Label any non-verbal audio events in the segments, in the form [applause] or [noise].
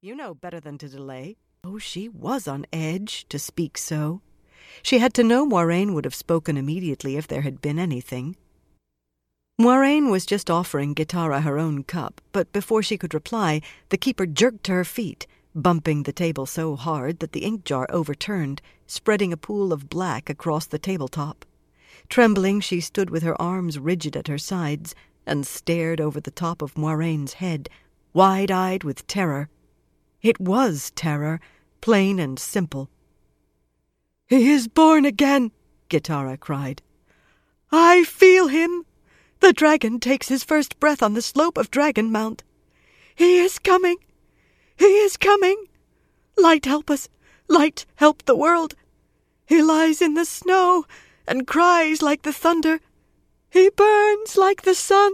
You know better than to delay. Oh, she was on edge to speak so. She had to know Moiraine would have spoken immediately if there had been anything. Moiraine was just offering Gitara her own cup, but before she could reply, the keeper jerked to her feet, bumping the table so hard that the ink jar overturned, spreading a pool of black across the tabletop. Trembling, she stood with her arms rigid at her sides and stared over the top of Moiraine's head, wide eyed with terror. It was terror, plain and simple. He is born again, Gitara cried. I feel him. The dragon takes his first breath on the slope of Dragon Mount. He is coming. He is coming. Light help us. Light help the world. He lies in the snow and cries like the thunder. He burns like the sun.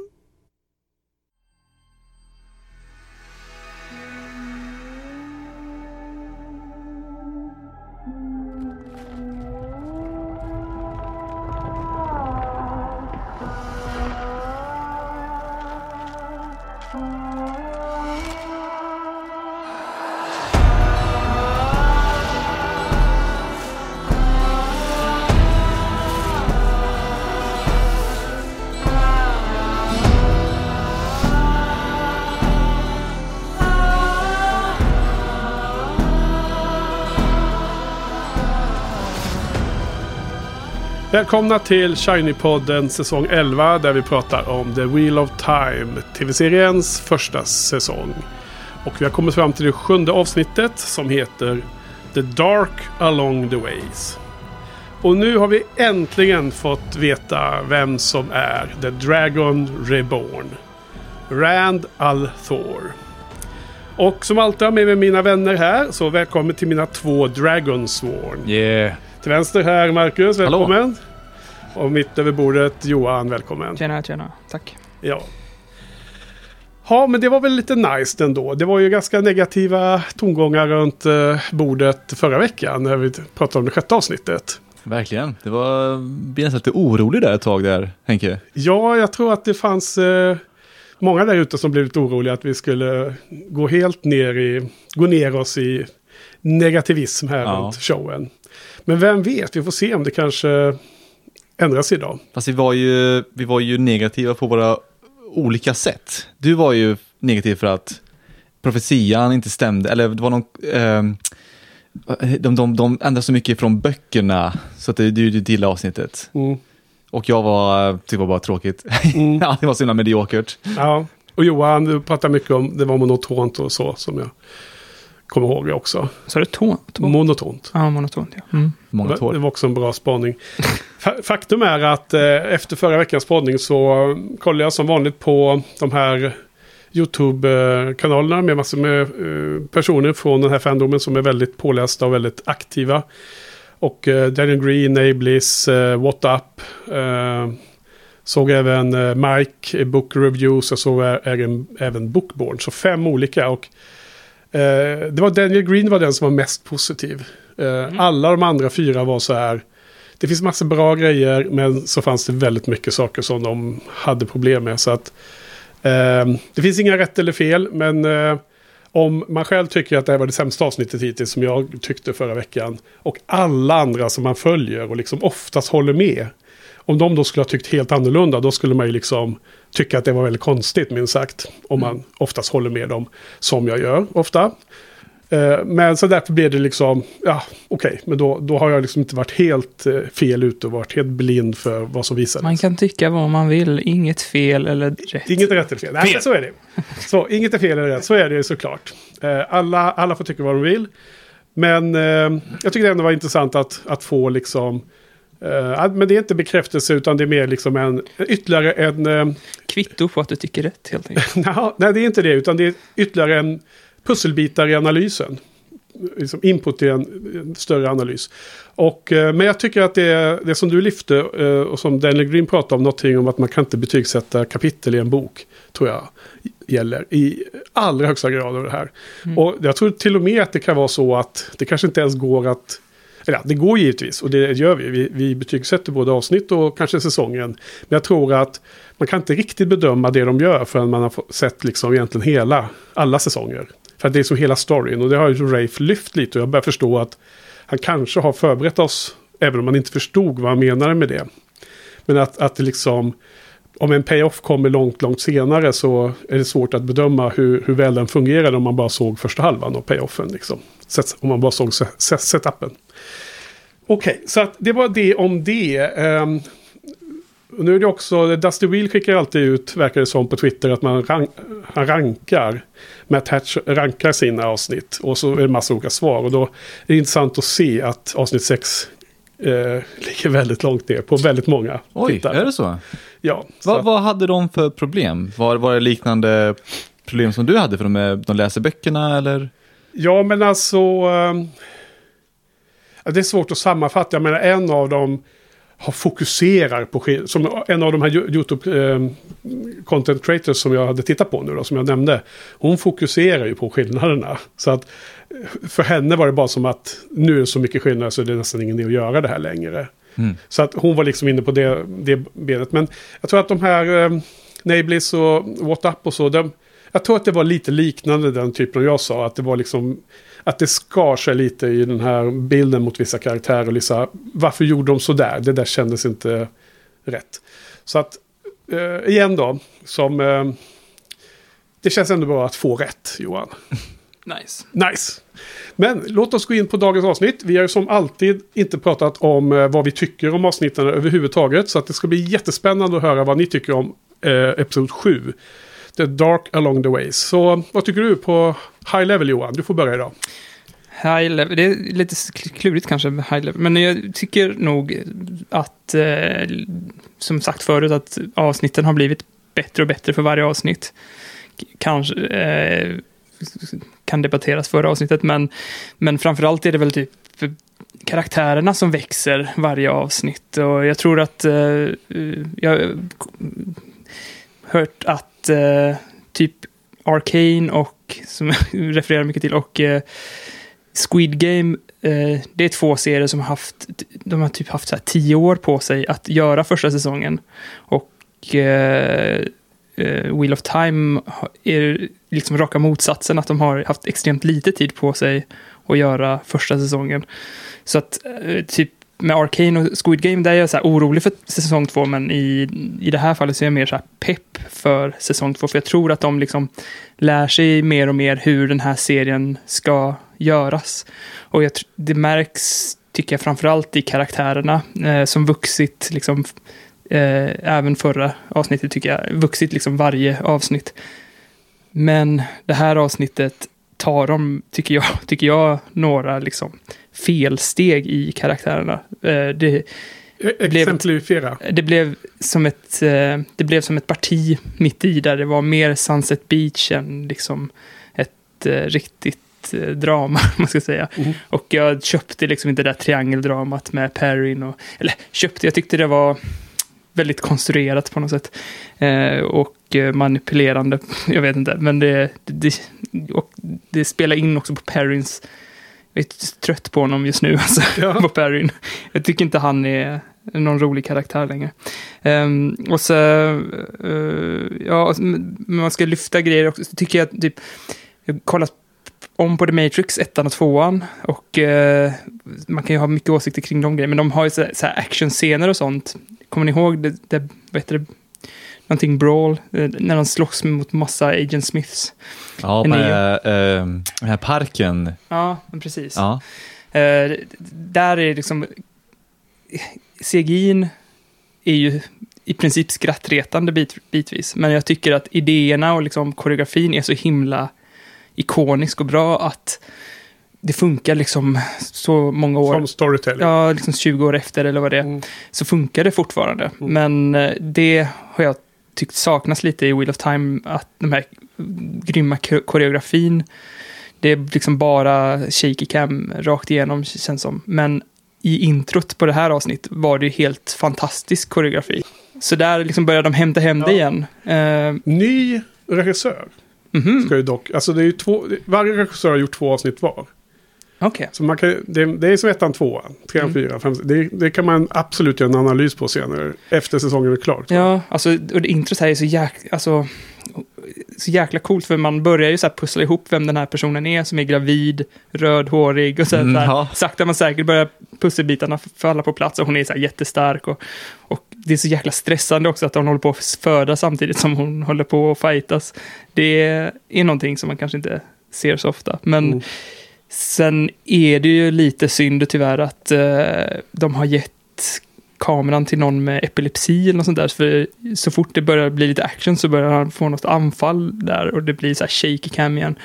Välkomna till Shiny-podden säsong 11 där vi pratar om The Wheel of Time, tv-seriens första säsong. Och vi har kommit fram till det sjunde avsnittet som heter The Dark Along the Ways. Och nu har vi äntligen fått veta vem som är The Dragon Reborn. Rand Althor. Och som alltid har med mig mina vänner här, så välkommen till mina två Dragonsworn. Yeah. Till vänster här Marcus, välkommen. Och mitt över bordet Johan, välkommen. Tjena, tjena. Tack. Ja. Ja, men det var väl lite nice ändå. Det var ju ganska negativa tongångar runt eh, bordet förra veckan när vi pratade om det sjätte avsnittet. Verkligen. Det var blev nästan lite orolig där ett tag där, Henke. Ja, jag tror att det fanns eh, många där ute som blev lite oroliga att vi skulle gå helt ner i, gå ner oss i negativism här Ja. runt showen. Men vem vet, vi får se om det kanske ändras idag. Fast vi var, ju, vi var ju negativa på våra olika sätt. Du var ju negativ för att profetian inte stämde, eller det var någon... ehm, de, de, de ändrade så mycket från böckerna, så att det, du, du gillade avsnittet. Mm. Och jag var, tyckte det var bara tråkigt. Mm. [laughs] ja, det var så himla mediokert. Ja, och Johan, du pratade mycket om det var monotont och så som jag kommer ihåg också. Så är det tå? Monotont. ja, monotont ja. Mm. Många Det tår. var också en bra spaning. Fa- Faktum är att eh, efter förra veckans spaning så kollade jag som vanligt på de här YouTube-kanalerna med massor med eh, personer från den här fandomen som är väldigt pålästa och väldigt aktiva. Och eh, Daniel Green, Ablis, eh, What Up. Såg även Mike, Book Reviews och såg även, även Bookborn. Så fem olika. Och det var Daniel Green var den som var mest positiv. Eh, Alla de andra fyra var så här. Det finns massor bra grejer men så fanns det väldigt mycket saker som de hade problem med. Så att eh, det finns inga rätt eller fel men eh, om man själv tycker att det här var det sämsta avsnittet hittills som jag tyckte förra veckan och alla andra som man följer och liksom oftast håller med. Om de då skulle ha tyckt helt annorlunda då skulle man ju liksom tycka att det var väldigt konstigt minst sagt. Om man oftast håller med dem som jag gör ofta. Eh, Men så därför blev det liksom, ja okej, men då, då har jag liksom inte varit helt eh, fel ute och varit helt blind för vad som visades. Man kan tycka vad man vill, inget fel eller rätt. Inget är rätt eller fel. Nej, men så är det. Så, inget är fel eller rätt, så är det såklart. Eh, Alla, alla får tycka vad de vill. Men jag tycker det ändå var intressant att, att få liksom... att- men det är inte bekräftelse utan det är mer liksom en ytterligare en... eh, Kvitto på att du tycker rätt helt enkelt. [laughs] Nja, nej, det är inte det, utan det är ytterligare en pusselbitar i analysen. Liksom input i en, en större analys. Och, eh, men jag tycker att det, det som du lyfte och som Daniel Green pratade om, någonting om att man kan inte betygsätta kapitel i en bok, tror jag gäller i allra högsta grad av det här. Och jag tror till och med att det kan vara så att det kanske inte ens går att eller ja, det går givetvis och det gör vi. vi. Vi betygsätter både avsnitt och kanske säsongen. Men jag tror att man kan inte riktigt bedöma det de gör förrän man har sett liksom egentligen hela, alla säsonger. För att det är så hela storyn. Och det har ju Rafe lyft lite. Och jag börjar förstå att han kanske har förberett oss. Även om man inte förstod vad han menade med det. Men att, att det liksom... Om en payoff kommer långt, långt senare så är det svårt att bedöma hur, hur väl den fungerade om man bara såg första halvan av payoffen. Liksom. Om man bara såg setupen. Okej, så att det var det om det. Och nu är det också, Dusty Wheel skickar alltid ut, verkar det som på Twitter, att man rank, han rankar. Matt Hatch rankar sina avsnitt. Och så är det massa olika svar. Och då är det intressant att se att avsnitt 6 eh, ligger väldigt långt ner på väldigt många Oj, tittare. är det så? Ja, så Vad, hade de för problem? Var, var det liknande problem som du hade? För de, de läser böckerna eller? Ja, men alltså... ja, det är svårt att sammanfatta. Jag menar, en av dem har fokuserar på... Som en av de här Yo- YouTube ehm, content creators som jag hade tittat på nu då, som jag nämnde. Hon fokuserar ju på skillnaderna. Så att eh, för henne var det bara som att nu är det så mycket skillnader så det är nästan ingen idé att göra det här längre. Mm. Så att hon var liksom inne på det, det benet. Men jag tror att de här eh, Nablis och WhatsApp och så. De, jag tror att det var lite liknande den typen jag sa. Att det var liksom att det skar sig lite i den här bilden mot vissa karaktärer. Och liksom, varför gjorde de så där? Det där kändes inte rätt. Så att eh, igen då. Som, eh, det känns ändå bra att få rätt Johan. [laughs] Nice. Nice. Men låt oss gå in på dagens avsnitt. Vi har ju som alltid inte pratat om eh, vad vi tycker om avsnitten överhuvudtaget. Så att det ska bli jättespännande att höra vad ni tycker om eh, episod 7. The Dark Along the Ways. Så vad tycker du på high level Johan? Du får börja idag. High level, det är lite klurigt kanske high level, men jag tycker nog att, eh, som sagt förut, att avsnitten har blivit bättre och bättre för varje avsnitt. Kanske eh, kan debatteras förra avsnittet, men, men framförallt är det väl typ karaktärerna som växer varje avsnitt. Och jag tror att eh, eh, jag har hört att eh, typ Arcane och, som jag [laughs] refererar mycket till, och eh, Squid Game, eh, det är två serier som har haft, de har typ haft så här tio år på sig att göra första säsongen. Och eh, eh, Wheel of Time är liksom raka motsatsen, att de har haft extremt lite tid på sig att göra första säsongen. Så att eh, typ med Arcane och Squid Game, där är jag så här orolig för säsong två, men i, i det här fallet så är jag mer så här pepp för säsong två, för jag tror att de liksom lär sig mer och mer hur den här serien ska göras. Och jag, det märks, tycker jag, framförallt i karaktärerna eh, som vuxit, liksom, eh, även förra avsnittet tycker jag, vuxit liksom varje avsnitt. Men det här avsnittet tar de, tycker jag, [laughs] tycker jag några liksom felsteg i karaktärerna. Eh, det, blev- Exemplifiera. det blev som ett, eh, det blev som ett parti mitt i där det var mer Sunset Beach än liksom ett eh, riktigt drama, [laughs] man ska säga. Mhm. Och jag köpte liksom inte det där triangeldramat med Perrin och, eller köpte, jag tyckte det var väldigt konstruerat på något sätt. Eh, och eh, manipulerande, [laughs] jag vet inte, men det, det, och det spelar in också på Perrins jag är trött på honom just nu, [laughs] alltså, Ja. på Perrin. Jag tycker inte han är någon rolig karaktär längre. Ehm, och så, eh, ja, man ska lyfta grejer också, så tycker jag typ, jag har kollat om på The Matrix, ettan och tvåan, och eh, man kan ju ha mycket åsikter kring de grejerna, men de har ju så, så actionscener och sånt. Kommer ni ihåg det, det vad heter det, någonting brawl, eh, när de slåss mot massa Agent Smiths? Ja, på den här, eh, den här parken. Ja, men precis. Ja. Eh, där är liksom... CGI'n är ju i princip skrattretande bit, bitvis. Men jag tycker att idéerna och liksom koreografin är så himla ikonisk och bra att det funkar liksom så många år. Som storytelling. Ja, liksom 20 år efter eller vad det är. Mm. Så funkar det fortfarande. Mm. Men eh, det har jag tyckt saknas lite i Wheel of Time. Att de här grymma ko- koreografin. Det är liksom bara shaky cam rakt igenom känns som. Men i introt på det här avsnitt var det ju helt fantastisk koreografi. Så där liksom började de hämta hem det Ja. igen. Eh, Ny regissör. Mhm, Ska ju dock, alltså det är ju två, varje regissör har gjort två avsnitt var. Okej. Så man kan, det, det är som ettan, tvåan, trean, Mm. fyran, fem. Det, det kan man absolut göra en analys på senare. Efter säsongen är klar. Ja, alltså, och det introt här är så jäk... Alltså, så jäkla coolt för man börjar ju så här pussla ihop vem den här personen är som är gravid, rödhårig och så, Mm, så här, ja. sakta men säkert börjar pusselbitarna falla på plats och hon är så här jättestark och, och det är så jäkla stressande också att hon håller på att föda samtidigt som hon håller på att fightas. Det är någonting som man kanske inte ser så ofta, men Mm. sen är det ju lite synd tyvärr att eh, de har gett kameran till någon med epilepsi eller något sånt där. För så fort det börjar bli lite action så börjar han få något anfall där och det blir så här shaky cam igen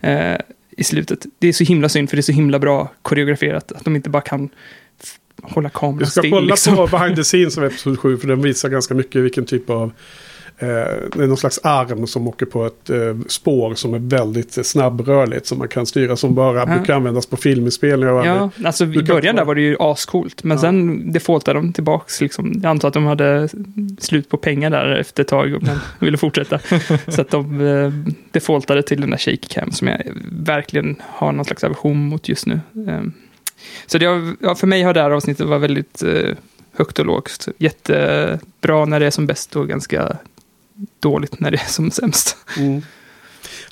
eh, i slutet. Det är så himla synd för det är så himla bra koreograferat att de inte bara kan hålla kameran Vi ska still. kolla liksom. på [laughs] behind the scenes av Episod 7 för den visar ganska mycket vilken typ av eh, det är någon slags arm som åker på ett eh, spår som är väldigt snabbrörligt som man kan styra som bara Ja. brukar användas på filminspelningar. Och Ja, alltså i början där var det ju ascoolt, men Ja. sen defaultade de tillbaks. Liksom. Jag antar att de hade slut på pengar där efter ett tag och men [laughs] ville fortsätta. Så att de eh, defaultade till den där shake cam som jag verkligen har någon slags aversion mot just nu. Eh, så det, ja, för mig har det här avsnittet varit väldigt eh, högt och lågt. Jättebra när det är som bäst och ganska dåligt när det är som sämst. Mm.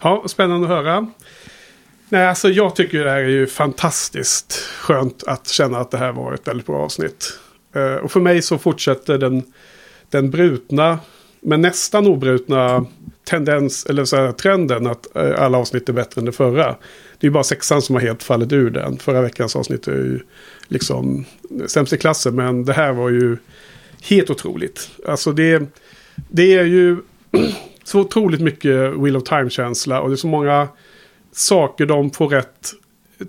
Ja, spännande att höra. Nej, alltså jag tycker det här är ju fantastiskt skönt att känna att det här var ett väldigt bra avsnitt. Eh, och för mig så fortsätter den, den brutna, men nästan obrutna tendens, eller så här, trenden att eh, alla avsnitt är bättre än det förra. Det är ju bara sexan som har helt fallit ur den. Förra veckans avsnitt är ju liksom sämst i klassen, men det här var ju helt otroligt. Alltså det, det är ju [clears throat] så otroligt mycket Wheel of Time-känsla och det är så många saker de får rätt.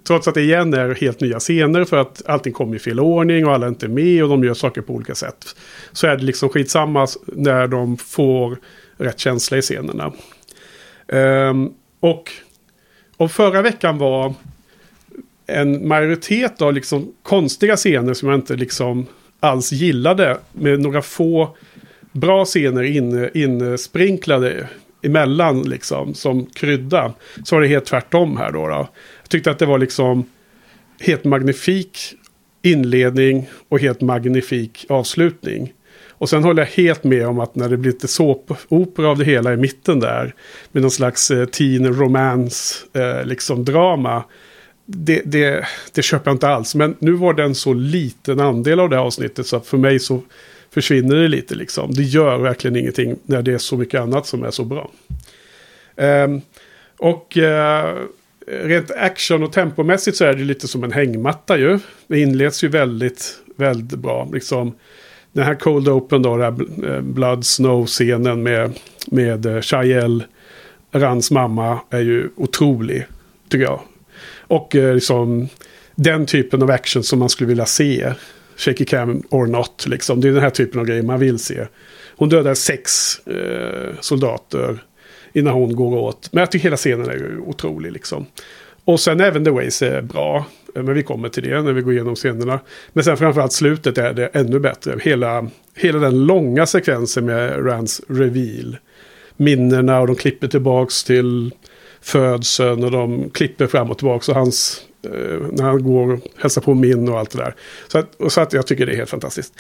Trots att det igen är helt nya scener för att allting kommer i fel ordning och alla är inte med och de gör saker på olika sätt. Så är det liksom skitsamma när de får rätt känsla i scenerna. Um, och, och förra veckan var en majoritet av liksom konstiga scener som jag inte liksom alls gillade. Med några få bra scener in, insprinklade emellan liksom som krydda. Så var det helt tvärtom här då. då. Jag tyckte att det var liksom helt magnifik inledning och helt magnifik avslutning. Och sen håller jag helt med om att när det blir lite såpopera av det hela i mitten där. Med någon slags eh, teen romance eh, liksom drama. Det, det, det köper jag inte alls. Men nu var det en så liten andel av det här avsnittet så att för mig så försvinner det lite liksom. Det gör verkligen ingenting när det är så mycket annat som är så bra. Ehm, och eh, rent action och tempomässigt så är det lite som en hängmatta ju. Det inleds ju väldigt, väldigt bra. Liksom, den här Cold Open då, den här eh, Blood Snow-scenen med, med eh, Rans mamma, är ju otrolig, tycker jag. Och eh, liksom den typen av action som man skulle vilja se. Shaky cam or not, liksom. Det är den här typen av grejer man vill se. Hon dödar sex eh, soldater innan hon går åt. Men jag tycker hela scenen är ju otrolig liksom. Och sen även The Ways är bra. Eh, men vi kommer till det när vi går igenom scenerna. Men sen framförallt slutet är det ännu bättre. Hela, hela den långa sekvensen med Rands reveal. Minnena och de klipper tillbaks till födseln och de klipper fram och tillbaka. Och hans, eh, när han går och hälsar på min och allt det där. Så att, och så att jag tycker det är helt fantastiskt.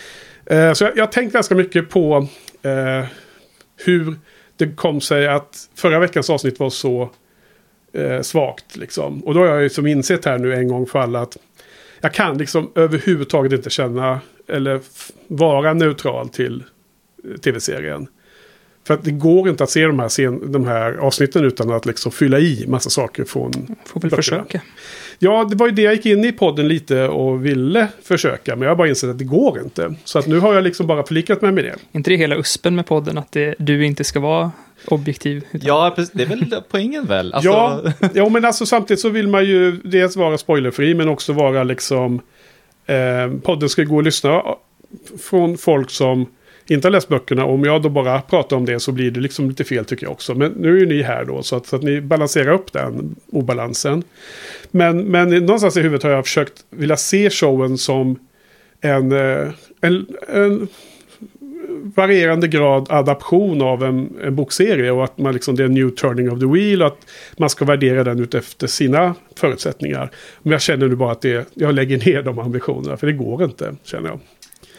Eh, så jag, jag har tänkt ganska mycket på eh, hur det kom sig att förra veckans avsnitt var så eh, svagt. Liksom. Och då har jag ju som insett här nu en gång för alla att jag kan liksom överhuvudtaget inte känna eller vara neutral till eh, tv-serien. För att det går inte att se de här, scen- de här avsnitten utan att liksom fylla i massa saker från... Får väl Böckerna. försöka. Ja, det var ju det jag gick in i podden lite och ville försöka. Men jag har bara insett att det går inte. Så att nu har jag liksom bara förlikat mig med det. Inte det hela uspen med podden, att det, du inte ska vara objektiv? Utan Ja, precis. det är väl [laughs] poängen väl? Alltså, Ja, ja, men alltså samtidigt så vill man ju dels vara spoilerfri men också vara liksom... Eh, podden ska gå och lyssna från folk som inte har läst böckerna. Om jag då bara pratar om det så blir det liksom lite fel tycker jag också. Men nu är ju ni här då så att, så att ni balanserar upp den obalansen. Men, men någonstans i huvudet har jag försökt vilja se showen som en, eh, en, en varierande grad adaption av en, en bokserie och att man liksom, det är en new turning of the wheel och att man ska värdera den utefter sina förutsättningar. Men jag känner nu bara att det, jag lägger ner de ambitionerna för det går inte, känner jag.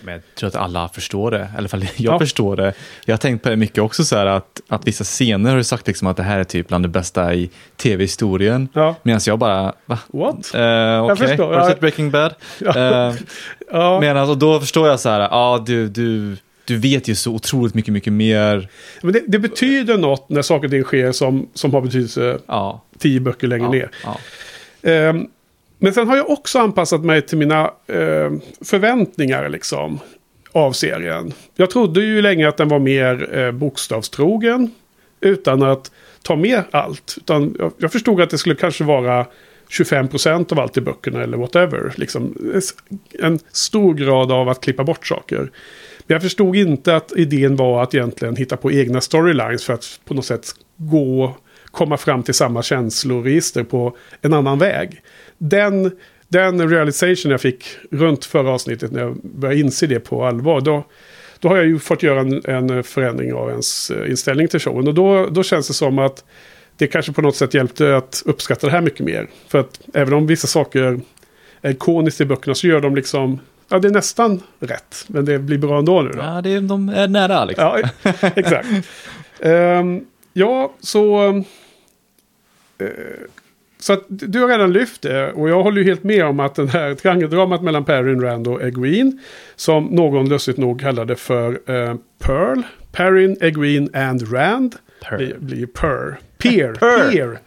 Men jag tror att alla förstår det, i alla fall jag Ja. förstår det. Jag har tänkt på det mycket också så här att, att vissa scener har sagt liksom att det här är typ bland det bästa i tv-historien. Ja. Medan jag bara, va? What? Uh, Okej, förstår, har du sett Breaking Bad? Ja. Eh, Ja. medan, och då förstår jag så här, ja du, du, du vet ju så otroligt mycket, mycket mer. Men det, det betyder något när saker och ting sker som, som har betydelse Ja, tio böcker längre ja, ner. ja. Ehm, men sen har jag också anpassat mig till mina ehm, förväntningar liksom, av serien. Jag trodde ju länge att den var mer eh, bokstavstrogen. Utan att ta med allt. Utan jag, jag förstod att det skulle kanske vara 25% av allt i böckerna eller whatever. Liksom, en stor grad av att klippa bort saker. Men jag förstod inte att idén var att egentligen hitta på egna storylines för att på något sätt gå, komma fram till samma känsloregister på en annan väg. Den, den realization jag fick runt förra avsnittet när jag började inse det på allvar. Då, då har jag ju fått göra en, en förändring av ens eh, inställning till showen. Och då, då känns det som att det kanske på något sätt hjälpte att uppskatta det här mycket mer. För att även om vissa saker är ikoniskt i böckerna så gör de liksom... Ja, det är nästan rätt. Men det blir bra ändå nu då. ja det är, de är nära liksom. Ja, [laughs] exakt. Ehm, ja, så... eh, så att du har redan lyft det och jag håller ju helt med om att den här triangeldramat mellan Perrin, Rand och Egwene som någon lustigt nog kallade för eh, Pearl, Perrin, Egwene and Rand Per. blir, blir Per. Peer. Per. Peer.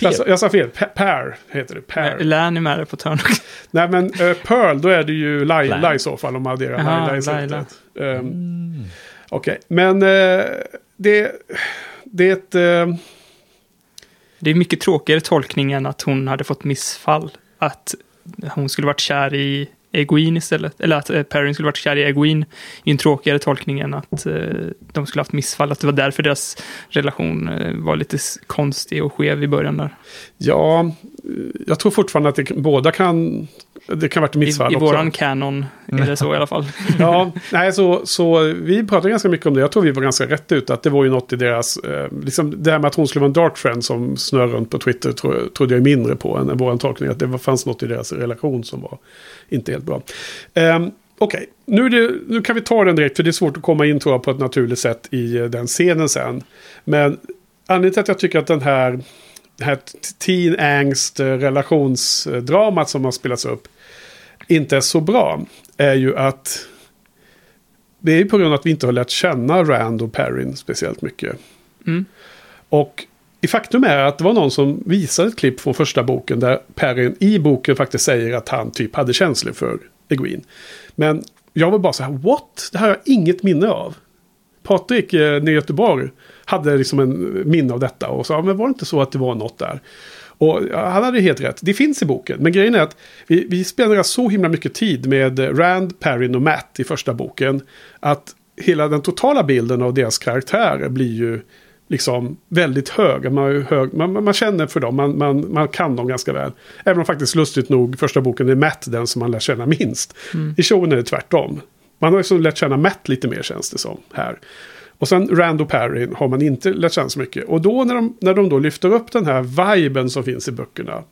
Jag, sa- jag sa fel. Pa- Per heter det. Per. Län är med det på törn. [laughs] Nej men eh, Pearl, då är det ju Laila i så fall om man adderar Jaha, Laila i. Um, Okej, men eh, det, det är ett... eh, Det är mycket tråkigare tolkning än att hon hade fått missfall. Att hon skulle varit kär i Egwene istället. Eller att eh, Perrin skulle varit kär i Egwene. i en tråkigare tolkning än att eh, de skulle haft missfall. Att det var därför deras relation eh, var lite konstig och skev i början där. ja, jag tror fortfarande att det, båda kan... Det kan ha varit I, missfall i också. våran kanon är det så i alla fall. [laughs] Ja, nej, så, så vi pratade ganska mycket om det. Jag tror vi var ganska rätt ut. Att det var ju något i deras... Eh, liksom det här med att hon skulle vara en dark friend som snurrar runt på Twitter tro, trodde jag mindre på än vår tolkning. Att det var, fanns något i deras relation som var inte helt bra. Um, Okej, nu, är det- nu kan vi ta den direkt. För det är svårt att komma in tror jag på ett naturligt sätt i eh, den scenen sen. Men anledningen till att jag tycker att den här, det här teen angst eh, relationsdramat som har spelats upp inte är så bra är ju att det är på grund av att vi inte har lärt känna Rand och Perrin speciellt mycket. Mm. Och i faktum är att det var någon som visade ett klipp från första boken där Perrin i boken faktiskt säger att han typ hade känslor för Egwene. Men jag var bara så här, what? Det här har jag inget minne av. Patrik eh, i Göteborg hade liksom en minne av detta och sa, men var det inte så att det var något där? Och han hade helt rätt. Det finns i boken. Men grejen är att vi, vi spenderar så himla mycket tid med Rand, Perrin och Matt i första boken. Att hela den totala bilden av deras karaktärer blir ju liksom väldigt hög. Man, ju hög, man, man- känner för dem, man, man, man kan dem ganska väl. Även om faktiskt lustigt nog första boken är Matt den som man lär känna minst. I showen är det tvärtom. Man har liksom lärt känna Matt lite mer känns det som här. Och sen Rand och Perrin har man inte lärt känna så mycket. Och då när de, när de då lyfter upp den här viben som finns i böckerna.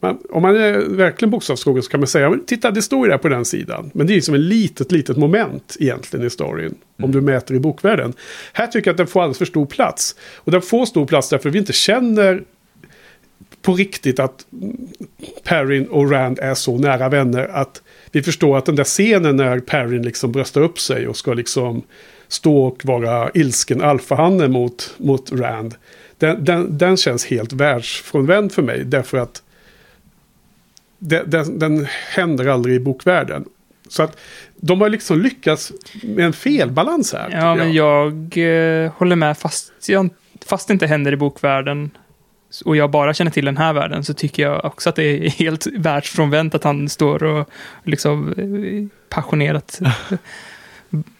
Man, om man är verkligen bokstavstrogen så kan man säga, "Men titta det står ju där på den sidan. Men det är ju som ett litet, litet moment egentligen i storyn. Om du mäter i bokvärlden. Här tycker jag att den får alldeles för stor plats. Och den får stor plats därför att vi inte känner på riktigt att mm, Perrin och Rand är så nära vänner att vi förstår att den där scenen när Perrin liksom bröstar upp sig och ska liksom stå och vara ilsken alfahanne mot, mot Rand. Den, den, den känns helt världsfrånvänd för mig därför att den, den, den händer aldrig i bokvärlden. Så att de har liksom lyckats med en felbalans här. Ja, tycker men jag eh, håller med. Fast, jag, fast det inte händer i bokvärlden och jag bara känner till den här världen så tycker jag också att det är helt världsfrånvänt att han står och liksom eh, passionerat [laughs]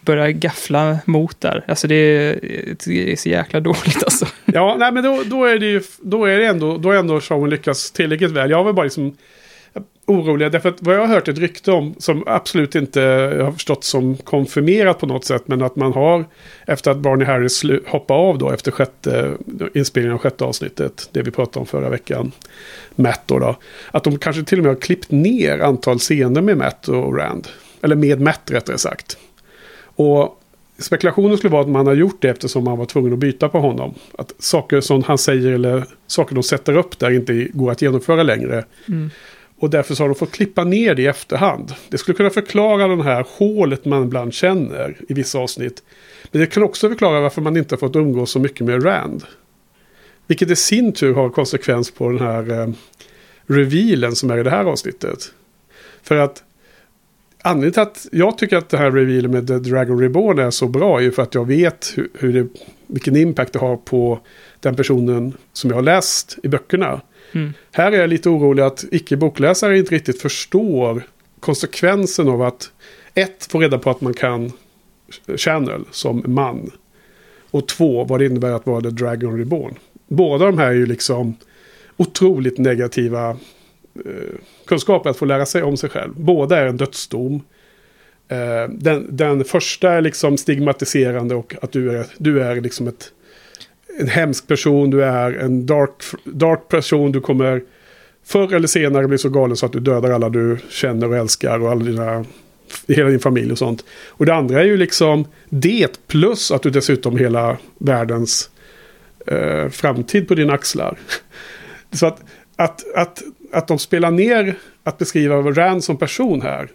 börjar gaffla mot där. Alltså det är, det är så jäkla dåligt alltså. [laughs] Ja, nej, men då, då är det ju, då är det ändå, då är ändå showen lyckas tillräckligt väl. Jag var bara liksom orolig, därför att vad jag har hört ett rykte om, som absolut inte jag har förstått som konfirmerat på något sätt, men att man har, efter att Barney Harris hoppade av då, efter sjätte, inspelningen av sjätte avsnittet, det vi pratade om förra veckan, Matt då, då, att de kanske till och med har klippt ner antal scener med Matt och Rand. Eller med Matt rättare sagt. Och spekulationen skulle vara att man har gjort det eftersom man var tvungen att byta på honom. Att saker som han säger eller saker de sätter upp där inte går att genomföra längre. Mm. Och därför så har de fått klippa ner det i efterhand. Det skulle kunna förklara den här hålet man ibland känner i vissa avsnitt. Men det kan också förklara varför man inte har fått umgås så mycket med Rand. Vilket i sin tur har konsekvens på den här eh, revealen som är i det här avsnittet. För att anledningen till att jag tycker att det här revealen med The Dragon Reborn är så bra är ju för att jag vet hur, hur det, vilken impact det har på den personen som jag har läst i böckerna. Mm. Här är jag lite orolig att icke-bokläsare inte riktigt förstår konsekvensen av att ett, få reda på att man kan channel som man. Och två, vad det innebär att vara The Dragon Reborn. Båda de här är ju liksom otroligt negativa Eh, kunskaper att få lära sig om sig själv. Båda är en dödsdom. Eh, den, den första är liksom stigmatiserande och att du är, du är liksom ett, en hemsk person, du är en dark, dark person, du kommer förr eller senare bli så galen så att du dödar alla du känner och älskar och alla dina, hela din familj och sånt. Och det andra är ju liksom det plus att du dessutom hela världens eh, framtid på dina axlar. [laughs] Så att, att, att, att de spelar ner att beskriva Rand som person här.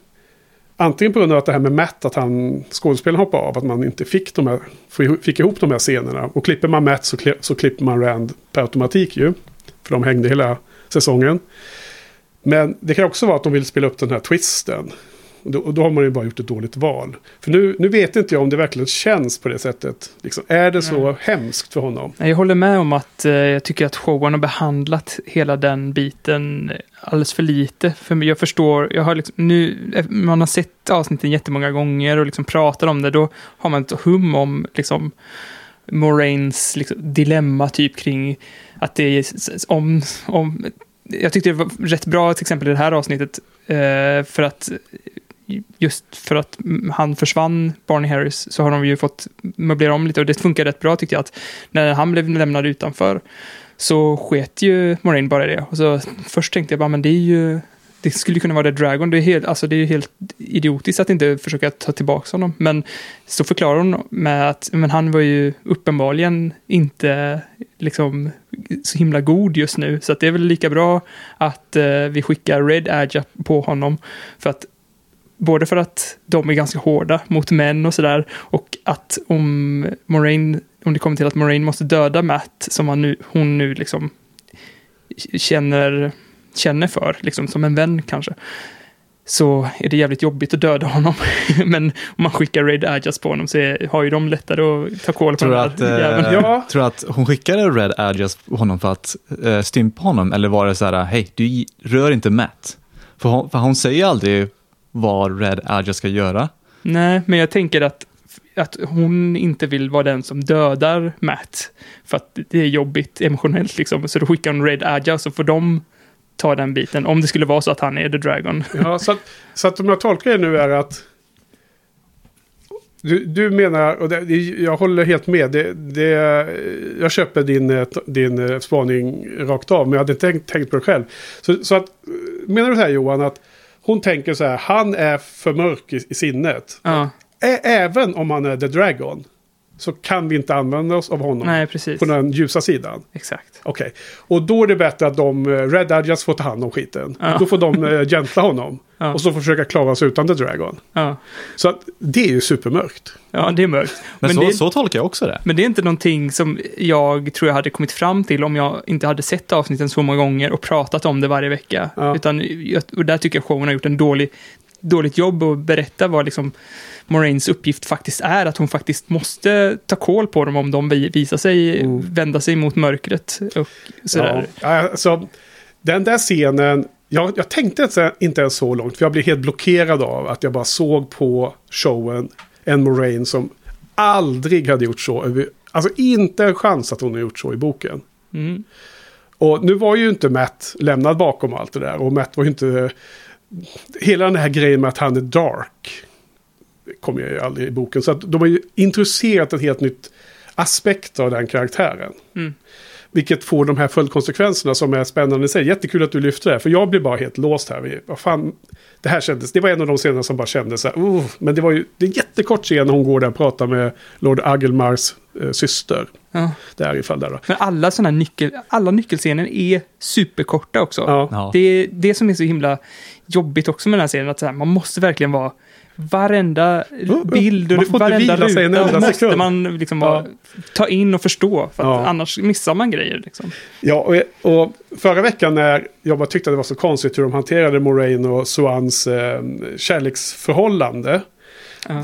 Antingen på grund av att det här med Matt, att han, skådespelaren hoppade av, att man inte fick, de här, fick ihop de här scenerna. Och klipper man Matt så, så klipper man Rand per automatik ju. För de hängde hela säsongen. Men det kan också vara att de vill spela upp den här twisten. Och då, och då har man ju bara gjort ett dåligt val. För nu, nu vet inte jag om det verkligen känns på det sättet. Liksom, är det så Nej. hemskt för honom? Jag håller med om att eh, jag tycker att showen har behandlat hela den biten alldeles för lite. För jag förstår, jag har liksom, nu, man har sett avsnitten jättemånga gånger och liksom pratar om det, då har man ett hum om liksom Moraines liksom, dilemma typ kring att det är om, om jag tyckte det var rätt bra till exempel i det här avsnittet eh, för att just för att han försvann, Barney Harris, så har de ju fått möblera om lite och det funkar rätt bra tyckte jag att när han blev lämnad utanför så sket ju Moraine bara i det. Och så först tänkte jag bara, men det är ju det skulle kunna vara The Dragon. Det är, helt, alltså det är helt idiotiskt att inte försöka ta tillbaka honom. Men så förklarar hon med att men han var ju uppenbarligen inte liksom så himla god just nu. Så att det är väl lika bra att eh, vi skickar Red Aja på honom. För att både för att de är ganska hårda mot män och sådär. Och att om Moraine, om det kommer till att Moraine måste döda Matt, som han nu, hon nu liksom känner, känner för, liksom som en vän kanske. Så är det jävligt jobbigt att döda honom. [laughs] Men om man skickar Raid Ajas på honom så är, har ju de lättare att ta koll på Tror den att, här eh, jäveln. Ja. tror du att hon skickade Red Adjust på honom för att eh, stympa honom? Eller var det så här, hej, du rör inte Matt? För hon, för hon säger aldrig vad Red Adjust ska göra. Nej, men jag tänker att, att hon inte vill vara den som dödar Matt. För att det är jobbigt emotionellt liksom. Så då skickar hon Red Aja så får de ta den biten. Om det skulle vara så att han är The Dragon. Ja, så, att, så att om jag tolkar det nu är att du, du menar, och det, jag håller helt med, det, det, jag köper din, din spaning rakt av, men jag hade inte tänkt, tänkt på det själv. Så, så att, menar du så här Johan, att hon tänker så här, han är för mörk i, i sinnet. Ja, Ä, även om han är The Dragon, så kan vi inte använda oss av honom nej precis. på den ljusa sidan. Exakt. Okej, och då är det bättre att de eh, Red Adjust får ta hand om skiten. Ja. Då får de uh, gentla honom. Ja. Och så försöka klara sig utan The Dragon. Ja, Så att det är ju supermörkt. ja det är mörkt. Men, Men så, det- så tolkar jag också det. Men det är inte någonting som jag tror jag hade kommit fram till om jag inte hade sett avsnitten så många gånger och pratat om det varje vecka. Ja. Utan, och där tycker jag showen har gjort en dålig, dåligt jobb att berätta vad liksom Moraines uppgift faktiskt är. Att hon faktiskt måste ta koll på dem om de vi- visar sig, Mm. vända sig mot mörkret och sådär. Ja, alltså, den där scenen, jag, jag tänkte inte- ens så långt. För jag blev helt blockerad av att jag bara såg på showen en Moraine som aldrig hade gjort så. Alltså inte en chans att hon har gjort så i boken. Mm. Och nu var ju inte Matt lämnad bakom allt det där. Och Matt var ju inte... Hela den här grejen med att han är dark. Kommer ju aldrig i boken. Så att de har ju introducerat ett helt nytt aspekt av den karaktären. Mm. Vilket får de här följdkonsekvenserna som är spännande i sig. Jättekul att du lyfter det här, för jag blir bara helt låst här. Vi- Vad fan, det här kändes, det var en av de scenerna som bara kändes så här, oh, men det var ju, det är en jättekort scen när hon går där och pratar med Lord Agelmars eh, syster. Ja. Där ifall där då. Men alla sådana nyckel, alla nyckelscener är superkorta också. Ja. Ja. Det är det som är så himla jobbigt också med den här serien, att så här, man måste verkligen vara varenda bild man och får inte varenda ruta måste sekund. man liksom Ja. ta in och förstå, för att Ja. annars missar man grejer. Liksom. Ja, och, och förra veckan när jag bara tyckte att det var så konstigt hur de hanterade Moraine och Swans eh, kärleksförhållande. Ja.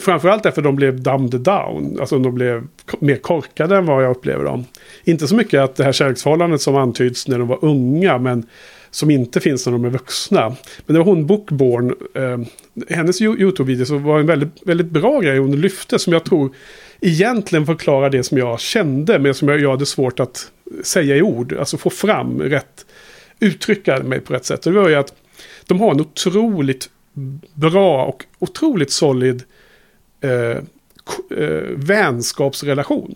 Framförallt därför de blev dumbed down. Alltså de blev mer korkade än vad jag upplever dem. Inte så mycket att det här kärleksförhållandet som antyds när de var unga. Men som inte finns när de är vuxna. Men det var hon Bookborn. Eh, hennes YouTube-video så var en väldigt, väldigt bra grej hon lyfte. Som jag tror egentligen förklarar det som jag kände. Men som jag, jag hade svårt att säga i ord. Alltså få fram rätt. Uttrycka mig på rätt sätt. Och det var ju att de har en otroligt bra och otroligt solid eh, eh, vänskapsrelation.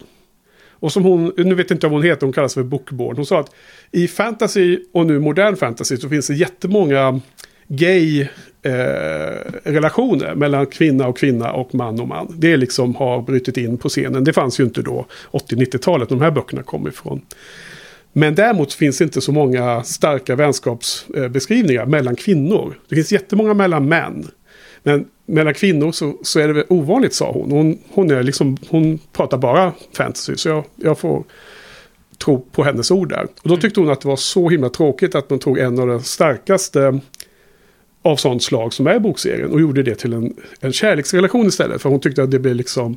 Och som hon, nu vet jag inte om hon heter, hon kallas för Bookborn. Hon sa att i fantasy och nu modern fantasy så finns det jättemånga gay eh, relationer mellan kvinna och kvinna och man och man. Det liksom har brutit in på scenen. Det fanns ju inte då 80-90-talet när de här böckerna kom ifrån. Men däremot finns det inte så många starka vänskapsbeskrivningar mellan kvinnor. Det finns jättemånga mellan män. Men mellan kvinnor så, så är det väl ovanligt sa hon. Hon, hon, är liksom, hon pratar bara fantasy så jag, jag får tro på hennes ord där. Och då tyckte hon att det var så himla tråkigt att man tog en av de starkaste av sånt slag som är bokserien och gjorde det till en, en kärleksrelation istället. För hon tyckte att det blev liksom...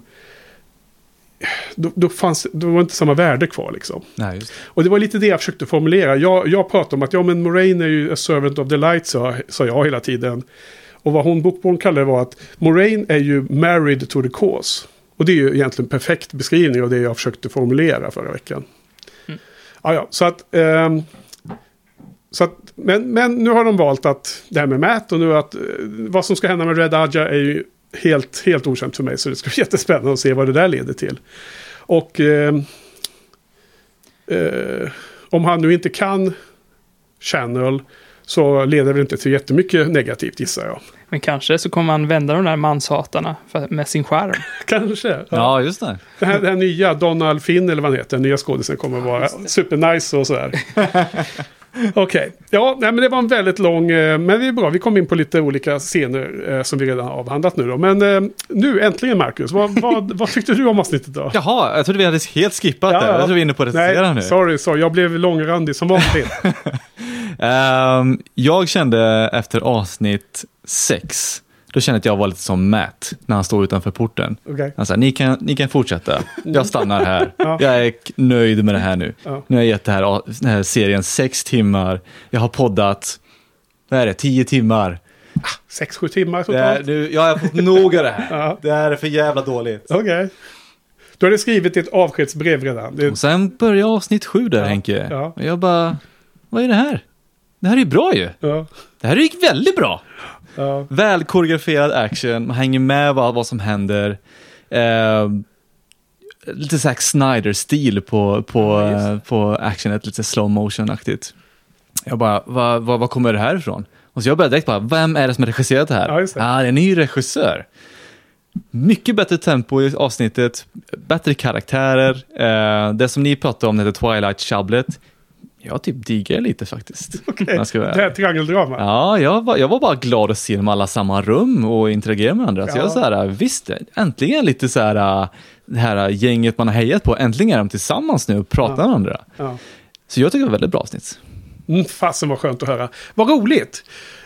Då, då, fanns, då var inte samma värde kvar liksom. Nej. Och det var lite det jag försökte formulera. Jag, jag pratade om att ja, men Moraine är ju a servant of the light, sa, sa jag hela tiden. Och vad hon Bookborn kallade var att Moraine är ju married to the cause. Och det är ju egentligen en perfekt beskrivning av det jag försökte formulera förra veckan. Ja, ja, så att... ehm, så att men, men nu har de valt att det här med Matt och nu att eh, vad som ska hända med Red Aja är ju helt, helt okänt för mig. Så det ska bli [laughs] jättespännande att se vad det där leder till. Och ehm, eh, om han nu inte kan Channel så leder det inte till jättemycket negativt gissar jag. Men kanske så kommer han vända de där manshatarna för, med sin skärm. [laughs] Kanske. Ja. Ja, just det. Det, här, det här nya, Donald Finn eller vad han heter, den nya skådisen kommer att vara supernice och sådär. [laughs] Okej, ja, nej, men det var en väldigt lång, eh, men det är bra, vi kom in på lite olika scener eh, som vi redan har avhandlat nu då. Men eh, nu äntligen Marcus, vad, vad, [laughs] vad tyckte du om avsnittet då? Jaha, jag trodde vi hade helt skippat Ja, det. ja. Jag tror vi är inne på att recensera nu. sorry, sorry, jag blev långrandig som vanligt. [laughs] Ehm, jag kände efter avsnitt sex, då kände jag att jag var lite som Matt när han står utanför porten. Okej. Han sa, ni kan, ni kan fortsätta. Jag stannar här. [laughs] Ja. Jag är nöjd med det här nu. Ja. Nu har jag gett det här, den här serien sex timmar. Jag har poddat, vad är det, tio timmar. Sex, sju timmar Det är, totalt. nu, jag har fått nog av det här. [laughs] Ja. Det här är för jävla dåligt. Okej. Du hade skrivit ett avskedsbrev redan. Det, Och sen börjar avsnitt sju där Henke. ja. Och jag bara, vad är det här? Det här är ju bra ju. ja, Det här gick väldigt bra. Ja, Väl koreograferad action, man hänger med vad, vad som händer. Eh, lite Zack Snyder-stil på, på, Ja, eh, på actionet, lite slow motion-aktigt. Jag bara, vad vad vad kommer det här ifrån? Och så jag började direkt bara, vem är det som har regisserat det här? Ja, det. Ah, det är en ny regissör. Mycket bättre tempo i avsnittet, bättre karaktärer. Eh, det som ni pratade om, heter Twilight Chablet. Jag typ diggar lite faktiskt. [laughs] okej. vara Det ärlig. triangeldrama. Ja, jag var, jag var bara glad att se dem alla i samma rum och interagera med varandra. Så Ja. jag så här, visst, äntligen lite så här, det här gänget man har hejat på, äntligen är de tillsammans nu och pratar Ja. med varandra. Ja. Så jag tycker det var väldigt bra avsnitt. Mm, fasen vad skönt att höra. Vad roligt.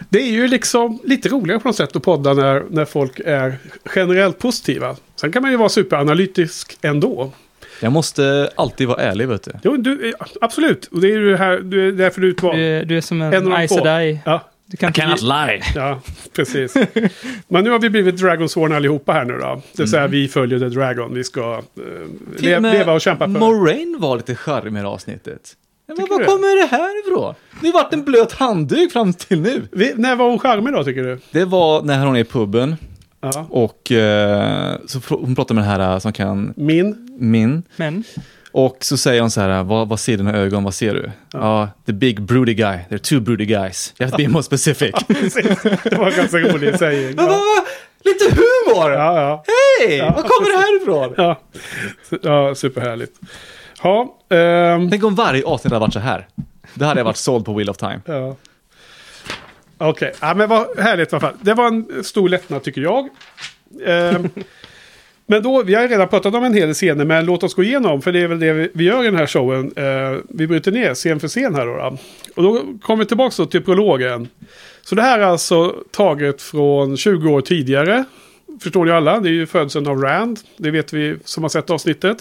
Det är ju liksom lite roligare på något sätt att podda när, när folk är generellt positiva. Sen kan man ju vara superanalytisk ändå. Jag måste alltid vara ärlig, vet du. Jo, du, eh, absolut. Och det är ju här, du, är därför du är utvald. Du, du är som en, En få. Sedai. Ja, Du kan inte... lie. ja, precis. Men nu har vi blivit Dragonsworn allihopa här nu då. Det vill säga vi följer The Dragon. Vi ska eh, Mm. Till le, leva och kämpa för. Moraine var lite charmig i det här avsnittet. Men var du? kommer det här ifrån? Det har varit en blöt handduk fram till nu. vi, när var hon charmig då tycker du? Det var när hon är i puben Ja. och eh, så hon pratar med den här som kan Min? Min. Men, Och så säger hon så här, vad, vad ser dina ögon, vad ser du? Ja, the big broody guy, they're two broody guys. You have to be more specific. Det var ganska rolig sägning. Ja, Lite humor! ja. ja. Hej! Var kommer det här ifrån? ja. ja superhärligt. Ja, ehm, Tänk om varje avsnitt hade varit så här. Det hade jag varit såld på Wheel of Time. ja. Okej, ja, men vad härligt i alla fall. Det var en stor lättnad tycker jag. Ehm, [laughs] men då, vi har redan pratat om en hel del scener, men låt oss gå igenom, för det är väl det vi, gör i den här showen. Eh, vi bryter ner scen för scen här då. då. Och då kommer vi tillbaka till prologen. Så det här är alltså taget från 20 år tidigare. Förstår ni alla? Det är ju födseln av Rand. Det vet vi som har sett avsnittet.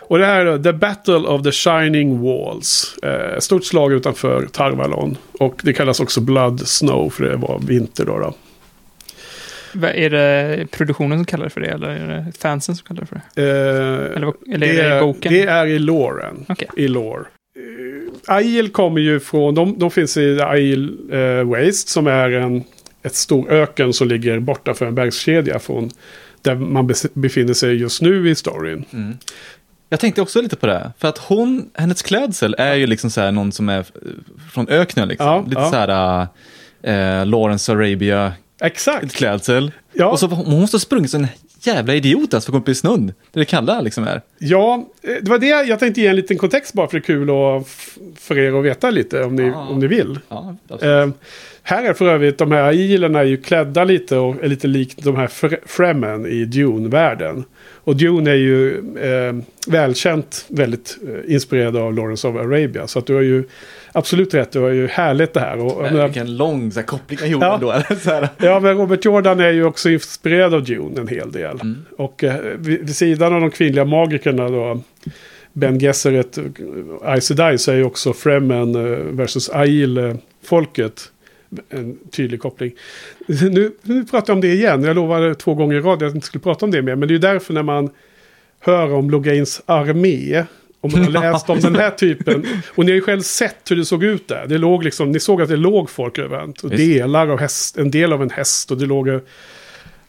Och det här är The Battle of the Shining Walls. Eh, stort slag utanför Tarvalon. Och det kallas också Blood Snow för det var vinter då. då. Är det produktionen som kallar det för det eller är det fansen som kallar det för det? Eh, Eller, eller är det i boken? det är i loren. Okej. I lore. Uh, Aiel kommer ju från, de, de finns i Aiel eh, Waste som är en ett stor öken som ligger borta för en bergskedja från där man befinner sig just nu i storyn. Jag tänkte också lite på det, för att hon, hennes klädsel är ju liksom så här någon som är eh, från öknen liksom. Ja, lite ja. så här uh, Lawrence Arabia Exakt. klädsel. Ja. Och så hon måste ha sprungit som en jävla idiot alltså för att komma upp i snön. Det är det kalla liksom är. Ja, eh, det var det jag tänkte ge en liten kontext bara för det är kul och för er att veta lite om ni, Ja. om ni vill. Ja. Eh, här är för övrigt de här ailerna är ju klädda lite och är lite likt de här fr- Fremen i Dune-världen. Och Dune är ju eh, välkänt väldigt eh, inspirerad av Lawrence of Arabia. Så att du har ju absolut rätt, du har ju härligt det här. Och, menar, Vilken lång så här, koppling jag gjorde Ja. här. Ja, men Robert Jordan är ju också inspirerad av Dune en hel del. Och eh, vid, vid sidan av de kvinnliga magikerna då, Ben Gesserit och Aes Sedai, så är ju också Fremen eh, versus Aiel-folket en tydlig koppling. Nu, nu pratar jag om det igen, jag lovade två gånger i rad att jag inte skulle prata om det mer, men det är därför när man hör om Logains armé, om man har läst om den här typen, och ni har ju själv sett hur det såg ut där. Det låg liksom, ni såg att det låg folk överallt, och delar av häst, en del av en häst, och det låg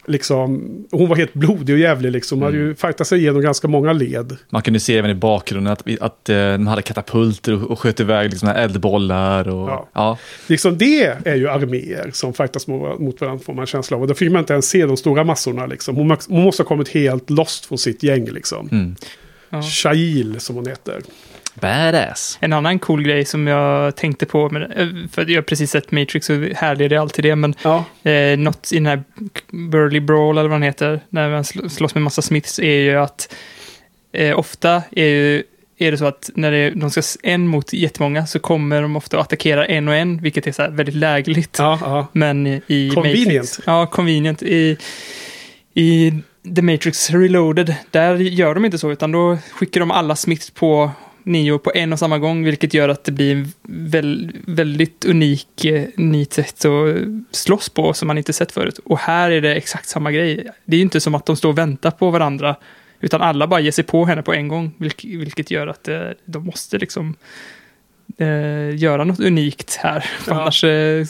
liksom, hon var helt blodig och jävlig liksom, hade ju fightat sig igenom ganska många led. Man kunde se även i bakgrunden att, att eh, de hade katapulter och, och sköt iväg liksom, eldbollar. Och, Ja. ja. Liksom det är ju arméer som fightas mot mot varandra får man känsla av. Och då fick man inte ens se de stora massorna liksom. Hon, hon måste ha kommit helt lost från sitt gäng liksom. Mm. Ja. Shail som hon heter. Badass. En annan cool grej som jag tänkte på, men, eh, för jag har precis sett Matrix och härlig är det alltid det, men Ja, eh, något i den här Burly Brawl eller vad den heter, när man sl- slåss med massa Smiths, är ju att eh, ofta är, ju, är det så att när det, de ska en mot jättemånga så kommer de ofta och attackerar en och en, vilket är så här väldigt lägligt. ja, ja. Men i Convenient. Matrix, ja, convenient. I, I The Matrix Reloaded, där gör de inte så, utan då skickar de alla Smiths på Neo på en och samma gång, vilket gör att det blir en väl, väldigt unik eh, nytt sätt att slåss på som man inte sett förut. Och här är det exakt samma grej. Det är ju inte som att de står och väntar på varandra, utan alla bara ger sig på henne på en gång, vilket, vilket gör att eh, de måste liksom eh, göra något unikt här, [laughs] för Ja. annars eh,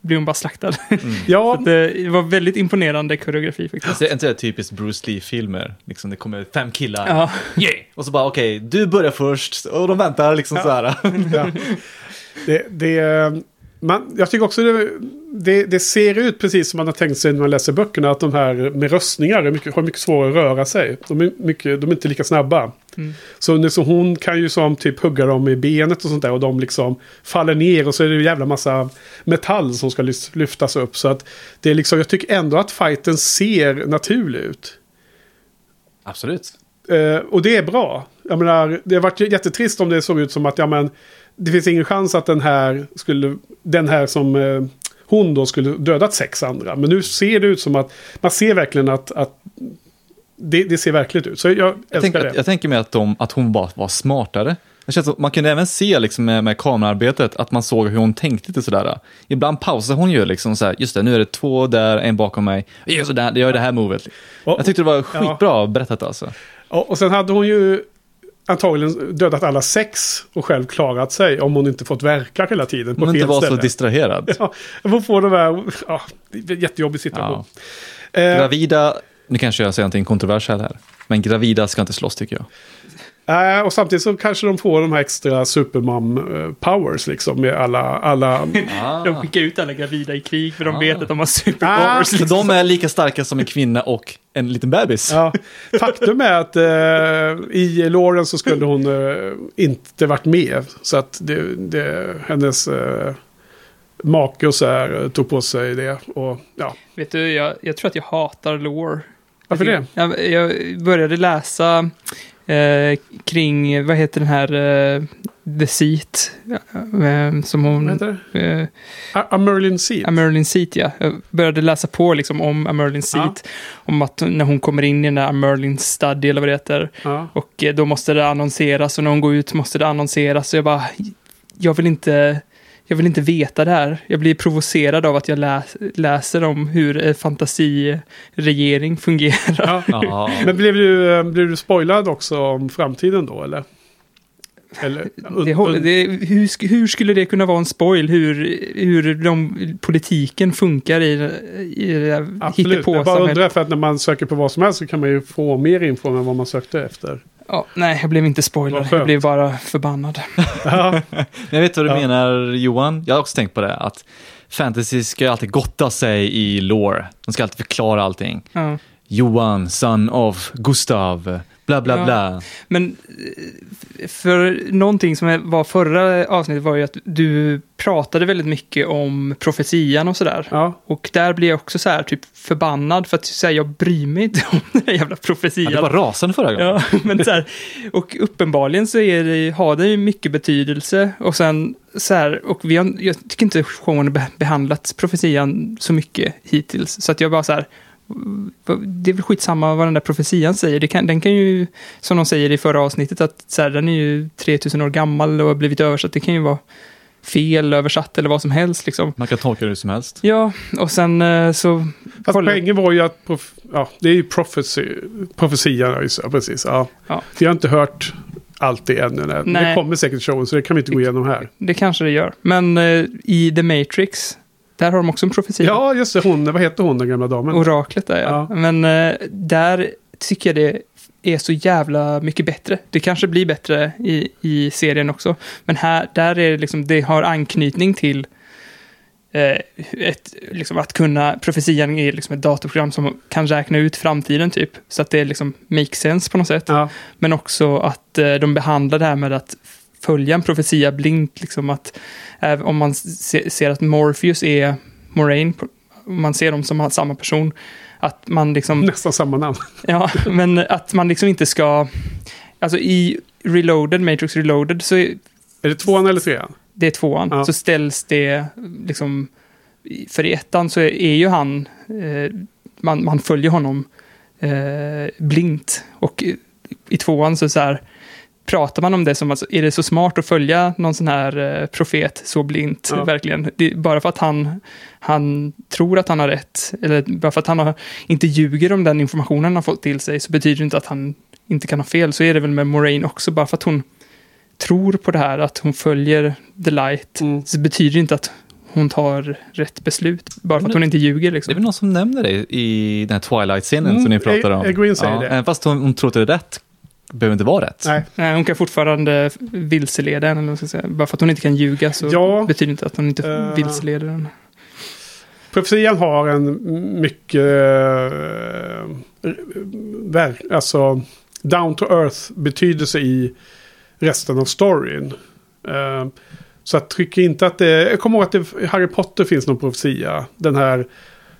blir hon bara slaktad. [laughs] ja Så att, eh, det var väldigt imponerande koreografi faktiskt. Det är inte det typiskt Bruce Lee-filmer. Liksom, det kommer fem killar. Ja, [laughs] Yeah! Och så bara okej, du börjar först. Och de väntar liksom så här. ja. Det, det, man, jag tycker också det, det, det ser ut precis som man har tänkt sig när man läser böckerna. Att de här med röstningar är mycket, har mycket svårare att röra sig. De är, mycket, de är inte lika snabba. Mm. Så så hon kan ju som typ hugga dem i benet och sånt där. Och de liksom faller ner och så är det en jävla massa metall som ska lyftas upp. Så att det är liksom, jag tycker ändå att fighten ser naturlig ut. Absolut. Eh, och det är bra. Jag menar, det har varit jättetrist om det såg ut som att ja, men, det finns ingen chans att den här skulle, den här som eh, hon då skulle dödat sex andra. Men nu ser det ut som att man ser verkligen att, att det, det ser verkligt ut. Så jag Jag, älskar tänker, det. jag tänker mig att, de, att hon bara var smartare. Det känns som, man kunde även se liksom med, med kamerarbetet att man såg hur hon tänkte lite sådär. Ibland pausar hon ju liksom så här, just det, nu är det två där, en bakom mig. Gör, sådär, jag gör det här movet. Jag tyckte det var skitbra berättat alltså. och, och sen hade hon ju antagligen dödat alla sex och själv klarat sig om hon inte fått verka hela tiden på hon fel inte var så ställe. distraherad. [laughs] ja, hon får de här, ja, det jättejobbig situation. Ja. Eh, Gravida, nu kanske jag säger någonting kontroversiellt här, men gravida ska inte slåss tycker jag. Äh, och samtidigt så kanske de får de här extra supermom-powers liksom med alla... alla... Ah. [laughs] De skickar ut alla gravida i krig för de Ah. vet att de har Ah, superpowers. Så de är lika starka som en kvinna och en liten bebis. Ja, faktum är att eh, i Lauren så skulle hon eh, inte varit med. Så att det, det, hennes eh, make och så här tog på sig det. Och ja, Vet du, jag, jag tror att jag hatar lore. Varför det? Jag, jag började läsa eh, kring, vad heter den här, eh, The Seat, eh, som Vad hon... heter det? Eh, A, Merlin Seat. A Merlin Seat, ja. Jag började läsa på liksom om Merlin Seat. Om att när hon kommer in i den där Merlin Study, eller vad det heter. Ja. Och eh, då måste det annonseras och när hon går ut måste det annonseras. Så jag bara, jag vill inte, jag vill inte veta det här. Jag blir provocerad av att jag läs, läser om hur en fantasiregering fungerar. Ja. Men blev du, eh, blev du spoilad också om framtiden då eller? Eller [laughs] Det, det, hur, hur skulle det kunna vara en spoil? Hur, hur de, politiken funkar i, i det där Absolut, jag bara undrar för att när man söker på vad som helst så kan man ju få mer info än vad man sökte efter. Ja, nej, jag blev inte spoilad. Jag blev bara förbannad. [laughs] Ja, jag vet vad du Ja. menar Johan. Jag har också tänkt på det. Att fantasy ska ju alltid gotta sig i lore. De ska alltid förklara allting. Ja. Johan, son of Gustav, bla bla Ja. bla. Men eh, för någonting som var förra avsnittet var ju att du pratade väldigt mycket om profetian och sådär. ja. Och där blir jag också så här typ förbannad för att säga jag bryr mig inte om den där jävla profetian. Ja, det var rasande förra gången. Ja, [laughs] men så här, och uppenbarligen så är det, har det ju mycket betydelse. Och sen så här, och vi har, jag tycker inte showen behandlat profetian så mycket hittills. Så att jag bara så här, det är väl skitsamma vad den där profetian säger. Det kan, den kan ju, som de säger i förra avsnittet, att så här, den är ju 3000 år gammal och har blivit översatt. Det kan ju vara fel översatt eller vad som helst liksom. Man kan tolka det hur som helst. Ja, och sen eh, så... Fast kolla- poängen var ju att prof, ja, det är ju prophecy, profetian, ja, det, precis. Ja. Ja. Vi har inte hört allt det ännu. Nej. Det Nej. kommer säkert showen så det kan vi inte gå igenom här. Det kanske det gör. Men eh, i The Matrix, där har de också en profetia. Ja, just det. Hon, vad heter hon, den gamla damen? Oraklet där ja. Ja. Men eh, där tycker jag det är så jävla mycket bättre. Det kanske blir bättre i, i serien också. Men här, där är det liksom, det har anknytning till eh, ett, liksom att kunna, profetian är liksom ett datorprogram som kan räkna ut framtiden typ. Så att det liksom makes sense på något sätt. Ja, Men också att eh, de behandlar det här med att följa en profetia blint. Liksom att om man se, ser att Morpheus är Moraine, om man ser dem som samma person, att man liksom, nästan samma namn. [laughs] ja, men att man liksom inte ska, alltså i Reloaded, Matrix Reloaded, så är, Är det tvåan eller trean? det är tvåan, Ja. så ställs det liksom, för i ettan så är, är ju han, eh, man, man följer honom eh, blint. Och i, i tvåan så, så här, pratar man om det som, alltså, är det så smart att följa någon sån här eh, profet så blint, Ja. verkligen? Det, bara för att han, han tror att han har rätt, eller bara för att han har, inte ljuger om den informationen han har fått till sig, så betyder det inte att han inte kan ha fel. Så är det väl med Moraine också, bara för att hon tror på det här, att hon följer the light, Mm. så betyder det inte att hon tar rätt beslut, bara för att hon inte ljuger. Det är Liksom. väl någon som nämner det i den här Twilight-scenen Mm, som ni pratar om. Egwene säger ja, det. Fast hon, hon tror att det är rätt, behöver inte vara rätt. Nej. Nej, hon kan fortfarande vilseleda en, eller vad ska säga. Bara för att hon inte kan ljuga så Ja. betyder det inte att hon inte Eh. vilseleder en. Profetian har en mycket... Uh, ver, alltså, down to earth betydelse i resten av storyn. Eh, så jag tycker inte att det... Jag kommer ihåg att det Harry Potter finns någon profetia. Den här,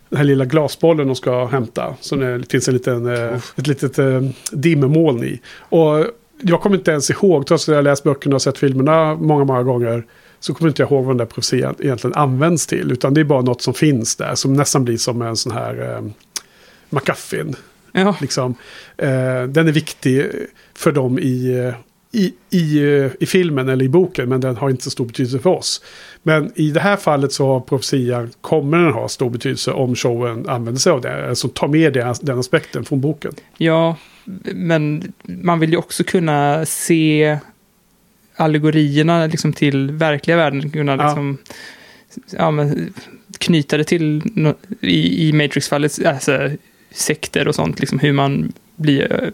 den här lilla glasbollen de ska hämta. Som det finns en liten, eh, ett litet uh, dimmermoln i. Och jag kommer inte ens ihåg, trots att jag läst böckerna och sett filmerna många, många gånger. Så kommer inte jag ihåg vad den där profetian egentligen används till. Utan det är bara något som finns där. Som nästan blir som en sån här eh, McGuffin. Ja, Liksom. Eh, den är viktig för dem i, eh, i, i, eh, i filmen eller i boken. Men den har inte så stor betydelse för oss. Men i det här fallet så har profetian, kommer den ha stor betydelse om showen använder sig av det. Alltså tar med det, den aspekten från boken. ja, men man vill ju också kunna se allegorierna liksom till verkliga världen. Kunna Ja. liksom, ja, men, knyta det till, i, i Matrix-fallet, alltså, sekter och sånt. Liksom hur man blir,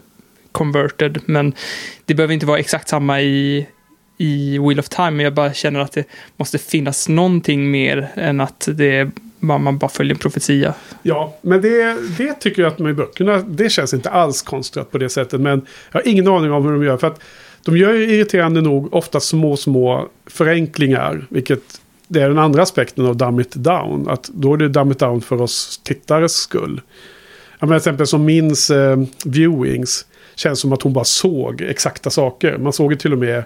converted. Men det behöver inte vara exakt samma i, i Wheel of Time. Men jag bara känner att det måste finnas någonting mer än att det man, man bara följer en profetia. Ja, men det, det tycker jag att de i böckerna, det känns inte alls konstrat på det sättet. Men jag har ingen aning om hur de gör. För att de gör ju irriterande nog ofta små, små förenklingar. Vilket det är den andra aspekten av Dumb It Down. Att då är det Dumb It Down för oss tittares skull. Jag menar, till exempel som minns eh, viewings. Känns som att hon bara såg exakta saker. Man såg ju till och med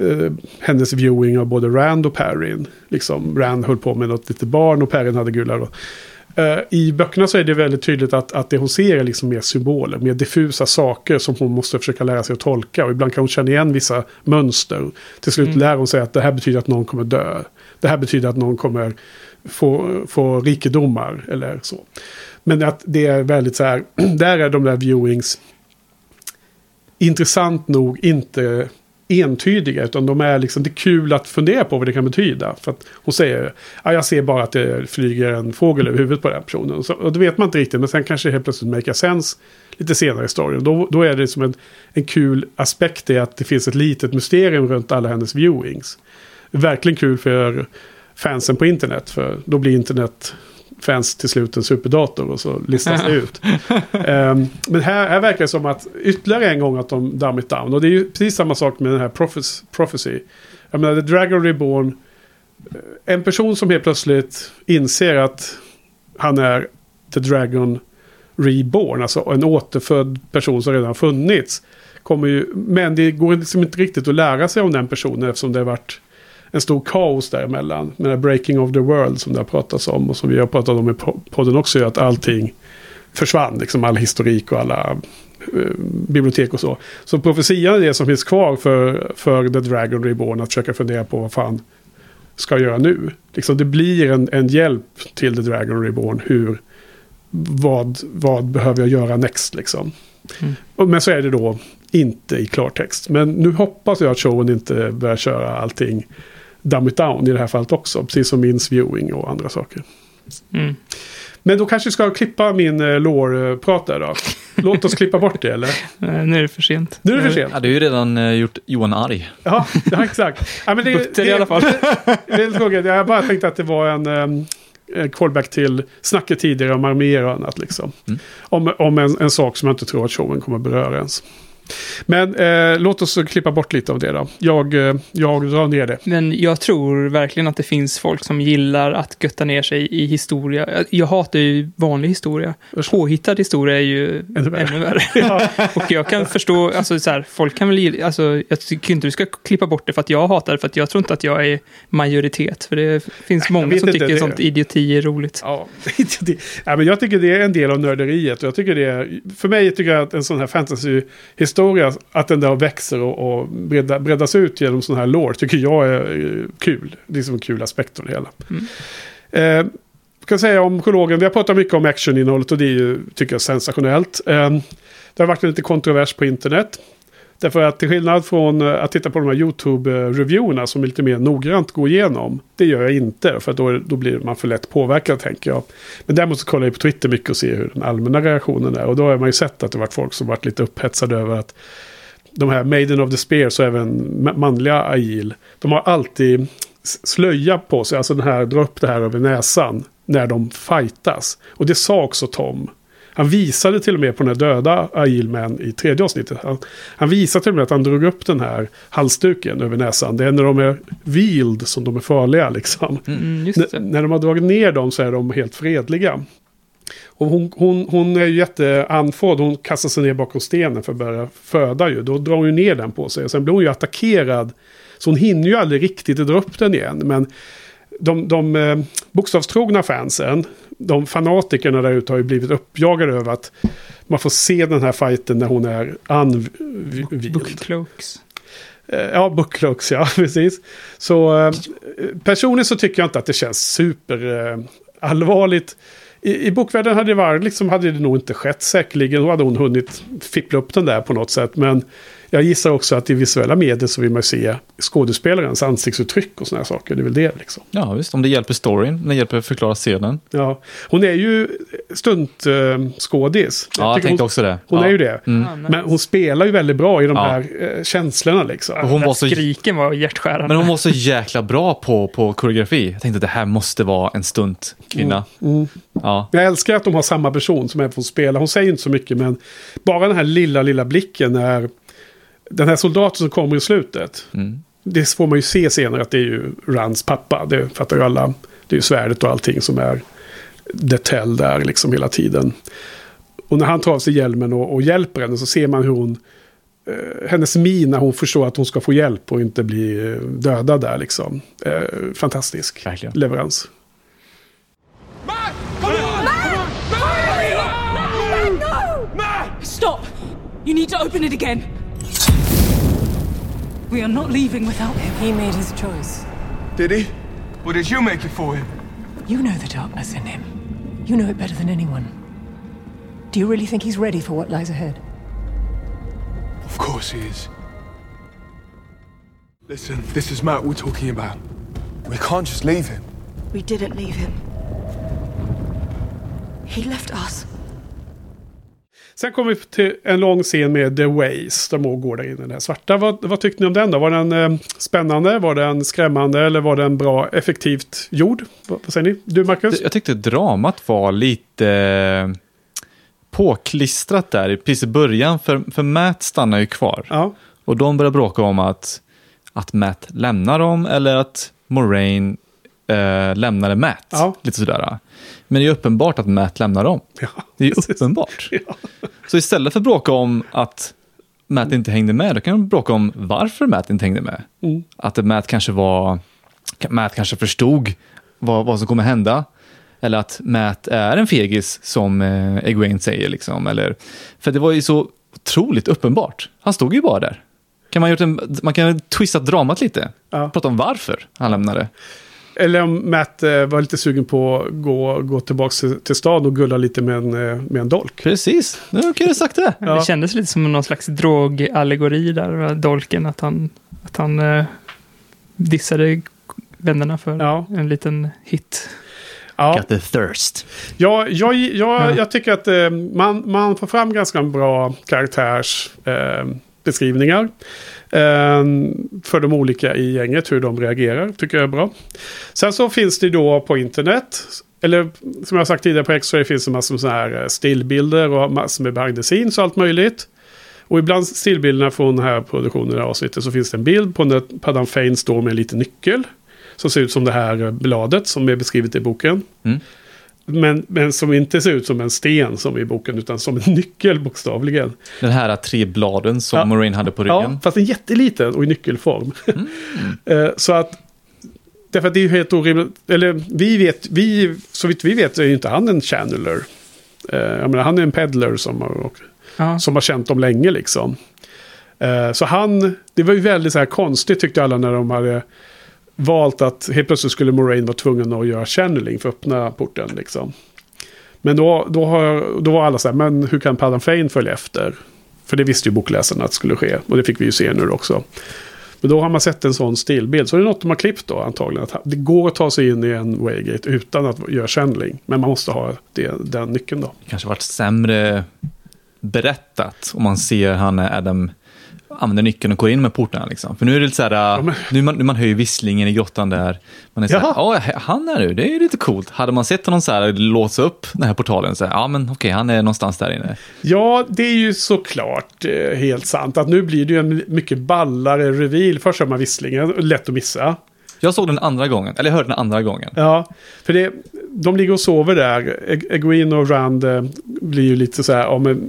eh, hennes viewing av både Rand och Perrin. Liksom Rand höll på med något litet barn och Perrin hade gula. Då. Eh, I böckerna så är det väldigt tydligt att, att det hon ser är liksom mer symboler, mer diffusa saker som hon måste försöka lära sig att tolka. Och ibland kan hon känna igen vissa mönster. Till slut mm. lär hon sig att det här betyder att någon kommer dö. Det här betyder att någon kommer få, få rikedomar eller så. Men att det är väldigt så här, [clears throat] där är de där viewings intressant nog inte entydiga. Utan de är liksom, det är kul att fundera på vad det kan betyda. För att hon säger, ja, jag ser bara att det flyger en fågel över huvudet på den personen. Så, och det vet man inte riktigt, men sen kanske det helt plötsligt make sense lite senare i storyn. Då, då är det som en, en kul aspekt i att det finns ett litet mysterium runt alla hennes viewings. Verkligen kul för fansen på internet, för då blir internet fans till slut en superdator och så listas det [laughs] ut. um, men här, här verkar det som att ytterligare en gång att de dumb it down. Och det är ju precis samma sak med den här prophes prophecy. Jag menar, The Dragon Reborn. Eh, en person som helt plötsligt inser att han är The Dragon Reborn. Alltså en återfödd person som redan funnits. Kommer ju, men det går liksom inte riktigt att lära sig om den personen eftersom det har varit en stor kaos däremellan. Med det breaking of the world som det har pratats om och som vi har pratat om i podden också. Att allting försvann, liksom all historik och alla eh, bibliotek och så. Så profetian är det som finns kvar för, för The Dragon Reborn att försöka fundera på vad fan ska göra nu. Liksom det blir en, en hjälp till The Dragon Reborn hur vad, vad behöver jag göra next liksom. Mm. Men så är det då inte i klartext. Men nu hoppas jag att showen inte börjar köra allting dumb it down i det här fallet också. Precis som min viewing och andra saker. Mm. Men då kanske vi ska klippa min uh, lore-prat där då. Låt oss klippa bort det eller? [laughs] nu är det för sent. Nu är det för sent. Ja, du har ju redan uh, gjort Johan arg. Ja, ja exakt. Ja, men det, Butter det, i alla fall. det är tråkigt. Jag bara tänkte att det var en... Um, callback till snacket tidigare om arméer och annat. Liksom. Mm. Om, om en, en, sak som jag inte tror att showen kommer beröra ens. Men eh, låt oss klippa bort lite av det då. Jag, eh, jag drar ner det. Men jag tror verkligen att det finns folk som gillar att götta ner sig i historia. Jag hatar ju vanlig historia. Påhittad historia är ju ännu värre. Ännu värre. [laughs] ja. Och jag kan förstå, alltså så här, folk kan väl gilla, alltså jag tycker inte du ska klippa bort det för att jag hatar det, för att jag tror inte att jag är majoritet. För det finns många som tycker det. sånt idioti är roligt. Ja, [laughs] ja, men jag tycker det är en del av nörderiet. Och jag tycker det är, för mig tycker jag att en sån här fantasy-historia historia, att den där växer och, och bredda, breddas ut genom sån här lore, tycker jag är eh, kul. Det är som en kul aspekt av det hela. Mm. Eh, kan säga om prologen, vi har pratat mycket om actioninnehållet och det är ju, tycker jag, sensationellt. Eh, det har varit lite kontrovers på internet. Därför att till skillnad från eh, att titta på de här YouTube-reviewerna som lite mer noggrant går igenom. Det gör jag inte, för då, då blir man för lätt påverkad tänker jag. Men däremot så kollar jag på Twitter mycket och ser hur den allmänna reaktionen är. Och då har man ju sett att det varit folk som varit lite upphetsade över att de här Maiden of the Spears och även manliga Ail. De har alltid slöja på sig, alltså den här, dra upp det här över näsan när de fightas. Och det sa också Tom. Han visade till och med på den här döda Ailman i tredje avsnittet. Han, han visade till och med att han drog upp den här halsduken över näsan. Det är när de är vild som de är farliga liksom. Mm, när de har dragit ner dem så är de helt fredliga. Och hon, hon, hon är ju jätteandfådd. Hon kastar sig ner bakom stenen för att börja föda ju. Då drar hon ner den på sig. Och sen blir hon ju attackerad. Så hon hinner ju aldrig riktigt dra upp den igen. Men de, de eh, bokstavstrogna fansen, de fanatikerna där ute har ju blivit uppjagade över att man får se den här fighten när hon är anvild. Bookcloaks. Eh, ja, bookcloaks, ja, [laughs] precis. Så eh, personligen så tycker jag inte att det känns super eh, allvarligt. I, I bokvärlden hade det, varit, liksom, hade det nog inte skett säkerligen. Då hade hon hunnit fippla upp den där på något sätt. Men jag gissar också att i visuella medier så vill man se skådespelarens ansiktsuttryck och sådana här saker. Det är väl det liksom. Ja, visst. Om det hjälper storyn, om det hjälper att förklara scenen. Ja. Hon är ju stuntskådis. Ja, jag tänkte hon, också det. hon ja. är ju det. Mm. Men hon spelar ju väldigt bra i de Ja. här eh, känslorna liksom. Och hon var så skriken var hjärtskärande. Men hon var så jäkla bra på, på koreografi. Jag tänkte att det här måste vara en stuntkvinna. Mm. Ja. Jag älskar att de har samma person som även får spela. Hon säger inte så mycket men bara den här lilla, lilla blicken när den här soldaten som kommer i slutet. Mm. Det får man ju se senare att det är ju Runs pappa. Det fattar ju alla. Det är ju svärdet och allting som är tell där liksom hela tiden. Och när han tar av sig hjälmen och, och hjälper henne så ser man hur hon... Eh, hennes min när hon förstår att hon ska få hjälp och inte bli eh, dödad där liksom. Eh, fantastisk Verkligen. leverans. Stop! You need to open it again. We are not leaving without him. He made his choice. Did he? Or did you make it for him? You know the darkness in him. You know it better than anyone. Do you really think he's ready for what lies ahead? Of course he is. Listen, this is Matt we're talking about. We can't just leave him. We didn't leave him. He left us. Sen kommer vi till en lång scen med The Ways. De går där inne i den här svarta. Vad, vad tyckte ni om den då? Var den eh, spännande? Var den skrämmande? Eller var den bra, effektivt gjord? Vad, vad säger ni? Du Marcus? Jag tyckte dramat var lite eh, påklistrat där precis i början. För, för Matt stannar ju kvar. Ja. Och de börjar bråka om att, att Matt lämnar dem eller att Moraine eh, lämnade Matt. Ja. Lite sådär. Men det är uppenbart att Matt lämnar dem. [laughs] ja. Det är ju uppenbart. Ja. Så istället för att bråka om att Matt inte hängde med, då kan de bråka om varför Matt inte hängde med. Mm. Att Matt kanske var, Matt kanske förstod vad, vad som kommer hända. Eller att Matt är en fegis som eh, Egwene säger. Liksom. Eller, för det var ju så otroligt uppenbart. Han stod ju bara där. Kan man, gjort en, man kan twista dramat lite. Ja. Prata om varför han lämnade. Eller om Matt eh, var lite sugen på att gå, gå tillbaka till, till stan och gulla lite med en, eh, med en dolk. Precis, nu kan jag ha sagt det. Ja. Det kändes lite som någon slags drogallegori där, med dolken, att han, att han eh, dissade vännerna för Ja. en liten hit. Ja. Got the thirst. Ja, jag, jag, Ja. jag tycker att eh, man, man får fram ganska bra karaktärsbeskrivningar. Beskrivningar, eh, Ehm, för de olika i gänget, hur de reagerar, tycker jag är bra. Sen så finns det då på internet, eller som jag sagt tidigare på X-ray finns det massor med sådana här eh, stillbilder och massor med behind the scenes och allt möjligt. Och ibland stillbilderna från den här produktionen, det här avsnittet, så finns det en bild på när Paddan Fane står med en liten nyckel. Som ser ut som det här eh, bladet som är beskrivet i boken. Mm. Men, men som inte ser ut som en sten som i boken, utan som en [laughs] nyckel bokstavligen. Den här tre bladen som Ja. Moraine hade på ryggen. Ja, fast en jätteliten och i nyckelform. [laughs] Eh, så att, därför att det är ju helt orimligt, eller vi vet, vi, så vitt vi vet är ju inte han en channeler. Eh, jag menar, han är en peddler som har, Ja. som har känt dem länge liksom. Eh, så han, det var ju väldigt så här konstigt tyckte alla när de hade valt att helt plötsligt skulle Moraine vara tvungen att göra channeling för att öppna porten liksom. Men då, då, har, då var alla så här, men hur kan Padam Fane följa efter? För det visste ju bokläsarna att det skulle ske. Och det fick vi ju se nu också. Men då har man sett en sån stillbild. Så det är något de har klippt då antagligen. Att det går att ta sig in i en Waygate utan att göra channeling. Men man måste ha det, den nyckeln då. Det kanske varit sämre berättat om man ser han är Adam använder nyckeln och går in med portarna. Liksom. För nu är det lite så här, men- nu man, nu man hör ju visslingen i grottan där. Man är så här, ja han är du, det är lite coolt. Hade man sett honom så här låsa upp den här portalen, så här, ja men okej, han är någonstans där inne. Ja, det är ju såklart eh, helt sant. Att nu blir det ju en mycket ballare reveal. Först hör man visslingen, lätt att missa. Jag såg den andra gången, eller jag hörde den andra gången. Ja, för det, de ligger och sover där. Eg- Egwene och Rand eh, blir ju lite så här, ja men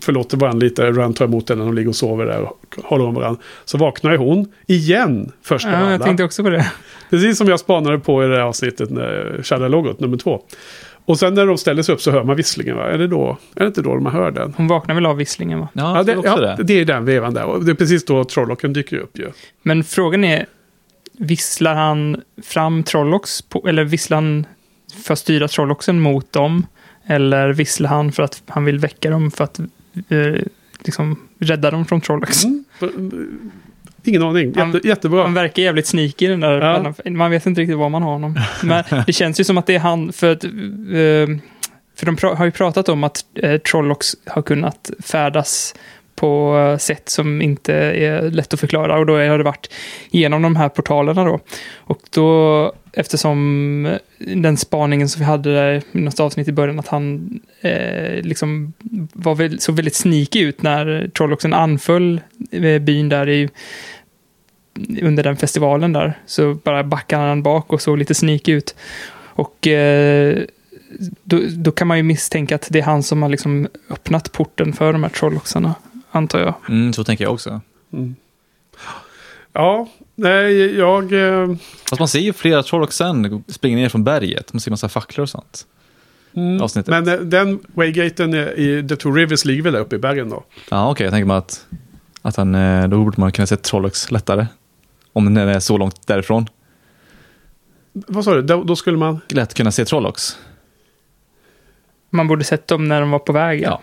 förlåter varandra lite. Rand tar emot henne när de ligger och sover där och håller om varandra. Så vaknar ju hon igen först av Ja, alla. jag tänkte också på det. Precis som jag spanade på i det här avsnittet, när Shadow-logot nummer två. Och sen när de ställer sig upp så hör man visslingen, va? Är det, då, är det inte då man hör den? Hon vaknar väl av visslingen va? Ja, Ja, det, ja, det. det är den vevan där. Och det är precis då Trollocken dyker upp ju. Men frågan är, visslar han fram Trollocs, på, eller visslar han för att styra Trolloxen mot dem? Eller visslar han för att han vill väcka dem för att eh, liksom rädda dem från Trollocs. Mm. Ingen aning. Han- Jätte, jättebra. Han verkar jävligt sneaky den där. Ja. Man vet inte riktigt var man har honom. Men det känns ju som att det är han, för att... eh, För de har ju pratat om att eh, Trollocs har kunnat färdas på eh, sätt som inte är lätt att förklara. Och då har det varit genom de här portalerna då. Och då, eftersom eh, den spaningen som vi hade där i något avsnitt i början, att han eh, liksom var väl, såg väldigt sneaky ut när Trolloxen anföll eh, byn där i under den festivalen där. Så bara backade han bak och såg lite sneaky ut. Och eh, då, då kan man ju misstänka att det är han som har liksom öppnat porten för de här trolloxarna, antar jag. Mm, så tänker jag också. Mm. Ja, nej, jag... eh, Fast man ser ju flera Trollocs sen springa ner från berget. Man ser massa facklor och sånt. Mm. Avsnittet. Men eh, den Waygaten är- i The Two Rivers ligger väl där uppe i bergen då? Ja, okej. jag tänker mig att, att han, eh, då borde man kunna se Trollocs lättare. Om den är så långt därifrån. Vad sa du? Då, då skulle man... Lätt kunna se Trollocs. Man borde sett dem när de var på väg. Ja.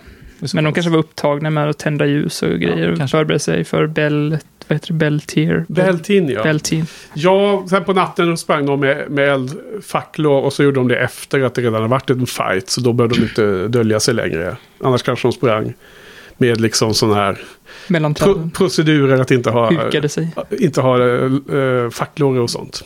Men de kanske var upptagna med att tända ljus och grejer och kanske. förbereda sig för Bell, vad heter det, Beltier? Beltin ja. Beltin. Ja, sen på natten sprang de med, med eldfacklor och så gjorde de det efter att det redan har varit en fight. Så då behövde de inte dölja sig längre. Annars kanske de sprang med liksom sådana här pro procedurer att inte ha, Hukade sig. inte ha äh, facklor och sånt.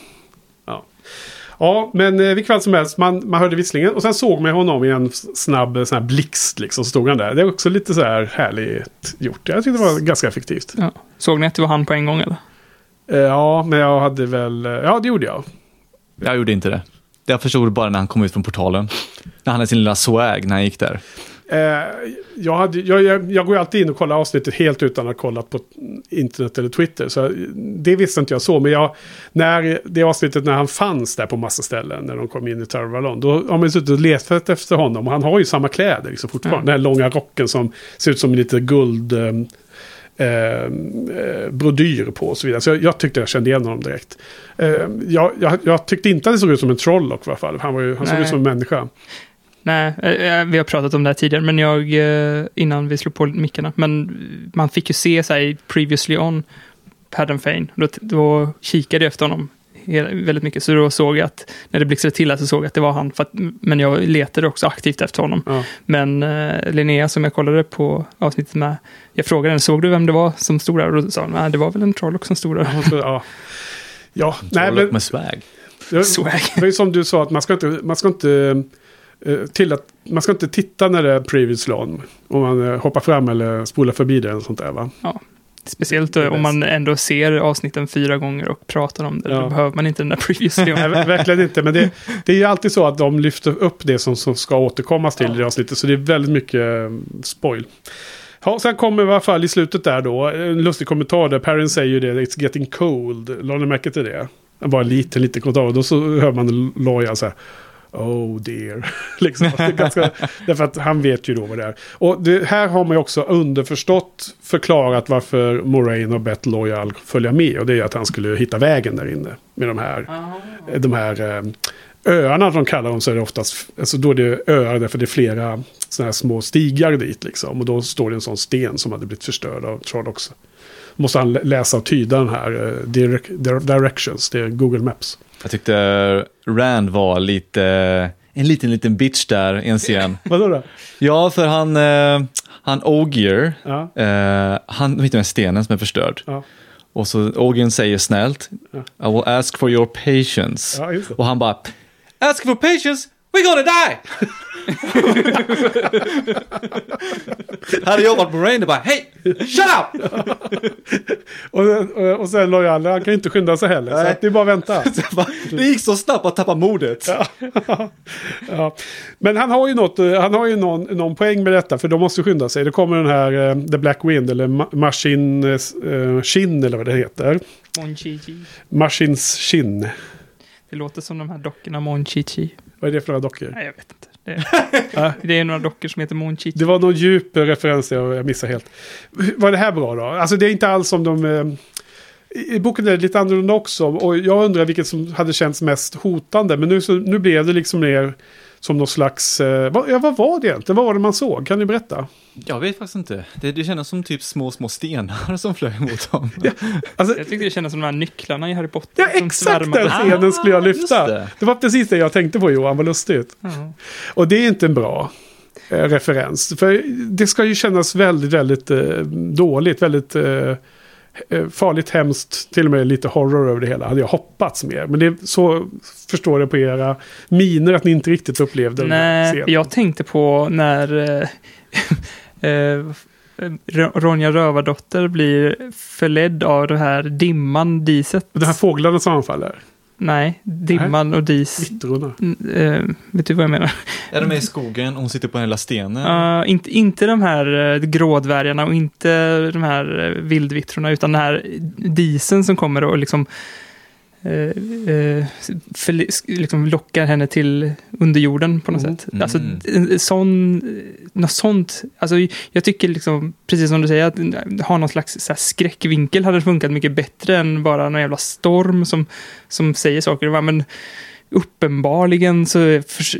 Ja, men eh, vilket fall som helst, man, man hörde visslingen och sen såg man honom i en snabb sån här blixt. Liksom, så stod han där. Det är också lite så här härligt gjort. Jag tyckte det var ganska effektivt. Ja. Såg ni att det var han på en gång eller? Eh, Ja, men jag hade väl... eh, Ja, det gjorde jag. Jag gjorde inte det. Jag förstod bara när han kom ut från portalen. När han hade sin lilla swag när han gick där. Eh, jag, hade, jag, jag, jag går alltid in och kollar avsnittet helt utan att kolla på internet eller Twitter. Så det visste inte jag så. Men jag, när det avsnittet när han fanns där på massa ställen. När de kom in i Tower of Valon. Då har man suttit och letat efter honom. Och han har ju samma kläder liksom fortfarande. Mm. Den här långa rocken som ser ut som lite guld... Eh, eh, brodyr på och så vidare. Så jag, jag tyckte jag kände igen honom direkt. Eh, jag, jag, jag tyckte inte att det såg ut som en Trollock i alla fall. Han, var ju, han såg ut som en människa. Nej, eh, vi har pratat om det här tidigare, men jag, eh, innan vi slog på mickarna, men man fick ju se så här Previously On, Padden Fane, då, då kikade jag efter honom väldigt mycket, så då såg jag att, när det blixtrade till här så såg jag att det var han, för att, men jag letade också aktivt efter honom. Ja. Men eh, Linnea som jag kollade på avsnittet med, jag frågade henne, såg du vem det var som stod där? Och då sa hon, nej det var väl en Trollock som stod där. Ja, ja. ja nej, Trolloc men, med swag. det, Swag. det ju som du sa att man ska inte, man ska inte, eh, till att, man ska inte titta när det är previous on. Om man eh, hoppar fram eller spolar förbi det eller sånt där va. Speciellt Det är eh, om man ändå ser avsnitten fyra gånger och pratar om det, Ja. då behöver man inte den där Previously [laughs] On. Nej, ver- verkligen inte. Men det, det är ju alltid så att de lyfter upp det som, som ska återkommas till i det avsnittet. Så det är väldigt mycket eh, spoil. Ja, sen kommer i alla fall i slutet där då, en lustig kommentar där Perrin säger ju det, it's getting cold. Lade ni märke till det? Var en liten, liten kommentar. Och då så hör man Loya så här, oh dear. [laughs] liksom, att det är ganska, [laughs] därför att han vet ju då vad det är. Och det, här har man ju också underförstått förklarat varför Moraine och Beth Loyal följa med. Och det är att han skulle hitta vägen där inne. Med de här, de här eh, öarna de kallar dem så är det oftast, alltså då är det öar därför det är flera sådana här små stigar dit liksom. Och då står det en sån sten som hade blivit förstörd av Troll också. Måste han lä- läsa och tyda den här eh, direc- dir- directions, det är Google Maps. Jag tyckte Rand var lite, en liten, liten bitch där i en scen. [laughs] Vadå då? Ja, för han, eh, han Ogier, Ja. eh, han hittar den stenen som är förstörd. Ja. Och så Ogier säger snällt, I will ask for your patience. Ja. Och han bara, ask for patience, we're gonna die! hade jag varit Moraine och bara, hej, shut up! Och, och, och sen Loyal, han kan ju inte skynda sig heller. Så Nej. att det är bara att vänta. [laughs] det gick så snabbt att tappa modet. [laughs] ja. Men han har ju, något, eh, han har ju någon, någon poäng med detta, för de måste skynda sig. Det kommer den här eh, The Black Wind, eller Ma- Machine uh, Shin, eller vad det heter. Monchichi. Machines Shin. Det låter som de här dockorna Monchichi. Vad är det för några dockor? Nej, jag vet inte. Det [laughs] är, det är några dockor som heter Monchichi. Det var någon djup referens jag, missade helt. Var det här bra då? Alltså det är inte alls som de... eh, i boken är det lite annorlunda också. Och jag undrar vilket som hade känts mest hotande. Men nu, så, nu blev det liksom mer som någon slags... Eh, vad, ja, vad var det egentligen? Vad var det man såg? Kan ni berätta? Jag vet faktiskt inte. Det, det kändes som typ små, små stenar [laughs] som flög mot dem. Alltså, Jag tyckte det kändes som de här nycklarna i Harry Potter. ja, exakt den scenen skulle jag Ah, lyfta. det. Det. var precis det jag tänkte på Johan, vad lustigt. Ja. Och det är inte en bra eh, referens. För det ska ju kännas väldigt, väldigt eh, dåligt. Väldigt eh, farligt, hemskt, till och med lite horror över det hela. Hade jag hoppats mer. Men det så förstår jag på era miner att ni inte riktigt upplevde den Nej, scenen. jag tänkte på när eh, [laughs] eh, Ronja Rövardotter blir förledd av det här dimman, diset. De här fåglarna som anfaller. Nej, dimman och dis. Vittrorna. Eh, vet du vad jag menar? Är de med i skogen och hon sitter på den lilla stenen? Uh, inte, inte de här uh, grådvärgarna och inte de här uh, vildvittrorna utan den här disen som kommer och liksom, uh, uh, förli- liksom lockar henne till underjorden på något Mm. sätt. Mm. Alltså en sån, något sånt. Alltså, jag tycker liksom, precis som du säger, att ha någon slags så här, skräckvinkel hade funkat mycket bättre än bara någon jävla storm som, som säger saker. Men uppenbarligen så förs-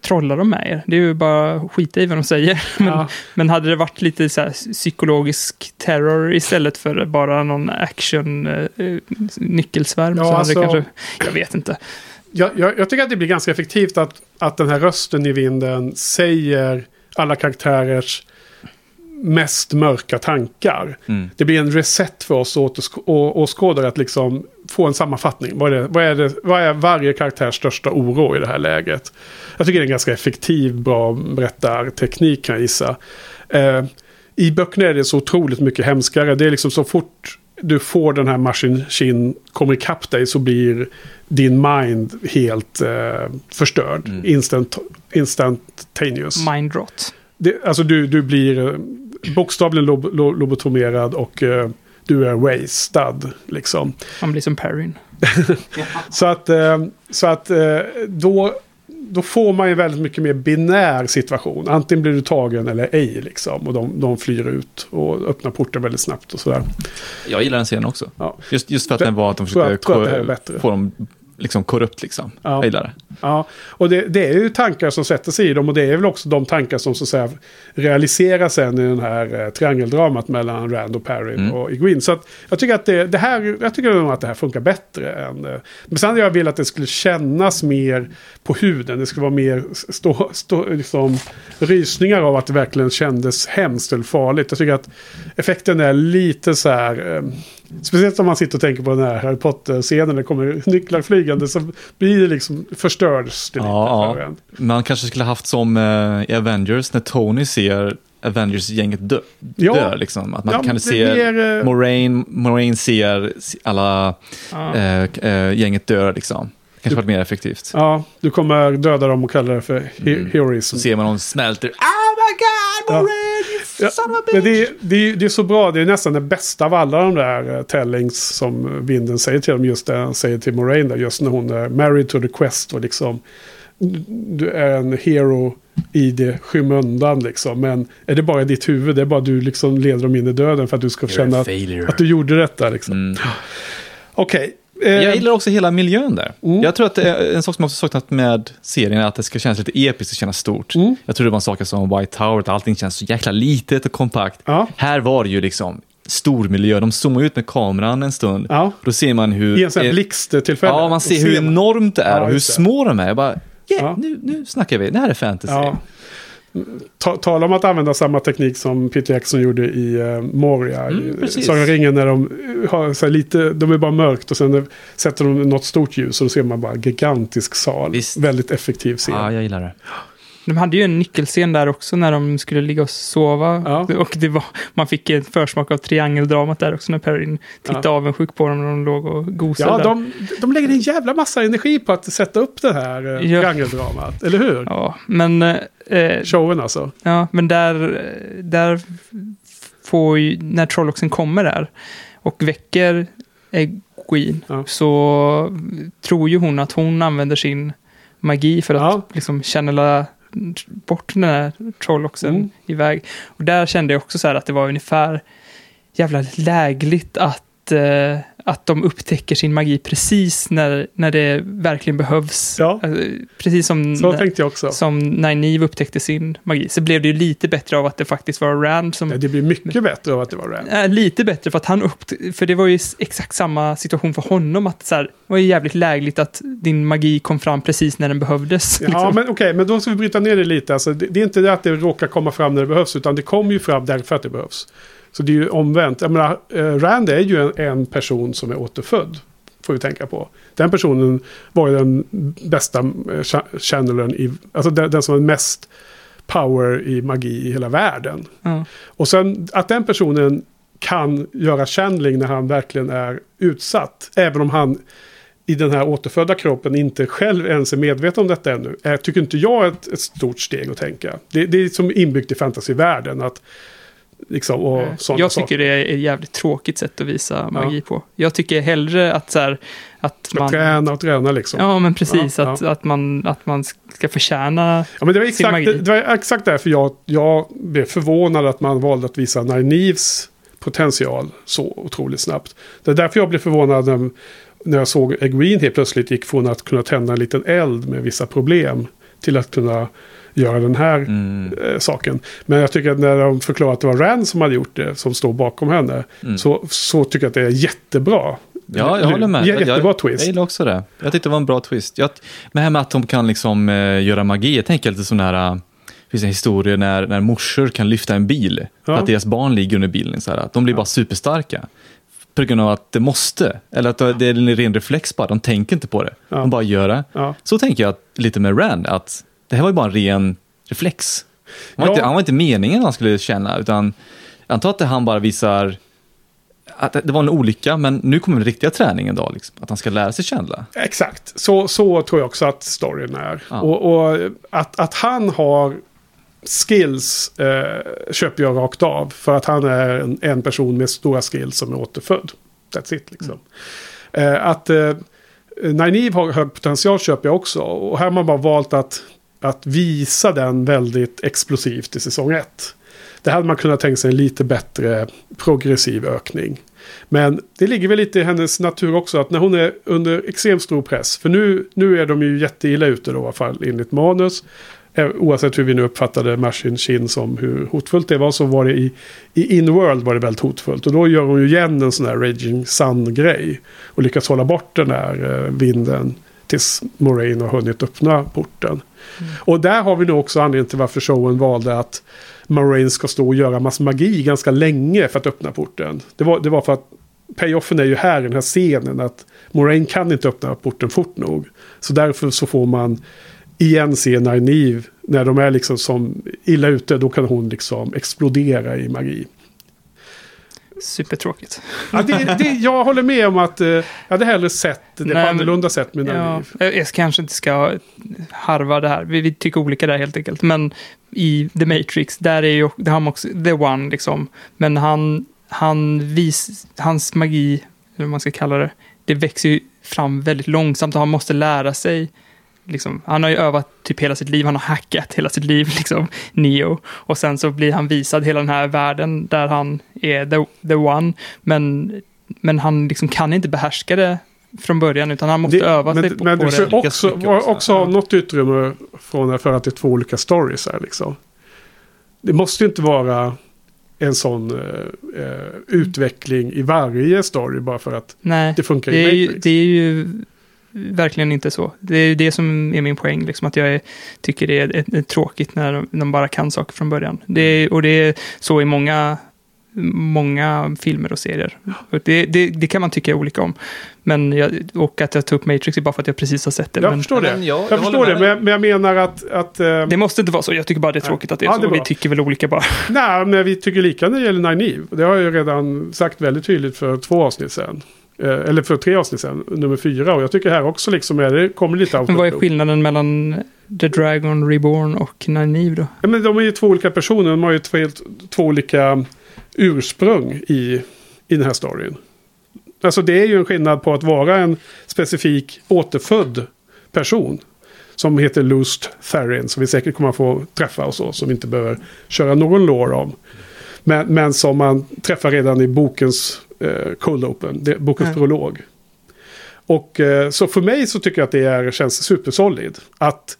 trollar de med er. Det är ju bara att skita i vad de säger. [laughs] Men, Ja. men hade det varit lite så psykologisk terror istället för bara någon action eh, eh, nyckelsvärm Ja, så alltså- kanske, jag vet inte. Jag, jag, jag tycker att det blir ganska effektivt att, att den här rösten i vinden säger alla karaktärers mest mörka tankar. Mm. Det blir en reset för oss åskådare att liksom få en sammanfattning. Vad är, det, vad, är det, vad är varje karaktärs största oro i det här läget? Jag tycker det är en ganska effektiv, bra berättarteknik kan jag gissa. Eh, I böckerna är det så otroligt mycket hemskare. Det är liksom så fort du får den här Machine Chin kommer ikapp dig så blir din mind helt eh, förstörd. Mm. Instant, instantaneous. Mindrot. Det, alltså du, du blir eh, bokstavligen lob, lo, lobotomerad och eh, du är wasted. Liksom. Man blir som Perrin. [laughs] Så att, eh, så att eh, då, då får man ju väldigt mycket mer binär situation. Antingen blir du tagen eller ej. Liksom. Och de, de flyr ut och öppnar porten väldigt snabbt och sådär. Jag gillar den scenen också. Ja. Just, just för att den var att de försökte få dem liksom korrupt liksom. Ja. Jag gillar det. Ja, och det, det är ju tankar som sätter sig i dem och det är väl också de tankar som så att säga realiseras sen i den här eh, triangeldramat mellan Rand och Perrin Mm. och Egwene. Så att jag tycker att det, det här, jag tycker nog att det här funkar bättre än... eh, Men sen hade jag velat att det skulle kännas mer på huden. Det skulle vara mer stå, stå, liksom, rysningar av att det verkligen kändes hemskt eller farligt. Jag tycker att effekten är lite så här... Eh, speciellt om man sitter och tänker på den här Harry Potter-scenen. när Det kommer nycklar flygande så blir det liksom förstörs det lite Ja, för. Man kanske skulle haft som eh, i Avengers när Tony ser Avengers-gänget dö, Ja. dö liksom. Att man Ja, kan se blir, eh, Moraine, Moraine ser alla Ja. eh, eh, gänget dö liksom. Kanske varit mer effektivt. Ja, du kommer döda dem och kalla det för he- Mm. heroism. Så ser man dem smälter. Oh my god. Moraine, you Ja, son of a men bitch! det, det, det är så bra, det är nästan det bästa av alla de där uh, tellings som vinden säger till dem. Just det han säger till Moraine där, just när hon är married to the quest och liksom du är en hero i det skymundan liksom. Men är det bara i ditt huvud, det är bara du liksom leder dem in i döden för att du ska känna att, failure. att du gjorde detta liksom. Mm. Okej. Eh, Jag gillar också hela miljön där. Mm. Jag tror att är en sak som jag också saknat med serien är att det ska kännas lite episkt och kännas stort. Mm. Jag tror det var en sak som White Tower, att allting känns så jäkla litet och kompakt. Ja. Här var det ju liksom stor miljö. De zoomar ut med kameran en stund. Ja. Då ser man hur... I en sån här eh, blixttillfälle. Ja, man ser hur enormt det är Ja, och hur små de är. Jag bara, yeah, nu, nu snackar vi. Det här är fantasy. Ta, tala om att använda samma teknik som Peter Jackson gjorde i uh, Moria. Mm. Sagan ringen när de eh, har så här lite, de är bara mörkt och sen sätter de något stort ljus och då ser man bara gigantisk sal. Visst. Väldigt effektiv scen. Ja, jag gillar det. De hade ju en nyckelscen där också när de skulle ligga och sova. Ja. Och det var, man fick en försmak av triangeldramat där också när Perrin tittade Ja. avundsjuk på dem när de låg och gosade. Ja, de, de lägger en jävla massa energi på att sätta upp det här uh, Ja. triangeldramat. Eller hur? Ja, men, eh, Showen alltså. ja, men där, där får ju, när Trolloxen kommer där och väcker Egwene Ja. så tror ju hon att hon använder sin magi för att Ja. liksom channela bort den här Trolloxen Mm. iväg. Och där kände jag också så här att det var ungefär jävla lägligt att att, eh, att de upptäcker sin magi precis när, när det verkligen behövs. Ja. Alltså, precis som, Så tänkte jag också. som när Nive upptäckte sin magi. Så blev det ju lite bättre av att det faktiskt var Rand som... Ja, det blir mycket bättre av att det var Rand. Äh, lite bättre för att han upp, för det var ju exakt samma situation för honom att så här, det var ju jävligt lägligt att din magi kom fram precis när den behövdes. Ja, liksom. men okej, men då ska vi bryta ner det lite. Alltså, det, det är inte det att det råkar komma fram när det behövs, utan det kommer ju fram därför att det behövs. Så det är ju omvänt. Jag menar, eh, Rand är ju en, en person som är återfödd. Får vi tänka på. Den personen var ju den bästa eh, cha- channelern i... Alltså den, den som har mest power i magi i hela världen. Ja. Och sen att den personen kan göra channeling när han verkligen är utsatt. Även om han i den här återfödda kroppen inte själv ens är medveten om detta ännu. Är, tycker inte jag är ett, ett stort steg att tänka. Det, det är som inbyggt i fantasyvärlden. Att, liksom, och sådana Jag saker. tycker det är ett jävligt tråkigt sätt att visa magi på. Jag tycker hellre att så här, att man... träna och träna liksom. Ja, men precis. Ja, att, ja. Att, man, att man ska förtjäna... Ja, men det, var sin exakt, magi. det, det var exakt därför jag, jag blev förvånad att man valde att visa Nynaeves potential så otroligt snabbt. Det är därför jag blev förvånad när, när jag såg Egwene helt plötsligt gick från att kunna tända en liten eld med vissa problem till att kunna göra den här Mm. eh, saken. Men jag tycker att när de förklarar att det var Rand som hade gjort det, som står bakom henne, Mm. så, så tycker jag att det är jättebra. Ja, jag håller med. Jä- Jättebra jag, twist. Jag gillar också det. Jag tyckte det var en bra twist. Jag, men det här med att de kan liksom eh, göra magi, jag tänker lite sån här, eh, finns en historia när, när morsor kan lyfta en bil, Ja. att deras barn ligger under bilen, så här, att de blir bara superstarka. På grund av att det måste, eller att det är en ren reflex bara, de tänker inte på det. Ja. De bara gör det. Ja. Så tänker jag att, lite med Rand, att det här var ju bara en ren reflex. Han var, Ja. inte, han var inte meningen att han skulle känna, utan jag antar att han bara visar att det var en olycka, men nu kommer den riktiga träningen då, liksom, att han ska lära sig känna. Exakt, så, så tror jag också att storyn är. Ja. Och, och att, att han har skills eh, köper jag rakt av. För att han är en, en person med stora skills som är återfödd. That's it liksom. Eh, att eh, Nynaeve har hög potential köper jag också. Och här har man bara valt att, att visa den väldigt explosivt i säsong 1. Det hade man kunnat tänka sig en lite bättre progressiv ökning. Men det ligger väl lite i hennes natur också att när hon är under extremt stor press. För nu, nu är de ju jätteilla ute då i alla fall enligt manus. Eh, oavsett hur vi nu uppfattade Machine Chin som hur hotfullt det var så var det i, i Inworld var det väldigt hotfullt. Och då gör hon ju igen en sån här Raging Sun-grej. Och lyckas hålla bort den här eh, vinden tills Moraine har hunnit öppna porten. Mm. Och där har vi nog också anledningen till varför showen valde att Moraine ska stå och göra massa magi ganska länge för att öppna porten. Det var, det var för att payoffen är ju här i den här scenen att Moraine kan inte öppna porten fort nog. Så därför så får man igen se Nynaeve när de är liksom som illa ute. Då kan hon liksom explodera i magi. Supertråkigt. Ja, det, det, jag håller med om att eh, jag hade hellre sett det Nej, på annorlunda sätt med Ja, Nynaeve. jag kanske inte ska harva det här. Vi, vi tycker olika där helt enkelt. Men i The Matrix, där är ju, har man också The One liksom. Men han, han vis, hans magi, eller vad man ska kalla det, det växer ju fram väldigt långsamt och han måste lära sig. Liksom, han har ju övat typ hela sitt liv, han har hackat hela sitt liv, [laughs] liksom, Neo. Och sen så blir han visad hela den här världen där han är the, the one. Men, men han liksom kan inte behärska det från början, utan han måste Det- öva men, sig på, men på det det. ska Lyckas också, också. också ha något utrymme från för att det är två olika stories här liksom. Det måste ju inte vara en sån eh, eh, utveckling i varje story bara för att Nej, det funkar det i ju, Matrix. det är ju verkligen inte så. Det är ju det som är min poäng, liksom, att jag är, tycker det är, är, är tråkigt när de, de bara kan saker från början. Det är, och det är så i många, många filmer och serier. Och det, det, det kan man tycka olika om. Men jag, och att jag tog upp Matrix är bara för att jag precis har sett det. jag men förstår det. men jag- jag jag förstår det, men, men jag menar att... att eh, det måste inte vara så. Jag tycker bara det är tråkigt att det är Ja, det är så. Vi tycker väl olika bara. Nej, men vi tycker lika när det gäller Nynaeve. Det har jag ju redan sagt väldigt tydligt för två avsnitt sedan. Eh, eller för tre avsnitt sedan, nummer fyra. Och jag tycker här också liksom är det kommer lite out Men vad är skillnaden mellan The Dragon Reborn och Nynaeve då? Ja, men de är ju två olika personer. De har ju två, två olika ursprung i, i den här storyn. Alltså det är ju en skillnad på att vara en specifik återfödd person. Som heter Lust Therin. Som vi säkert kommer att få träffa och så. Som vi inte behöver köra någon lore om. Men, men som man träffar redan i bokens eh, Cold Open, det, bokens Ja. prolog. Och eh, så för mig så tycker jag att det är, känns supersolid. Att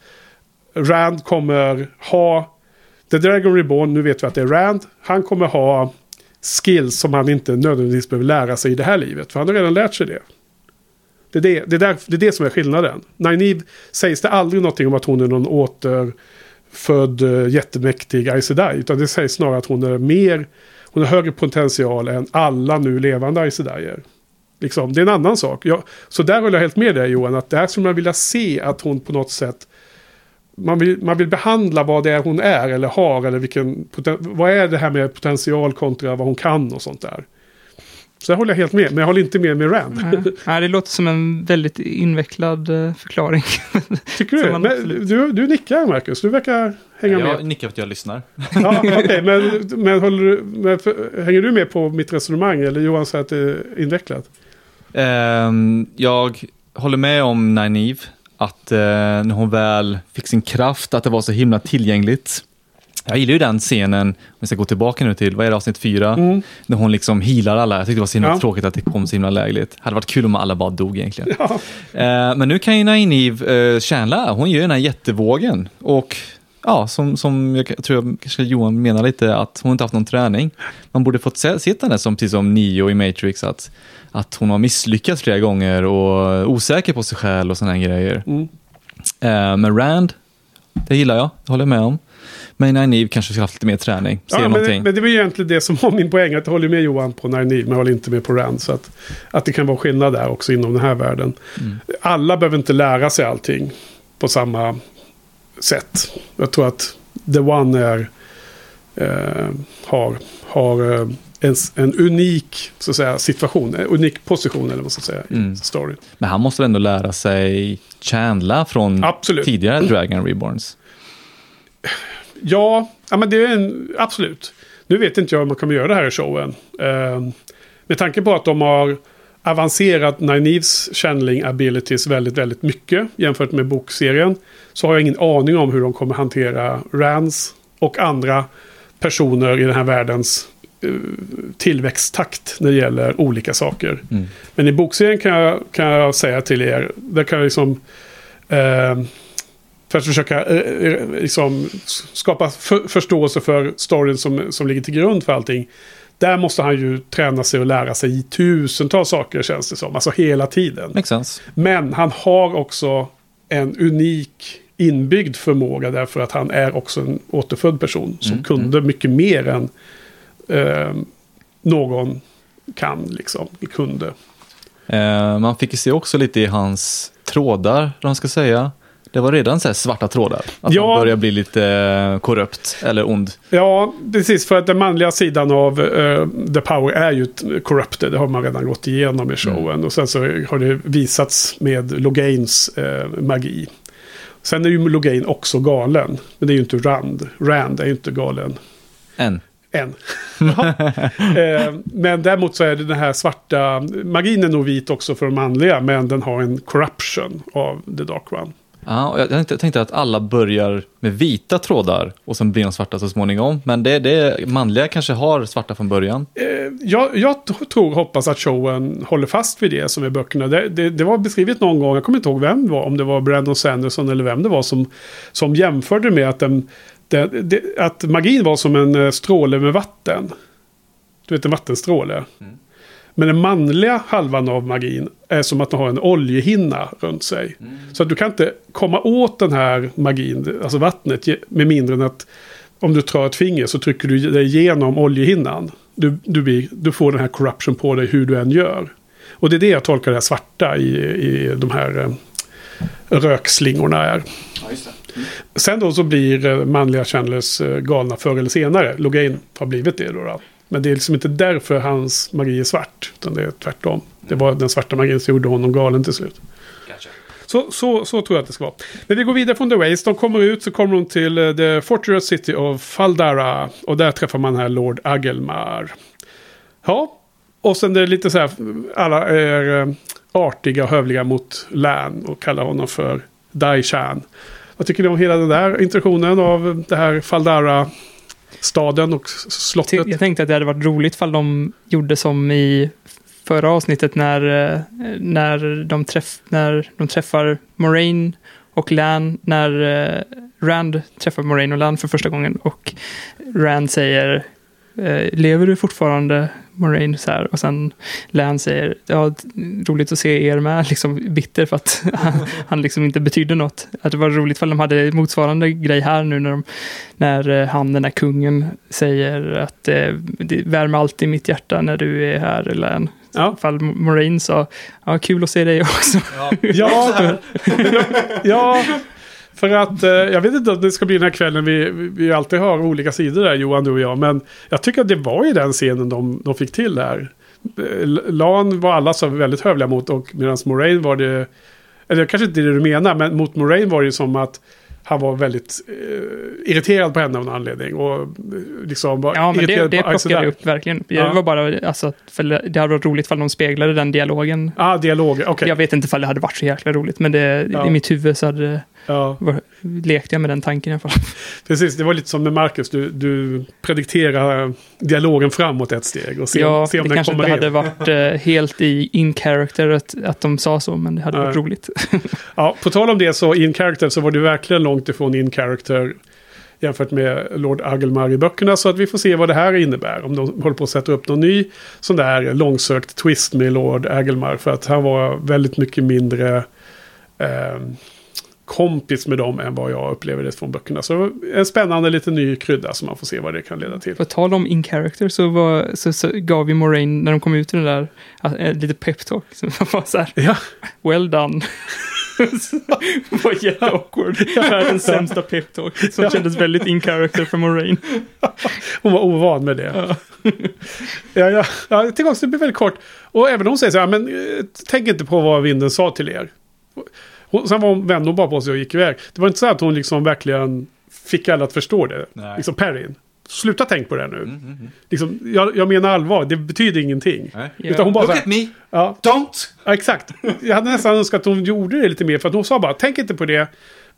Rand kommer ha The Dragon Reborn, nu vet vi att det är Rand. Han kommer ha skills som han inte nödvändigtvis behöver lära sig i det här livet. För han har redan lärt sig det. Det är det, det, är där, det, är det som är skillnaden. Nynaeve sägs det aldrig någonting om att hon är någon återfödd eh, jättemäktig Aes Sedai. Utan det sägs snarare att hon är mer, hon har högre potential än alla nu levande Aes Liksom, det är en annan sak. Jag, så där håller jag helt med dig Johan, att där skulle man vilja se att hon på något sätt man vill, man vill behandla vad det är hon är eller har eller vilken, vad är det här med potential kontra vad hon kan och sånt där. Så där håller jag helt med, men jag håller inte med med Rand. Ja. Ja, det låter som en väldigt invecklad eh, förklaring. [laughs] Tycker du? absolut- du? Du nickar Marcus, du verkar hänga Jag med. nickar för att jag lyssnar. Ja, okej, men, men, håller du, men för, hänger du med på mitt resonemang eller Johan säger att det är invecklat? Ehm, jag håller med om Nynaeve, att eh, när hon väl fick sin kraft, att det var så himla tillgängligt. Jag gillar ju den scenen, om vi ska gå tillbaka nu till, vad är det, avsnitt fyra? Mm. När hon liksom healar alla. Jag tyckte det var så himla Ja. tråkigt att det kom så himla lägligt. hade varit kul om alla bara dog egentligen. Ja. Eh, men nu kan ju uh, tjäna, hon gör ju den här jättevågen. Och ja, som, som jag tror jag kanske Johan menar lite, att hon inte haft någon träning. Man borde fått se, sett henne som, precis som Neo i Matrix, att, att hon har misslyckats flera gånger och osäker på sig själv och sådana grejer. Mm. Eh, men Rand, det gillar jag, det håller jag med om. Men Nynaeve kanske skulle haft lite mer träning, se Ja, men, någonting. men det var ju egentligen det som var min poäng. Att jag håller med Johan på Nynaeve, men jag håller inte med på Rand. Så att, att det kan vara skillnad där också inom den här världen. Mm. Alla behöver inte lära sig allting på samma sätt. Jag tror att The One är, eh, har, har eh, en, en unik så att säga, situation, en unik position eller vad man ska säga Mm. i storyn. Men han måste ändå lära sig chandla från Absolut. tidigare Dragon Reborns. [clears throat] Ja, ja men det är en, absolut. Nu vet inte jag om man kommer göra det här i showen. Eh, med tanke på att de har avancerat Nynaeves channeling abilities väldigt, väldigt mycket jämfört med bokserien. Så har jag ingen aning om hur de kommer hantera Rands och andra personer i den här världens eh, tillväxttakt när det gäller olika saker. Mm. Men i bokserien kan jag, kan jag säga till er, där kan jag liksom... Eh, för att försöka eh, eh, liksom, skapa för, förståelse för storyn som, som ligger till grund för allting. Där måste han ju träna sig och lära sig i tusentals saker känns det som. Alltså hela tiden. Men han har också en unik inbyggd förmåga därför att han är också en återfödd person som Mm, kunde mycket mer än eh, någon kan liksom, kunde. Eh, man fick ju se också lite i hans trådar, vad man ska säga. Det var redan så här svarta trådar. Att Ja. han börjar bli lite eh, korrupt eller ond. Ja, precis. För att den manliga sidan av eh, The Power är ju corrupted. Det har man redan gått igenom i showen. Och sen så har det visats med Logains eh, magi. Sen är ju Logain också galen. Men det är ju inte Rand. Rand är ju inte galen Än. än. [laughs] eh, men däremot så är det den här svarta... Magin är nog vit också för de manliga. Men den har en corruption av The Dark One. Ja, jag tänkte, tänkte att alla börjar med vita trådar och sen blir de svarta så småningom. Men det, det manliga kanske har svarta från början. Eh, jag, jag tror, hoppas att showen håller fast vid det som är böckerna. Det, det, det var beskrivet någon gång, jag kommer inte ihåg vem det var, om det var Brandon Sanderson eller vem det var som, som jämförde med att, den, det, att magin var som en eh, stråle med vatten. Du vet en vattenstråle. Men den manliga halvan av magin är som att den har en oljehinna runt sig. Så att du kan inte komma åt den här magin, alltså vattnet, med mindre än att om du tar ett finger så trycker du dig igenom oljehinnan. Du, du, du får den här corruption på dig hur du än gör. Och det är det jag tolkar det här svarta i, i de här eh, rökslingorna är. Sen då så blir eh, manliga channelers eh, galna förr eller senare. Logain har blivit det då, då. Men det är liksom inte därför hans magi är svart. Utan det är tvärtom. Det var den svarta magin som gjorde honom galen till slut. Så, så, så tror jag att det ska vara. När vi går vidare från The Waste, de kommer ut så kommer de till eh, The Fortress City of Faldara. Och där träffar man här Lord Agelmar. Ja, och sen är det lite så här, alla är eh, artiga och hövliga mot Lan och kallar honom för Daishan. Vad tycker ni om hela den där introduktionen av det här Staden och slottet? Jag tänkte att det hade varit roligt ifall de gjorde som i förra avsnittet när, eh, när, de, träff, när de träffar Moraine och Lan, när eh, Rand träffar Moraine och Lan för första gången och Rand säger lever du fortfarande Moraine så här och sen Lan säger ja, roligt att se er med, [laughs] liksom bitter för att han, [laughs] han liksom inte betydde något. Att det var roligt för de hade motsvarande grej här nu när, de, när eh, han, den här kungen, säger att eh, det värmer alltid mitt hjärta när du är här, Lan. Ja. Fall Moraine sa, ja kul att se dig också. Ja, ja, [laughs] för att eh, jag vet inte om det ska bli den här kvällen vi, vi alltid har olika sidor där Johan, du och jag. Men jag tycker att det var ju den scenen de, de fick till där. Eh, Lan var alla så väldigt hövliga mot och medan Moraine var det, eller kanske inte det du menar, men mot Moraine var det ju som att han var väldigt eh, irriterad på henne av någon anledning. Och eh, liksom var Ja, men det, det plockade jag upp verkligen. Ja. Det var bara, alltså, det hade varit roligt ifall de speglade den dialogen. Ah, dialoger, okej. Jag vet inte ifall det hade varit så jäkla roligt, men det, Ja. i mitt huvud så hade, Ja. lekte jag med den tanken i alla fall. Precis, det var lite som med Marcus. Du, du predikterar dialogen framåt ett steg och se, ja, se om det den kanske kommer inte in. hade varit eh, helt i in character att, att de sa så, men det hade varit Nej. roligt. [laughs] Ja, på tal om det så in character så var det verkligen långt ifrån in character jämfört med Lord Agelmar i böckerna. Så att vi får se vad det här innebär. Om de håller på att sätta upp någon ny sån där långsökt twist med Lord Agelmar. För att han var väldigt mycket mindre eh, kompis med dem än vad jag upplever det från böckerna. Så en spännande liten ny krydda som man får se vad det kan leda till. På tal om in character så, var, så, så gav ju Moraine, när de kom ut i den där, eh, lite peptalk. [laughs] Som var så här, Ja, well done. [laughs] det var jätteawkward. [laughs] Världens sämsta peptalk. Som kändes väldigt in character för Moraine. Hon var ovan med det. Ja, ja, ja, tillbaka, det blir väldigt kort. Och även hon säger så här, men eh, tänk inte på vad vinden sa till er. Hon, sen var hon, vände hon bara på sig och gick iväg. Det var inte så att hon liksom verkligen fick alla att förstå det. Nej. Liksom Perrin. Sluta tänk på det nu. Mm, mm, mm. Liksom, jag, jag menar allvar, det betyder ingenting. Nej. Utan hon bara så Look at me, ja, don't! ja, exakt. Jag hade nästan önskat att hon gjorde det lite mer. För att hon sa bara, tänk inte på det.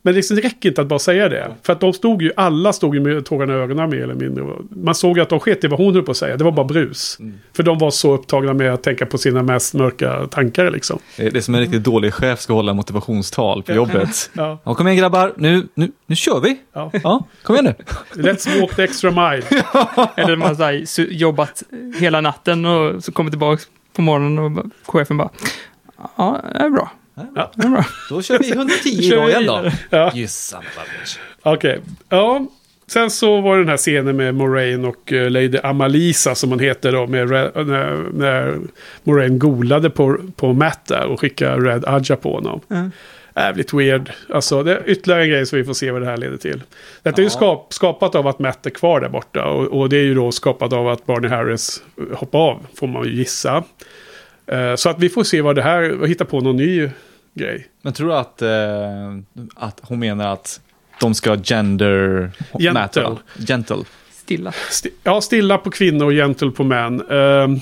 Men liksom, det räcker inte att bara säga det. För att de stod ju, alla stod ju med tårarna i ögonen mer eller mindre. Man såg ju att de sket i vad hon höll på att säga. Det var bara brus. För de var så upptagna med att tänka på sina mest mörka tankar liksom. Det är som en riktigt dålig chef ska hålla motivationstal på jobbet. [laughs] Ja, Ja, kom igen grabbar, nu, nu, nu kör vi! ja. Ja, kom igen nu! [laughs] Let's walk the extra mile. [laughs] Eller man har jobbat hela natten och så kommer tillbaka på morgonen och chefen bara Ja, det är bra. Ja. Bra. Då kör vi [laughs] 110 Kör idag igen då. Ja. Okej. Ja. Sen så var det den här scenen med Moraine och eh, Lady Amalisa som hon heter då. Med Re- när, när Moraine golade på, på Matt där och skickade Red Adja på honom. Ja. Jävligt weird. Alltså det är ytterligare en grej så vi får se vad det här leder till. Detta är ju Ja. skap, skapat av att Matt är kvar där borta. Och, och det är ju då skapat av att Barney Harris hoppar av. Får man ju gissa. Eh, så att vi får se vad det här, hitta på någon ny grej. Men tror du att, eh, att hon menar att de ska gender... Gentle. Gentle. Stilla. Sti- ja, stilla på kvinnor och gentle på män. Ehm,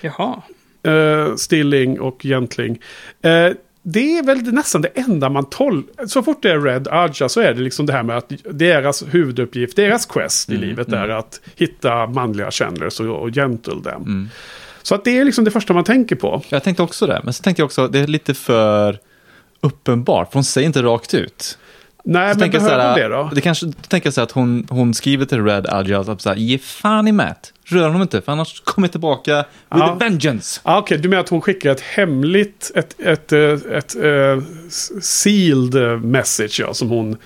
Jaha. eh, stilling och gentling. Eh, det är väl nästan det enda man tolkar. Så fort det är Red Adja så är det liksom det här med att deras huvuduppgift, deras quest i Mm, livet mm. är att hitta manliga chandlers och, och gentle dem. Mm. Så att det är liksom det första man tänker på. Jag tänkte också det, men så tänkte jag också det är lite för uppenbart, för hon säger inte rakt ut. Nej, Så men behöver så det då? Det kanske, då tänker jag så att hon, hon skriver till Red Agile att så här, ge fan i Matt, rör honom inte, för annars kommer jag tillbaka with Ja. a vengeance. Ah, Okej, du menar att hon skickar ett hemligt, ett, ett, eh, ett, eh, sealed message, ja, som hon...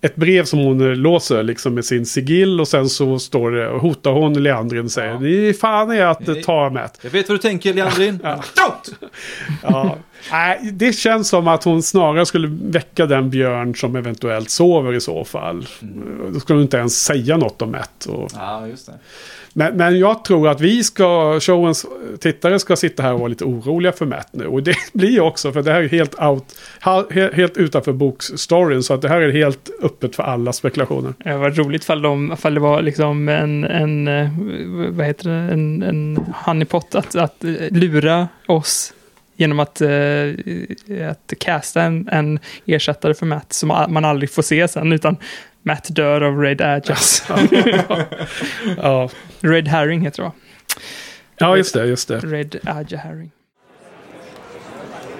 Ett brev som hon låser liksom med sin sigill och sen så står det, och hotar hon Leandrin och säger Ja. Ni fan är att ta Matt. Jag vet vad du tänker, Leandrin. Ja. Ja. Nej, det känns som att hon snarare skulle väcka den björn som eventuellt sover i så fall. Då skulle hon inte ens säga något om Matt. Och... Ja, just det. Men, men jag tror att vi ska, showens tittare ska sitta här och vara lite oroliga för Matt nu. Och det [laughs] blir också, för det här är helt, out, helt utanför bokstoryn. Så att det här är helt öppet för alla spekulationer. Det var roligt fall, de, fall det var liksom en, en eh, vad heter det, en, en honeypot att, att lura oss genom att, eh, att casta en, en ersättare för Matt som man aldrig får se sen, utan Matt dör av Red Adjas. [laughs] ja. Red Herring heter det va? Ja, just det, just det. Red Aja Herring.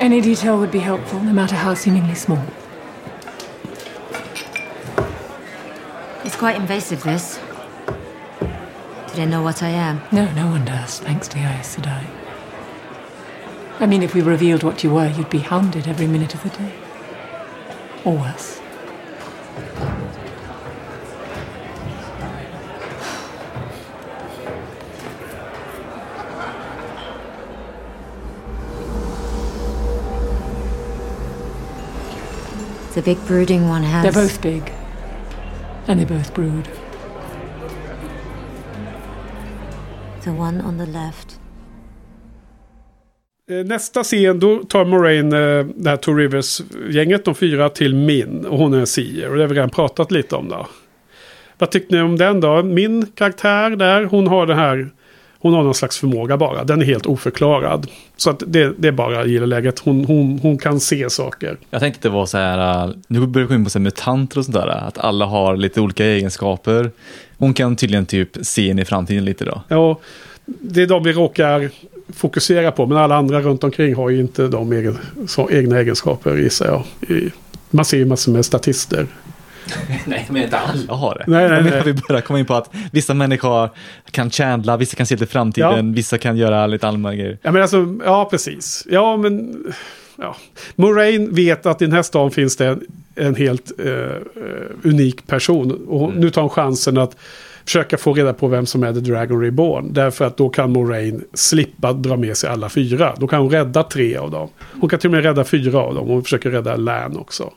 Any detail would be helpful, no matter how seemingly small. It's quite invasive, this. Do they know what I am? No, no one does, thanks to Aes Sedai. I mean, if we revealed what you were, you'd be hounded every minute of the day. Or worse. The big brooding one has. They're both big. And they both brood. The one on the left. Eh, Nästa scen, då tar Moraine eh, det här Two Rivers-gänget, de fyra, till Min. Och hon är en seer. Och det har vi redan pratat lite om då. Vad tyckte ni om den då? Min karaktär där, hon har det här... Hon har någon slags förmåga bara. Den är helt oförklarad. Så att det, det är bara gilleläget. Hon, hon, hon kan se saker. Jag tänkte att det var så här, äh, nu börjar vi gå in på så här mutanter och sånt där, att alla har lite olika egenskaper. Hon kan tydligen typ se in i framtiden lite då. Ja, det är de vi råkar fokusera på. Men alla andra runt omkring har ju inte de egen, så, egna egenskaper gissar jag. I, man ser ju massor med statister. [laughs] Nej, men inte alla har det. Nej, nej, nej. Vi börjar komma in på att vissa människor kan chandla, vissa kan se till framtiden, vissa kan göra lite allmänna grejer. Ja, men alltså, ja precis. Ja, men... Ja. Moraine vet att i den här stan finns det en, en helt eh, eh, unik person. Och nu tar hon chansen att försöka få reda på vem som är The Dragon Reborn. Därför att då kan Moraine slippa dra med sig alla fyra. Då kan hon rädda tre av dem. Hon kan till och med rädda fyra av dem. Hon försöker rädda Lan också.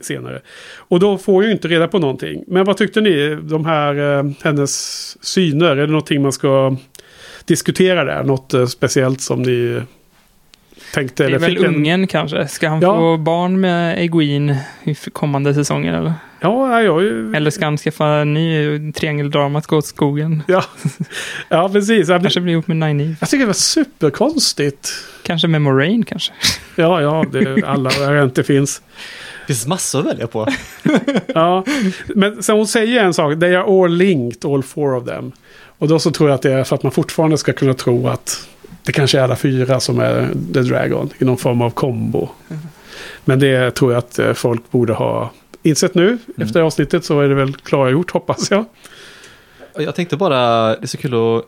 Senare. Och då får ju inte reda på någonting. Men vad tyckte ni? De här, eh, hennes syner. Är det någonting man ska diskutera där? Något eh, speciellt som ni tänkte? Det är väl en- ungen kanske. Ska han Ja. få barn med Egwene i kommande säsonger eller? Ja, jag ju... Eller ska han skaffa en ny triangeldramat gå åt skogen? [laughs] Ja, ja precis. Kanske bli ihop med Nynaeve. jag tycker det var superkonstigt. Kanske med Moraine kanske. Ja, ja, det, alla varianter finns. Det finns massor att välja på. [laughs] Ja, men sen hon säger en sak. They are all linked, all four of them. Och då så tror jag att det är för att man fortfarande ska kunna tro att det kanske är alla fyra som är The Dragon i någon form av kombo. Men det tror jag att eh, folk borde ha insett nu. Efter avsnittet så är det väl klargjort hoppas jag. Jag tänkte bara, det är så kul att...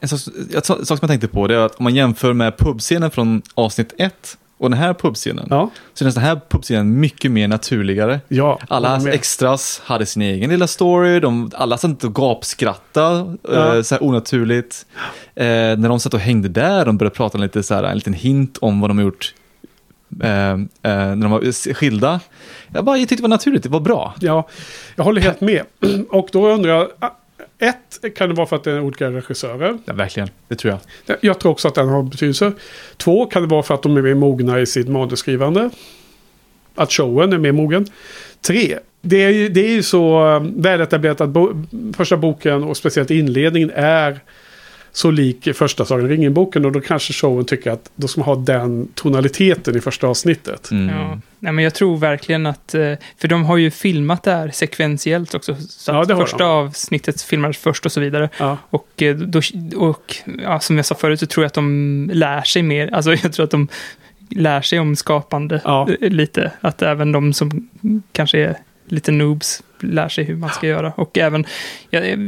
En sak, en sak som jag tänkte på det är att om man jämför med pubscenen från avsnitt 1 och den här pubscenen. Ja, Så den här pubscenen mycket mer naturligare. ja. Alla extras hade sin egen lilla story, de, alla satt inte och gapskratta Ja. eh, så här onaturligt. Eh, när de satt och hängde där, de började prata lite så här, en liten hint om vad de har gjort eh, eh, när de var skilda. Jag, bara, jag tyckte det var naturligt, det var bra. Ja, jag håller helt med. [clears throat] Och då undrar jag, ett, kan det vara för att det är olika regissörer? Ja, verkligen, det tror jag. Jag tror också att den har betydelse. Två, kan det vara för att de är mer mogna i sitt manusskrivande? Att showen är mer mogen. Tre, det är ju, det är ju så eh, väletablerat att bo, första boken och speciellt inledningen är så lik första Sagan ringen-boken och då kanske showen tycker att då ska man ha den tonaliteten i första avsnittet. Mm. Ja. Nej, men jag tror verkligen att, eh, för de har ju filmat det här sekventiellt också. Så Ja, första de. avsnittet filmades först och så vidare. Ja. Och, eh, då, och ja, som jag sa förut så tror jag att de lär sig mer. Alltså [laughs] jag tror att de lär sig om skapande Ja. eh, lite. Att även de som kanske är lite noobs lär sig hur man ska göra. Och även, jag jag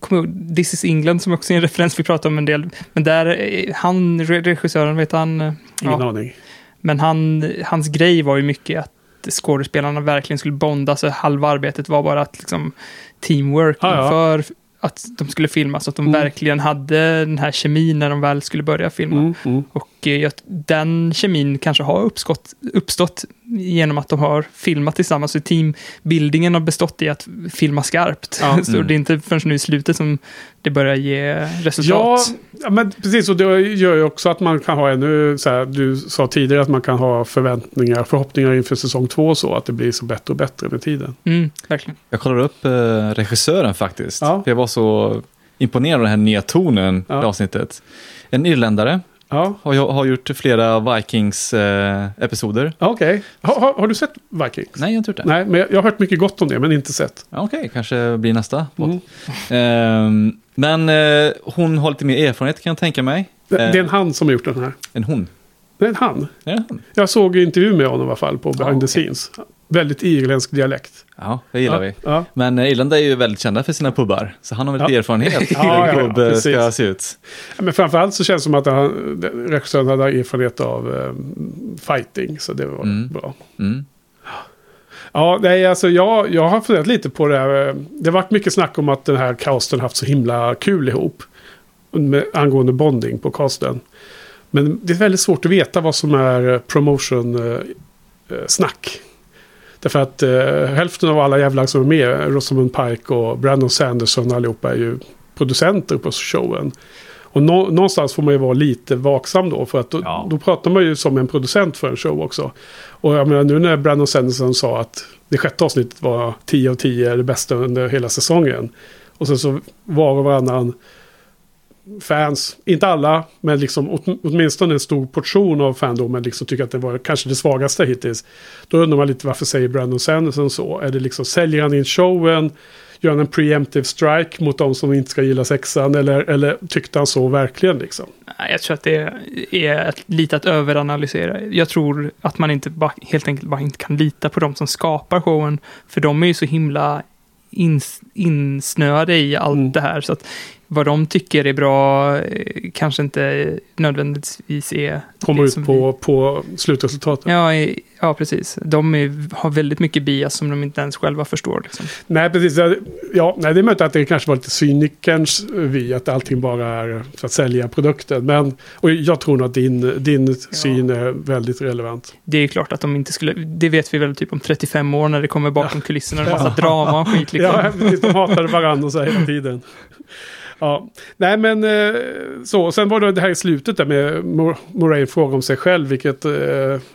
kommer ihåg This is England som också är en referens vi pratar om en del. Men där, eh, han, re- regissören, vet han? eh, Ingen ja, aning. men han, hans grej var ju mycket att skådespelarna verkligen skulle bonda, så halva arbetet var bara att liksom teamwork Ja, ja. för att de skulle filma, så att de Mm. verkligen hade den här kemin när de väl skulle börja filma. Mm, mm. Och eh, den kemin kanske har uppstått, uppstått genom att de har filmat tillsammans. Så teambuildingen har bestått i att filma skarpt. Ja. [laughs] så Mm. det är inte förrän nu i slutet som det börjar ge resultat. Ja, ja, men precis. Och det gör ju också att man kan ha ännu, så här, du sa tidigare att man kan ha förväntningar, förhoppningar inför säsong två så att det blir så bättre och bättre med tiden. Mm, verkligen. Jag kollade upp eh, regissören faktiskt. Ja. För jag var så imponerad av den här nya tonen Ja. i avsnittet. En irländare Ja, Har, jag- har gjort flera Vikings-episoder. okej. Har, har, har du sett Vikings? Nej, jag har inte gjort det. Nej, men jag har hört mycket gott om det, men inte sett. Okej, kanske blir nästa. Mm. Ehm, men eh, hon har lite mer erfarenhet kan jag tänka mig. Det, Eh, det är en han som har gjort den här. En hon. Det är en han. Är det han? Jag såg intervju med honom i alla fall på behind Ja, the okej. scenes. Väldigt irländsk dialekt. Ja, det gillar ja, vi. Ja. Men eh, Irland är ju väldigt kända för sina pubbar. Så han har väl lite Ja. erfarenhet [laughs] hur en pub eh, ska precis. se ut. Men framförallt så känns det som att han, regissören hade erfarenhet av eh, fighting. Så det var Mm. bra. Mm. Ja, nej, alltså jag, jag har funderat lite på det här. Det har varit mycket snack om att den här casten haft så himla kul ihop. Med, angående bonding på casten. Men det är väldigt svårt att veta vad som är promotion-snack. Därför att eh, hälften av alla jävlar som är med, Rosamund Pike och Brandon Sanderson allihopa är ju producenter på showen. Och nå, någonstans får man ju vara lite vaksam då. För att då, Ja. då pratar man ju som en producent för en show också. Och jag menar nu när Brandon Sanderson sa att det sjätte avsnittet var 10 av 10, det bästa under hela säsongen. Och sen så var och varannan fans, inte alla, men liksom åt, åtminstone en stor portion av fandomen liksom tycker att det var kanske det svagaste hittills. Då undrar man lite varför säger Brandon Sanderson så? Är det liksom, säljer han in showen? Gör han en preemptive strike mot de som inte ska gilla sexan? Eller, eller tyckte han så verkligen liksom? Jag tror att det är ett, lite att överanalysera. Jag tror att man inte bara, helt enkelt bara inte kan lita på de som skapar showen. För de är ju så himla ins, insnöade i allt Mm. det här. Så att vad de tycker är bra eh, kanske inte nödvändigtvis är... Kommer ut på, på slutresultatet. Ja, ja precis. De är, har väldigt mycket bias som de inte ens själva förstår. Liksom. Nej, precis. Ja, nej, det är möjligt att det kanske var lite cynikerns vy, att allting bara är för att sälja produkten. Men, och jag tror nog att din, din syn är väldigt relevant. Det är klart att de inte skulle... Det vet vi väl typ om 35 år när det kommer bakom kulisserna. En massa drama och skit. [laughs] Liksom. Ja, precis. De hatade varandra så här hela tiden. Ja, nej men eh, så. Sen var det det här i slutet där med Moraine fråga om sig själv. Vilket eh,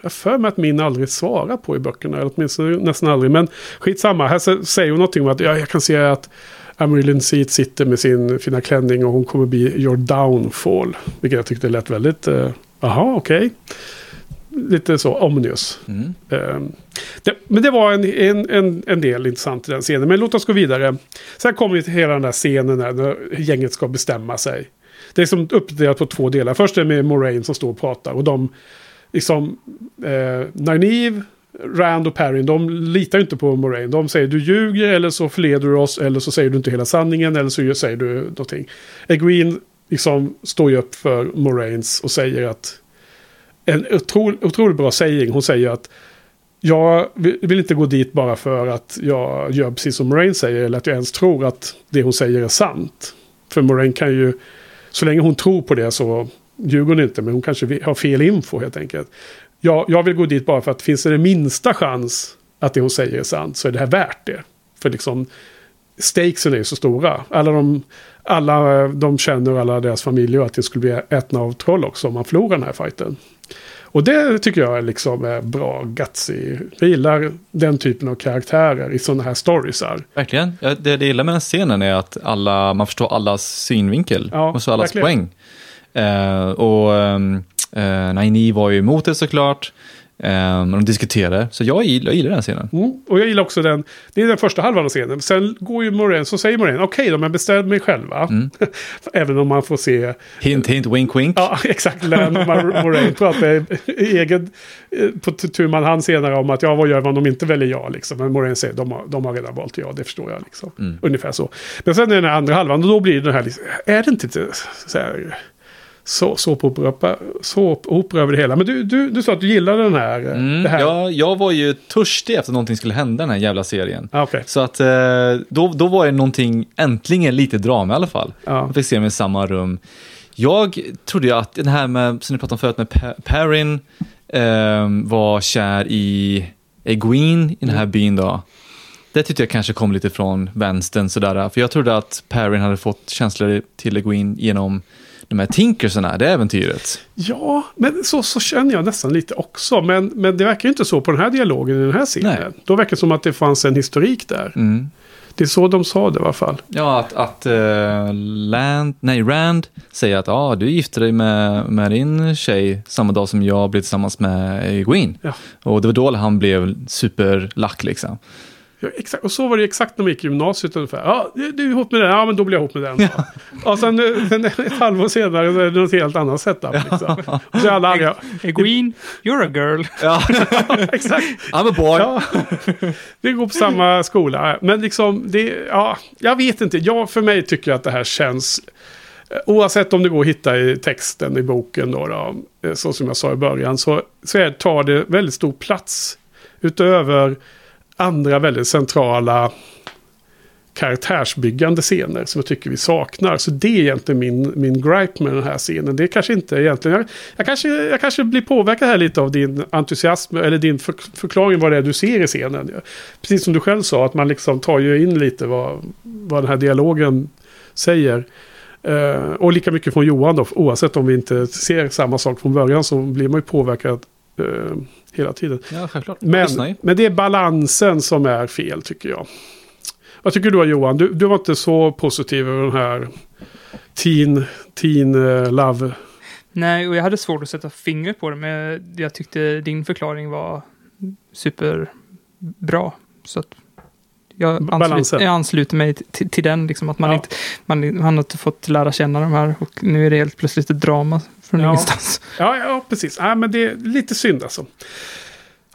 jag för mig att min aldrig svarar på i böckerna. Eller åtminstone nästan aldrig. Men skitsamma. Här säger hon någonting om att ja, jag kan se att Amarylline Seat sitter med sin fina klänning och hon kommer bli your downfall. Vilket jag tyckte lät väldigt, eh, jaha okej. Lite så ominous. Mm. Ehm, det, men det var en, en, en, en del intressant i den scenen. Men låt oss gå vidare. Sen kommer vi till hela den där scenen där när gänget ska bestämma sig. Det är som uppdelat på två delar. Först är det med Moraine som står och pratar. Och de, liksom, eh, Nynaeve, Rand och Perrin, de litar inte på Moraine. De säger du ljuger eller så förleder du oss eller så säger du inte hela sanningen eller så säger du någonting. Egwene liksom står ju upp för Moraines och säger att en otro, otroligt bra saying. Hon säger att jag vill inte gå dit bara för att jag gör precis som Moraine säger. Eller att jag ens tror att det hon säger är sant. För Moraine kan ju, så länge hon tror på det så ljuger hon inte. Men hon kanske har fel info helt enkelt. Jag, jag vill gå dit bara för att finns det den minsta chans att det hon säger är sant så är det här värt det. För liksom stakesen är ju så stora. Alla de, alla de känner och alla deras familjer att det skulle bli ätna av troll också om man förlorar den här fighten. Och det tycker jag är liksom är bra gutsy. Jag gillar den typen av karaktärer i sådana här storiesar. Verkligen. Ja, det, det jag gillar med den scenen är att alla, man förstår allas synvinkel. Ja, och så allas verkligen. poäng. Eh, och um, uh, Naini var ju emot det såklart. Um, de diskuterade. Så jag gillar, jag gillar den scenen. Mm. Och jag gillar också den, det är den första halvan av scenen. Sen går ju Moraine, så säger Moraine, okej då, men bestäm mig själva. [laughs] Även om man får se Hint, hint, wink, wink. Ja, [laughs] exakt. Moraine pratar i egen, eh, på t- tu man hand senare om att ja, vad gör man om de inte väljer ja? Liksom. Men Moraine säger de har, de har redan valt ja, det förstår jag. Liksom. Mm. Ungefär så. Men sen är den andra halvan, och då blir det här, liksom, är det inte så här, så, såpopera över det hela? Men du, du, du sa att du gillade den här. eh, Mm, här. jag, jag var ju törstig efter att någonting skulle hända i den här jävla serien. Ah, okej. Så att eh, då, då var det någonting, äntligen lite drama i alla fall. Ja. Jag fick se mig i samma rum. Jag trodde ju att den här med, som ni pratade om förut, med Pa- Perrin eh, var kär i Egwene i den här byn då. Det tyckte jag kanske kom lite från vänstern sådär. För jag trodde att Perrin hade fått känslor till Egwene genom de här Tinkersarna, det äventyret. Ja, men så, så känner jag nästan lite också. Men, men det verkar ju inte så på den här dialogen i den här scenen. Nej. Då verkar det som att det fanns en historik där. Mm. Det är så de sa det i alla fall. Ja, att, att eh, Land, nej, Rand säger att ah, du gifte dig med, med din tjej samma dag som jag blev tillsammans med Egwene. Ja. Och det var då han blev superlack liksom. Ja, exakt. Och så var det exakt när vi gick i gymnasiet ungefär. Ja, du är ihop med den. Ja, men då blir jag ihop med den. Ja. [laughs] Och sen, sen ett halvår senare så är det något helt annat setup. Liksom. Och så är alla andra, Egwene, you're a girl. Ja, [laughs] exakt. I'm a boy. Ja, vi går på samma skola. Men liksom, det, ja, jag vet inte. Jag för mig tycker att det här känns... eh, Oavsett om det går att hitta i texten i boken då, då eh, så som jag sa i början, så, så är, tar det väldigt stor plats. Utöver andra väldigt centrala karaktärsbyggande scener som jag tycker vi saknar. Så det är egentligen min, min gripe med den här scenen. Det är kanske inte egentligen... Jag, jag, kanske, jag kanske blir påverkad här lite av din entusiasm eller din för, förklaring vad det är du ser i scenen. Precis som du själv sa, att man liksom tar ju in lite vad, vad den här dialogen säger. Uh, och lika mycket från Johan då, oavsett om vi inte ser samma sak från början så blir man ju påverkad uh, hela tiden. Ja, självklart. Jag. Men, men det är balansen som är fel tycker jag. Vad tycker du Johan? Du, du var inte så positiv över den här teen, teen eh, love. Nej, och jag hade svårt att sätta fingret på det, men jag tyckte din förklaring var superbra. Så att jag, ansluter, jag ansluter mig till, till den, liksom, att man, Ja. inte, man, han har inte fått lära känna de här och nu är det helt plötsligt ett drama från Ja. ingenstans. Ja, ja precis. Ja, men det är lite synd alltså.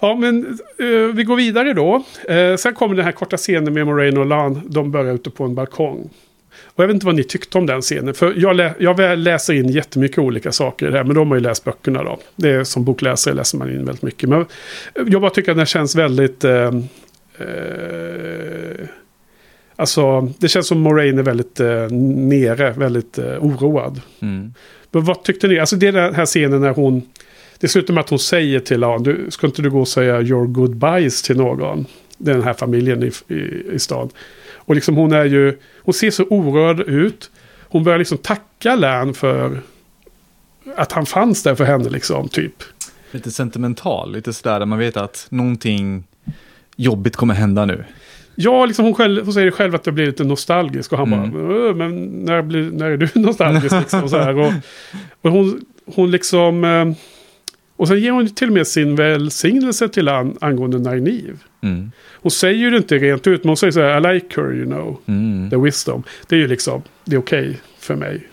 Ja, men eh, vi går vidare då. Eh, sen kommer den här korta scenen med Moraine och Lan. De börjar ute på en balkong. Och jag vet inte vad ni tyckte om den scenen. För jag, lä jag läser in jättemycket olika saker här. Men de har ju läst böckerna då. Det är som bokläsare läser man in väldigt mycket. Men jag bara tycker att den känns väldigt... Eh, eh, alltså, det känns som Moraine är väldigt eh, nere. Väldigt eh, oroad. Mm. Men vad tyckte ni? Alltså det är den här scenen när hon... Det slutar med att hon säger till honom, du, ska inte du gå och säga your goodbyes till någon? Den här familjen i, i, i stan. Och liksom hon är ju, hon ser så orörd ut. Hon börjar liksom tacka Län för att han fanns där för henne liksom, typ. Lite sentimental, lite sådär där man vet att någonting jobbigt kommer hända nu. Ja, liksom hon, själv, hon säger själv att jag blir lite nostalgisk och han Mm. bara, "Åh, men när, blir, när är du [laughs] nostalgisk? Liksom, så här. Och, och hon, hon liksom, eh, och sen ger hon till och med sin välsignelse till han angående Nynaeve. Mm. Hon säger ju det inte rent ut, men hon säger så här, I like her, you know, Mm. the wisdom. Det är ju liksom, det är okej för mig.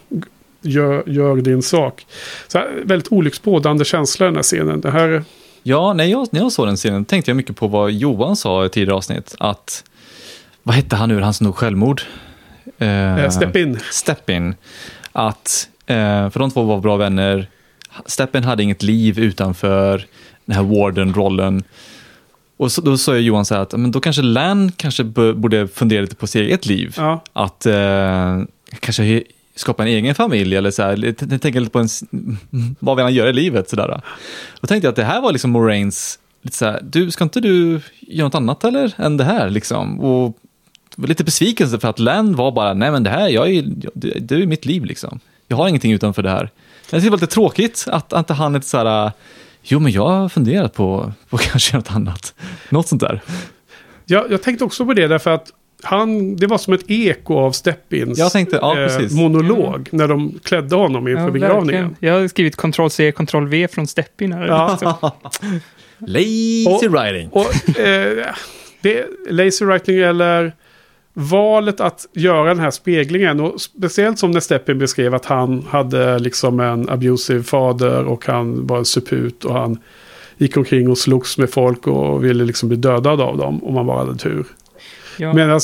Gör, gör din sak. Så här, väldigt olycksbådande känsla den här scenen. Det här, Ja, när jag, när jag såg den scenen tänkte jag mycket på vad Johan sa i tidigare avsnitt. Att, vad hette han nu, han som nog självmord? Eh, step in. Steppin. Att, eh, för de två var bra vänner. Steppin hade inget liv utanför den här warden-rollen. Och så, då sa jag Johan så här att, men då kanske Lan kanske borde fundera lite på sitt eget liv. Ja. Att eh, kanske skapa en egen familj eller så här, tänka jag tänker lite på en, vad vill han göra i livet sådär. Då tänkte jag att det här var liksom Moraines, lite så här, du, ska inte du göra något annat eller, än det här liksom? Och var lite besvikelse för att Land var bara, nej men det här, jag är, det, är mitt liv liksom. Jag har ingenting utanför det här. Jag tycker det var lite tråkigt att, att inte han är så här, jo men jag har funderat på, på [laughs] kanske något annat. Något sånt där. Jag, jag tänkte också på det därför att han, det var som ett eko av Steppins Jag tänkte, ja, precis. monolog när de klädde honom inför Ja, begravningen. verkligen. Jag har skrivit Ctrl-C, Ctrl-V från Steppin här. Ja. Lazy Och- writing. Och eh, det lazy writing eller valet att göra den här speglingen. Och speciellt som när Steppin beskrev att han hade liksom en abusive fader och han var en suput och han gick omkring och slogs med folk och ville liksom bli dödad av dem om man bara hade tur. Ja. Medan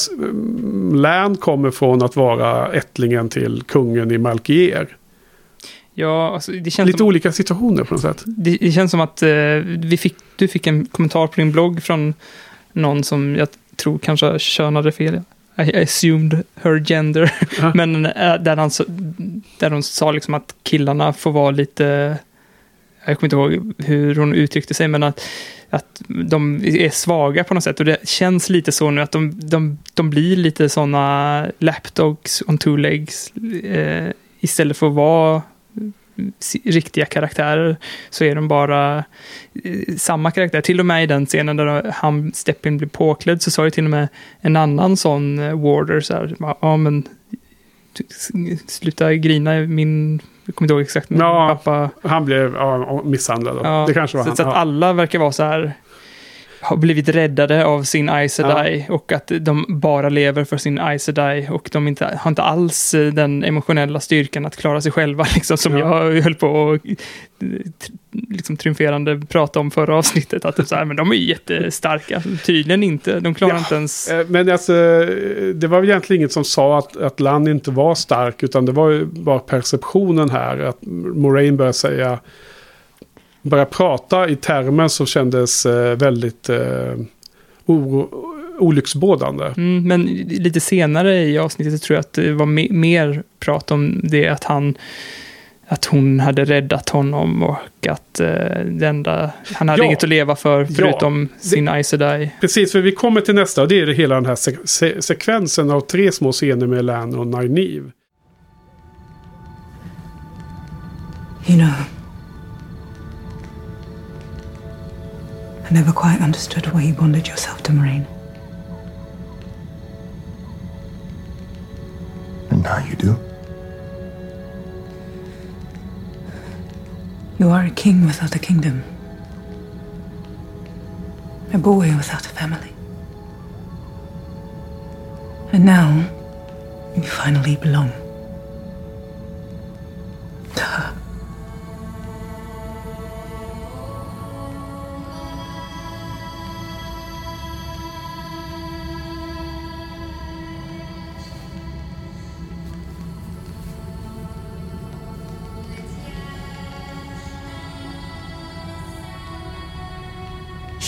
Län kommer från att vara ättlingen till kungen i Malkier. Ja, alltså, det, känns Lite som, olika situationer på något sätt. det, det känns som att eh, vi fick, du fick en kommentar på din blogg från någon som jag tror kanske könade fel. I assumed her gender. Ja. [laughs] Men eh, där, han, där hon sa liksom att killarna får vara lite... Jag kommer inte ihåg hur hon uttryckte sig, men att, att de är svaga på något sätt. Och det känns lite så nu att de, de, de blir lite sådana lapdogs on two legs. Eh, istället för att vara riktiga karaktärer så är de bara eh, samma karaktär. Till och med i den scenen där han, Steppin blir påklädd så sa ju till och med en annan sån eh, warder så här, ja men sluta grina, min, jag kommer inte ihåg exakt, men Ja. pappa Han blev ja, misshandlad. Ja, det kanske var så, han. så att alla verkar vara så här har blivit räddade av sin Aes Sedai och att de bara lever för sin Aes Sedai och de inte, har inte alls eh, den emotionella styrkan att klara sig själva [laughs] liksom som Ja. jag höll på att liksom triumferande prata om förra avsnittet att är så här, men de är jättestarka. Tydligen inte, de klarar Ja. inte ens... Eh, Men alltså, det var egentligen inget som sa att, att Land inte var stark, utan det var ju bara perceptionen här. Att Moraine började säga, började prata i termer som kändes eh, väldigt eh, oro, olycksbådande. Mm, men lite senare i avsnittet tror jag att det var me- mer prat om det att han att hon hade räddat honom och att eh, det enda, han hade Ja. inget att leva för förutom det- sin Aes Sedai. Precis, för vi kommer till nästa och det är det hela den här se se sekvensen av tre små scener med Lan och Nynaeve. You know, I never quite understood why you bonded yourself to Marine. And now you do? You are a king without a kingdom, a boy without a family. And now, you finally belong to her.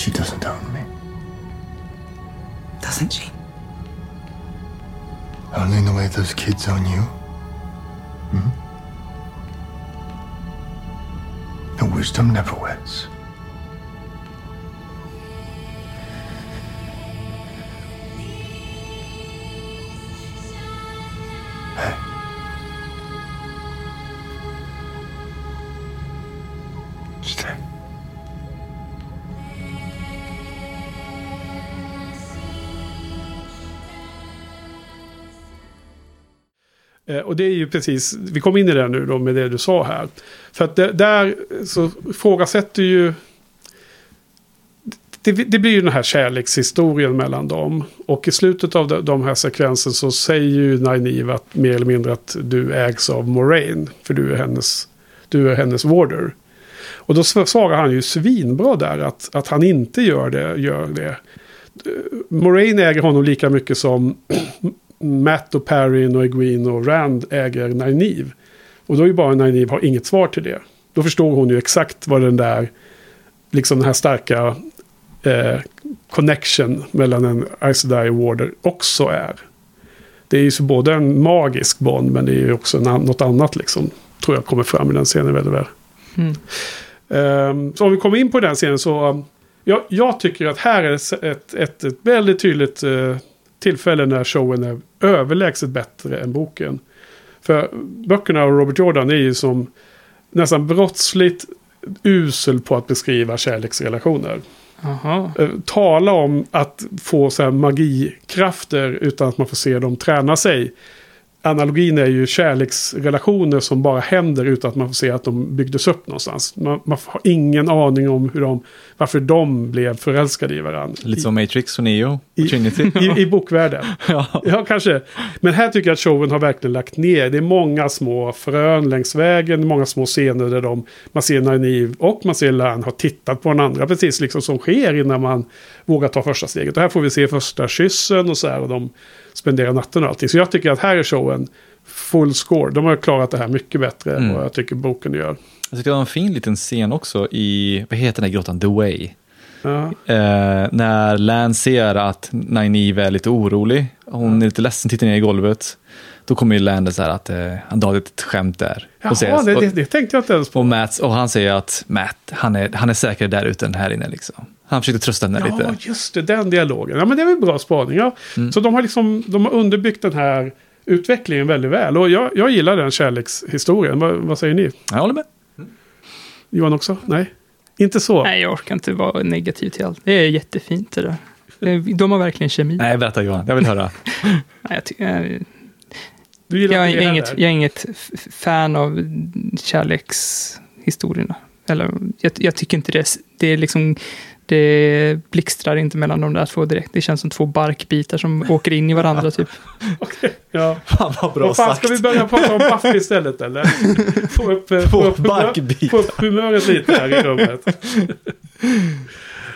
She doesn't own me. Doesn't she? Only in the way those kids own you? Hmm? The wisdom never weds. Hey. Eh, och det är ju precis, vi kom in i det nu då med det du sa här. För att det, där så ifrågasätter ju... Det, det blir ju den här kärlekshistorien mellan dem. Och i slutet av de, de här sekvensen så säger ju Nainiv att mer eller mindre att du ägs av Moraine. För du är hennes, du är hennes warder. Och då svarar han ju svinbra där att, att han inte gör det. Gör det. Eh, Moraine äger honom lika mycket som Matt och Perrin och Egwene och Rand äger Nynaeve. Och då är ju bara Nynaeve har inget svar till det. Då förstår hon ju exakt vad den där, liksom den här starka eh, connection mellan en Aes och Warder också är. Det är ju så både en magisk bond men det är ju också något annat liksom. Tror jag kommer fram i den scenen väldigt väl. Mm. Ehm, så om vi kommer in på den scenen så. um, jag, jag tycker att här är ett, ett, ett, väldigt tydligt eh, tillfälle när showen är överlägset bättre än boken. För böckerna av Robert Jordan är ju som nästan brottsligt usel på att beskriva kärleksrelationer. Jaha. Eh, tala om att få så här magikrafter utan att man får se dem träna sig. Analogin är ju kärleksrelationer som bara händer utan att man får se att de byggdes upp någonstans. Man, man har ingen aning om hur de, varför de blev förälskade i varandra. Lite som Matrix och Neo, I- Trinity. [laughs] I, I bokvärlden. [laughs] ja. Ja, kanske. Men här tycker jag att showen har verkligen lagt ner. Det är många små frön längs vägen. Många små scener där de, man ser Nynaeve och man ser Lan har tittat på den andra. Precis liksom som sker innan man vågar ta första steget. Och här får vi se första kyssen och så här. Och de spenderar natten och allting. Så jag tycker att här är showen full score. De har klarat det här mycket bättre än Mm. vad jag tycker boken gör. Jag tyckte det var en fin liten scen också i, vad heter den där grottan, The Way. Ja. Eh, när Lan ser att Nynaeve är lite orolig, hon är lite ledsen, tittar ner i golvet. Då kommer ju Lan så här att eh, han drar ett skämt där. Jaha, säger- det, och, det, det tänkte jag inte ens på. och, Matt, och han säger att Matt, han är, han är säkrare där ute än här inne liksom. Han försökte trösta henne Ja, lite. just det, den dialogen. Ja, men det är väl bra spaning. Ja. Mm. Så de har liksom, de har underbyggt den här utvecklingen väldigt väl. Och jag, jag gillar den kärlekshistorien. Vad, vad säger ni? Jag håller med. Johan också? Nej? Inte så? Nej, jag orkar inte vara negativ till allt. Det är jättefint det där. De har verkligen kemi. Nej, berätta Johan. Jag vill höra. [laughs] Nej, jag, ty- jag, jag, är inget, jag är inget fan av kärlekshistorierna. Eller, jag, jag tycker inte det. Det är liksom... Det blixtrar inte mellan de där två direkt. Det känns som två barkbitar som åker in i varandra typ. [laughs] Ja. Fan vad bra Vad fan, sagt. ska vi börja prata om Buffy istället eller? [laughs] Få upp, eh, Två få upp, barkbitar. få upp humöret lite här i rummet.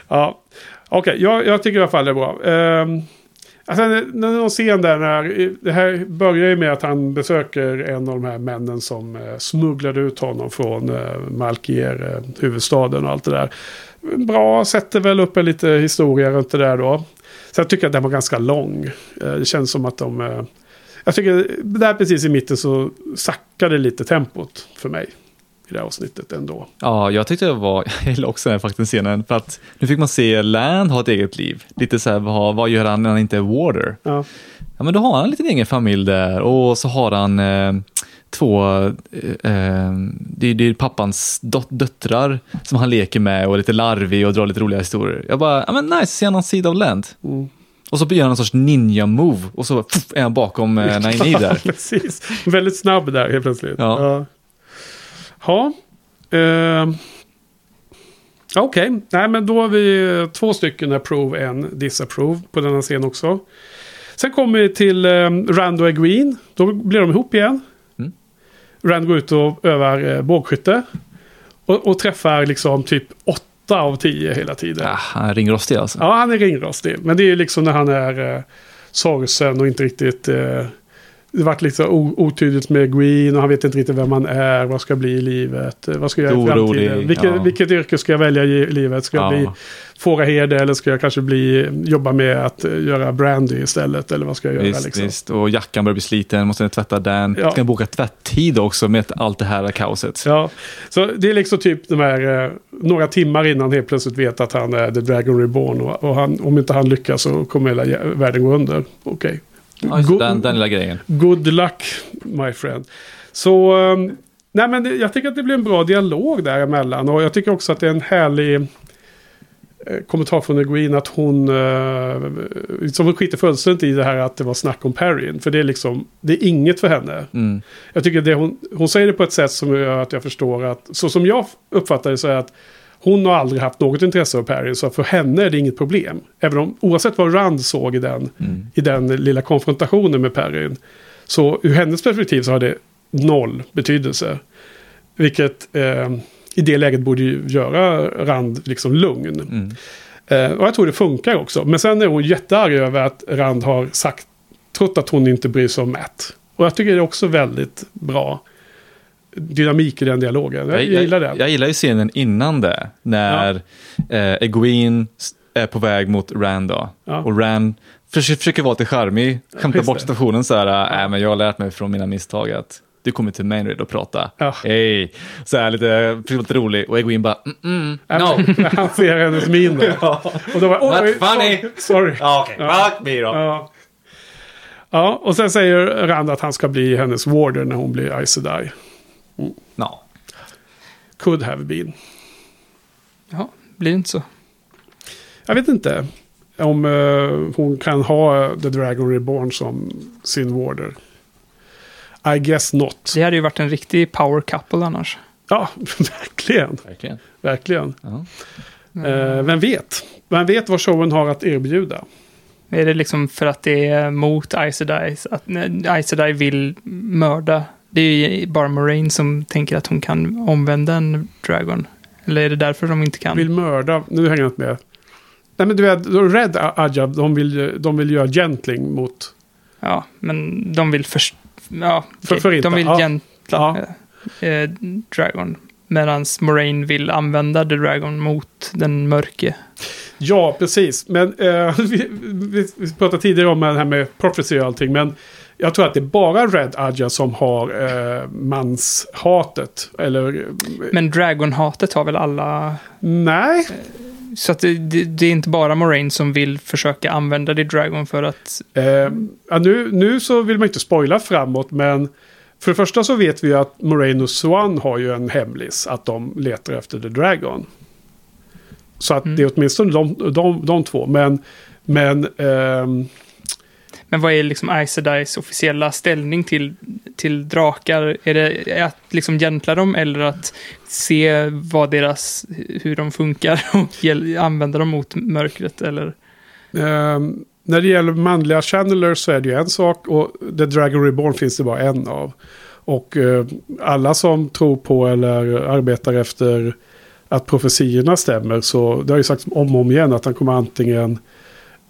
ja, okej. jag, jag tycker i alla fall det är bra. Um, alltså, någon scen där när... Det här börjar ju med att han besöker en av de här männen som eh, smugglade ut honom från eh, Malkier, eh, huvudstaden och allt det där. Bra, sätter väl upp en lite historia runt det där då. Så jag tycker att den var ganska lång. Eh, det känns som att de... Eh, jag tycker där precis i mitten så sackade lite tempot för mig. I det här avsnittet ändå. Ja, jag tyckte det var, [laughs] jag gillar också den faktiskt scenen, för att nu fick man se Land ha ett eget liv. Lite så här, vad, vad gör han när han inte är Warder? Ja. Ja, men då har han en liten egen familj där och så har han eh, två, eh, eh, det, är- det är pappans dot- döttrar som han leker med och är lite larvig och drar lite roliga historier. Jag bara, ja men nice, han någon sida av Land? Mm. Och så gör han en sorts ninja-move och så pff, är han bakom eh, Naini [laughs] där. precis. Väldigt snabb där helt plötsligt. Ja. Ja. Ehm. Ja, Okej, nej men då har vi två stycken approve, en disapprove på denna scen också. Sen kommer vi till um, Rand och Egwene. Då blir de ihop igen. Rand går ut och övar eh, bågskytte. Och, och träffar liksom typ åtta av tio hela tiden. Ah, han är ringrostig alltså. Ja, han är ringrostig. Men det är ju liksom när han är eh, sorgsen och inte riktigt... Eh, det vart o- otydligt med Green och han vet inte riktigt vem han är, vad ska jag bli i livet, vad ska jag göra i framtiden. Vilket, ja. vilket yrke ska jag välja i livet? Ska jag Ja. bli fåraherde eller ska jag kanske bli, jobba med att eh, göra brandy istället? Eller vad ska jag göra Visst, liksom? visst. Och jackan börjar bli sliten, måste tvätta den. Ja. Ska boka tvätttid också med allt det här kaoset. Ja, så det är liksom typ de här eh, några timmar innan helt plötsligt vet att han är The Dragon Reborn och, och han, om inte han lyckas så kommer hela världen gå under. Okej. Ja, just Go- den, den lilla grejen. Good luck my friend. Så, um, nej men jag tycker att det blir en bra dialog däremellan. Och jag tycker också att det är en härlig eh, kommentar från Egwene att hon, uh, som hon skiter fullständigt i det här att det var snack om Perrin. För det är liksom, det är inget för henne. Mm. Jag tycker det hon, hon säger det på ett sätt som gör att jag förstår att, så som jag uppfattar det så är att hon har aldrig haft något intresse av Perrin, så för henne är det inget problem. Även om, oavsett vad Rand såg i den, i den lilla konfrontationen med Perrin, så ur hennes perspektiv så har det noll betydelse. Vilket eh, i det läget borde ju göra Rand liksom lugn. Mm. Eh, och jag tror det funkar också. Men sen är hon jättearg över att Rand har sagt, trott att hon inte bryr sig om Matt. Och jag tycker det är också väldigt bra dynamik i den dialogen. Jag, jag gillar det. Jag, gillar ju scenen innan det, när eh, Egwene är på väg mot Rand då. Ja. Och Rand försöker, försöker vara lite charmig, skämtar just bort situationen så här, äh, men jag har lärt mig från mina misstag att du kommer till Mainrid och prata. Ja. Hej! Så här lite, lite rolig och Egwene bara, mm, mm, Ja, no. [laughs] han ser hennes min där. [laughs] Och då var Not funny. sorry. sorry. Ja, okej, fuck me då. Ja. ja, och sen säger Rand att han ska bli hennes warder när hon blir Aes Sedai. No. Could have been. Ja, blir inte så. Jag vet inte om eh, hon kan ha The Dragon Reborn som sin warder. I guess not. Det hade ju varit en riktig power couple annars. Ja, [laughs] verkligen. Verkligen. Verkligen. Ja. Eh, vem vet? Vem vet vad showen har att erbjuda? Är det liksom för att det är mot Aes Sedai, att Aes Sedai vill mörda? Det är ju bara Moraine som tänker att hon kan omvända en Dragon. Eller är det därför de inte kan? Vill mörda. Nu hänger jag inte med. Nej men du vet, Red Ajab, de vill, de vill göra gentling mot... Ja, men de vill först... Ja, För- förinta, De vill ja. gentla Ja. eh, Dragon. Medan Moraine vill använda The Dragon mot den mörke. Ja, precis. Men eh, [laughs] vi, vi, vi pratade tidigare om det här med prophecy och allting. Men jag tror att det är bara Red Aja som har eh, manshatet. Eller... Men Dragon-hatet har väl alla... Nej. Så att det, det, det är inte bara Moraine som vill försöka använda det Dragon för att... Eh, ja, nu, nu så vill man inte spoila framåt, men för det första så vet vi ju att Moraine och Swan har ju en hemlis, att de letar efter The Dragon. Så att Mm. det är åtminstone de, de, de två, men... Men... ehm, men vad är liksom Aes officiella ställning till, till drakar? Är det att liksom gentla dem eller att se vad deras, hur de funkar [laughs] och använda dem mot mörkret? Eller? Um, när det gäller manliga channelers så är det ju en sak och The Dragon Reborn finns det bara en av. Och uh, alla som tror på eller arbetar efter att profetiorna stämmer så det har ju sagts om och om igen att han kommer antingen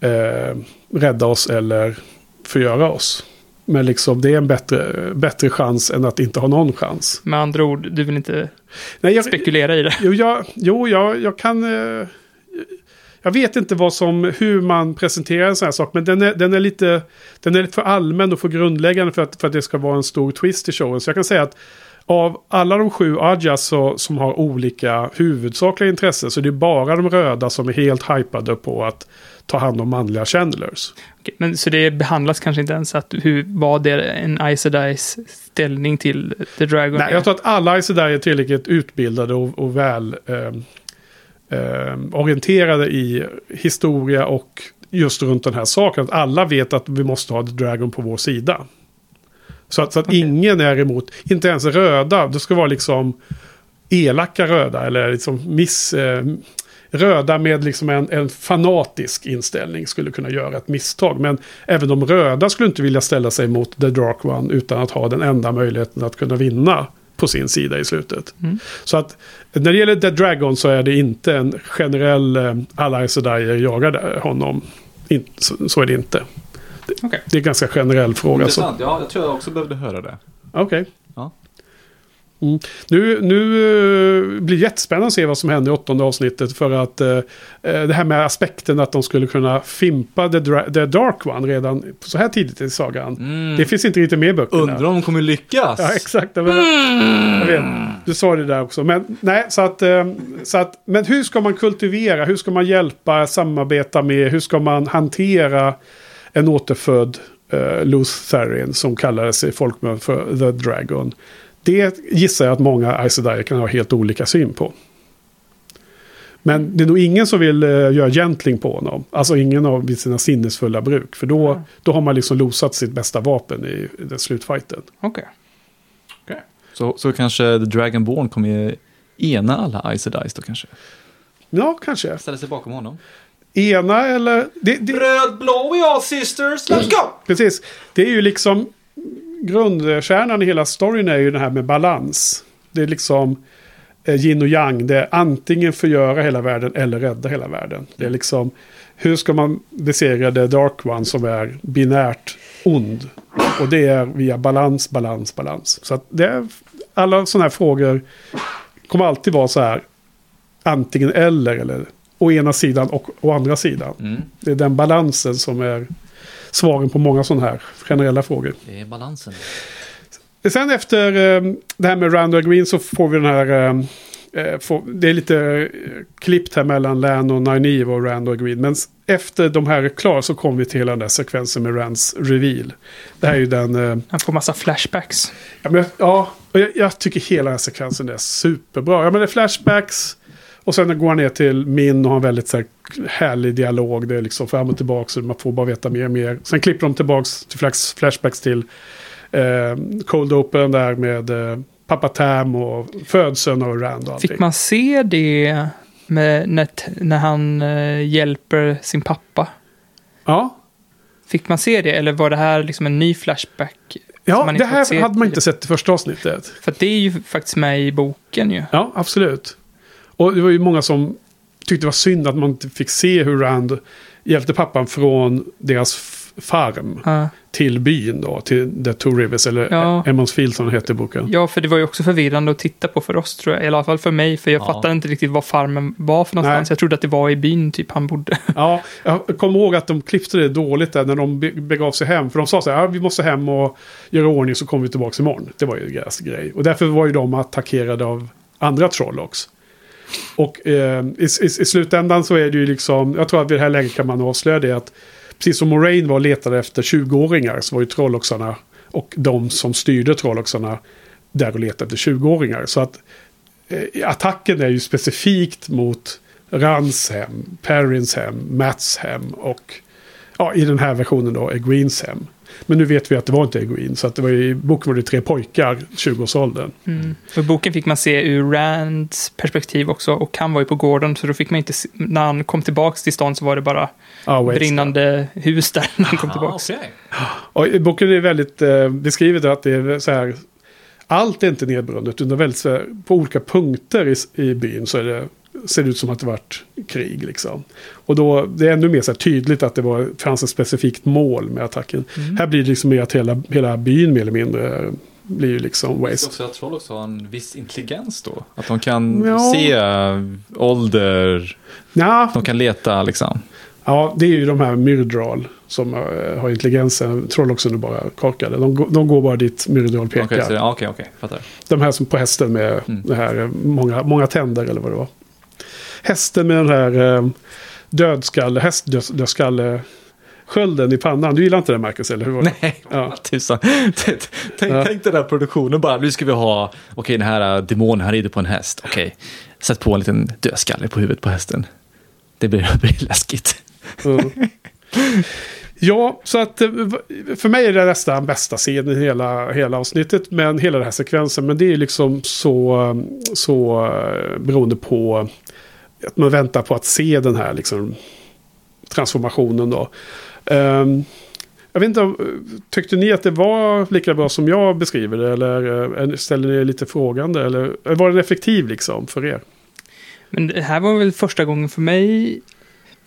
eh, rädda oss eller förgöra oss. Men liksom det är en bättre, bättre chans än att inte ha någon chans. Med andra ord, du vill inte Nej, jag, spekulera i det. Jo, jag, jo jag, jag kan... Eh, jag vet inte vad som, hur man presenterar en sån här sak. Men den är, den är, lite, den är lite för allmän och för grundläggande för att, för att det ska vara en stor twist i showen. Så jag kan säga att av alla de sju Ajas så, som har olika huvudsakliga intressen så det är bara de röda som är helt hypade på att ta hand om manliga channelers. Okej, Men, så det behandlas kanske inte ens att hur, vad det är en Aes Sedais ställning till The Dragon Nej, jag tror att alla är sådär är tillräckligt utbildade och, och väl eh, eh, orienterade i historia och just runt den här saken. Att alla vet att vi måste ha The Dragon på vår sida. Så att, så att Okej. ingen är emot, inte ens röda. Det ska vara liksom elaka röda eller liksom miss... Eh, röda med liksom en, en fanatisk inställning skulle kunna göra ett misstag. Men även de röda skulle inte vilja ställa sig mot The Dark One utan att ha den enda möjligheten att kunna vinna på sin sida i slutet. Mm. Så att när det gäller The Dragon så är det inte en generell eh, alla Aes Sedai jagar honom. In, så, så är det inte. Det, Okej. det är en ganska generell fråga. Så. Ja, jag tror jag också behövde höra det. Okej. Ja. Mm. Nu, nu eh, blir det jättespännande att se vad som händer i åttonde avsnittet. För att eh, eh, det här med aspekten att de skulle kunna fimpa The, Dra- The Dark One redan så här tidigt i sagan. Det finns inte riktigt med i böckerna. Undrar om de kommer lyckas? Ja, exakt. Jag vet, jag vet. Du sa det där också. Men, nej, så att, eh, så att, men hur ska man kultivera? Hur ska man hjälpa, samarbeta med? Hur ska man hantera en återfödd uh, Lutherian som kallades i folkmun för The Dragon? Det gissar jag att många Sedai kan ha helt olika syn på. Men det är nog ingen som vill uh, göra gentling på honom. Alltså ingen av vid sina sinnesfulla bruk. För då, då har man liksom losat sitt bästa vapen i, i den slutfighten. Okej. Så, så kanske The Dragonborn kommer ena alla Sedais då kanske? Ja, kanske. Ställa sig bakom honom. Ena eller... Det, det, Röd, blå, we all sisters, let's go! precis. Det är ju liksom... Grundkärnan i hela storyn är ju det här med balans. Det är liksom eh, yin och yang. Det är antingen förgöra hela världen eller rädda hela världen. Det är liksom... Hur ska man besegra The Dark One som är binärt ond? Och det är via balans, balans, balans. Så att det är, alla sådana här frågor kommer alltid vara så här antingen eller, eller å ena sidan och å andra sidan. Mm. Det är den balansen som är svaren på många sådana här generella frågor. Det är balansen. Sen efter eh, det här med Randall Green så får vi den här... Eh, eh, det är lite klippt här mellan Lan och Nynaeve och Randall Green. Men efter de här är klara så kommer vi till hela den där sekvensen med Rands reveal. Det här är ju den... Han får massa flashbacks. Ja, men, ja och jag, jag tycker hela den här sekvensen är superbra. Ja, men det är flashbacks. Och sen går han ner till Min och har en väldigt så här, härlig dialog. Det är liksom fram och tillbaka. Så man får bara veta mer och mer. Sen klipper de tillbaka till flash, flashbacks till eh, Cold Open där med eh, pappa Tam och födseln av Rand och allting. Fick man se det med, när, när han eh, hjälper sin pappa? Ja, Fick man se det eller var det här liksom en ny flashback? ja det här hade man inte sett i första avsnittet. För det är ju faktiskt med i boken ju. Ja, absolut. Och det var ju många som tyckte det var synd att man inte fick se hur Rand hjälpte pappan från deras farm Ja. till byn då, till The Two Rivers, eller Ja. Emmons Field som heter i boken. Ja, för det var ju också förvirrande att titta på för oss tror jag. I alla fall för mig, för jag Ja. fattade inte riktigt vad farmen var för någonstans. Nej. Jag trodde att det var i byn typ han bodde. Ja, jag kommer ihåg att de klippte det dåligt där när de be- begav sig hem. För de sa så här, ja, vi måste hem och göra ordning så kommer vi tillbaka imorgon. Det var ju deras grej. Och därför var ju de attackerade av andra Trollocs. Och eh, i, i, i slutändan så är det ju liksom, jag tror att vid det här läget kan man avslöja det att precis som Moraine var och letade efter 20-åringar så var ju trolloxarna och de som styrde trolloxarna där och letade efter 20-åringar. Så att eh, attacken är ju specifikt mot Rans hem, Perrins hem, Mats hem och ja, i den här versionen då Green's hem. Men nu vet vi att det var inte Egween, så att det var i boken var det tre pojkar, 20-årsåldern. Mm. Och boken fick man se ur Rands perspektiv också och han var ju på gården så då fick man inte se, när han kom tillbaka till stan så var det bara Waste. brinnande hus där när han kom tillbaka. Och i boken är väldigt eh, beskrivet att det är så här. Allt är inte nedbrunnet, utan väldigt så här, på olika punkter i, i byn så är det, ser det ut som att det varit krig. Liksom. Och då det är ännu mer så här tydligt att det var, fanns ett specifikt mål med attacken. Här blir det liksom mer att hela, hela byn mer eller mindre blir ju liksom waste. också att troll också har en viss intelligens då? Att de kan Ja. se ålder, Ja, de kan leta liksom. ja, det är ju de här Myrdral som eh, har intelligensen. Trolloxen är bara korkade. De, de går bara dit Myrdral pekar. Okej, ja, okej, okej, fattar. De här som på hästen med Mm. det här eh, många, många tänder eller vad det var. Hästen med den här eh, dödskalle, hästdödskalle skölden i pannan. Du gillar inte det Marcus, eller hur? Nej, Ja. tusan. [laughs] Tänk, Ja. tänk den där produktionen bara, nu ska vi ha, okej den här äh, demonen, han rider på en häst, okej. Sätt på en liten dödskalle på huvudet på hästen. Det blir, [laughs] det blir läskigt. Mm. Ja, så att eh, för mig är det nästan bästa scenen i hela, hela avsnittet. Men hela den här sekvensen. Men det är liksom så, så eh, beroende på att man väntar på att se den här liksom, transformationen då. Um, jag vet inte, tyckte ni att det var lika bra som jag beskriver det? Eller eh, ställer ni er lite frågande? Eller var den effektiv liksom för er? Men det här var väl första gången för mig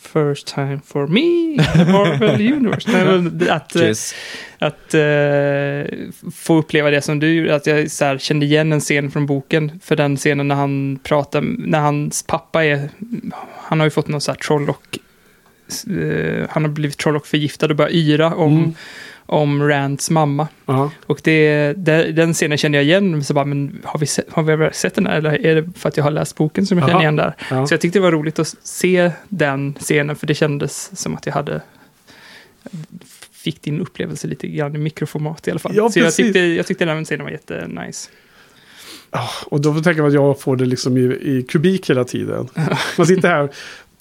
First time for me in the Marvel [laughs] Universe. Nej, men att, eh, Cheers. att eh, få uppleva det som du gjorde, att jag så här, kände igen en scen från boken. För den scenen när han pratar, när hans pappa är, han har ju fått någon så här trollock, eh, han har blivit trollock förgiftad och börjar yra om, Mm. Om Rands mamma. Ja. Och det, det, den scenen kände jag igen, så bara, men har vi, sett, har vi sett den här? Eller är det för att jag har läst boken som jag känner Aha. igen där? Ja. Så jag tyckte det var roligt att se den scenen, för det kändes som att jag hade fick din upplevelse lite grann i mikroformat i alla fall. Ja, så jag tyckte, jag tyckte den scenen var jättenice. Ah, Och då tänker jag att jag får det liksom i, i kubik hela tiden. [laughs] Man sitter här,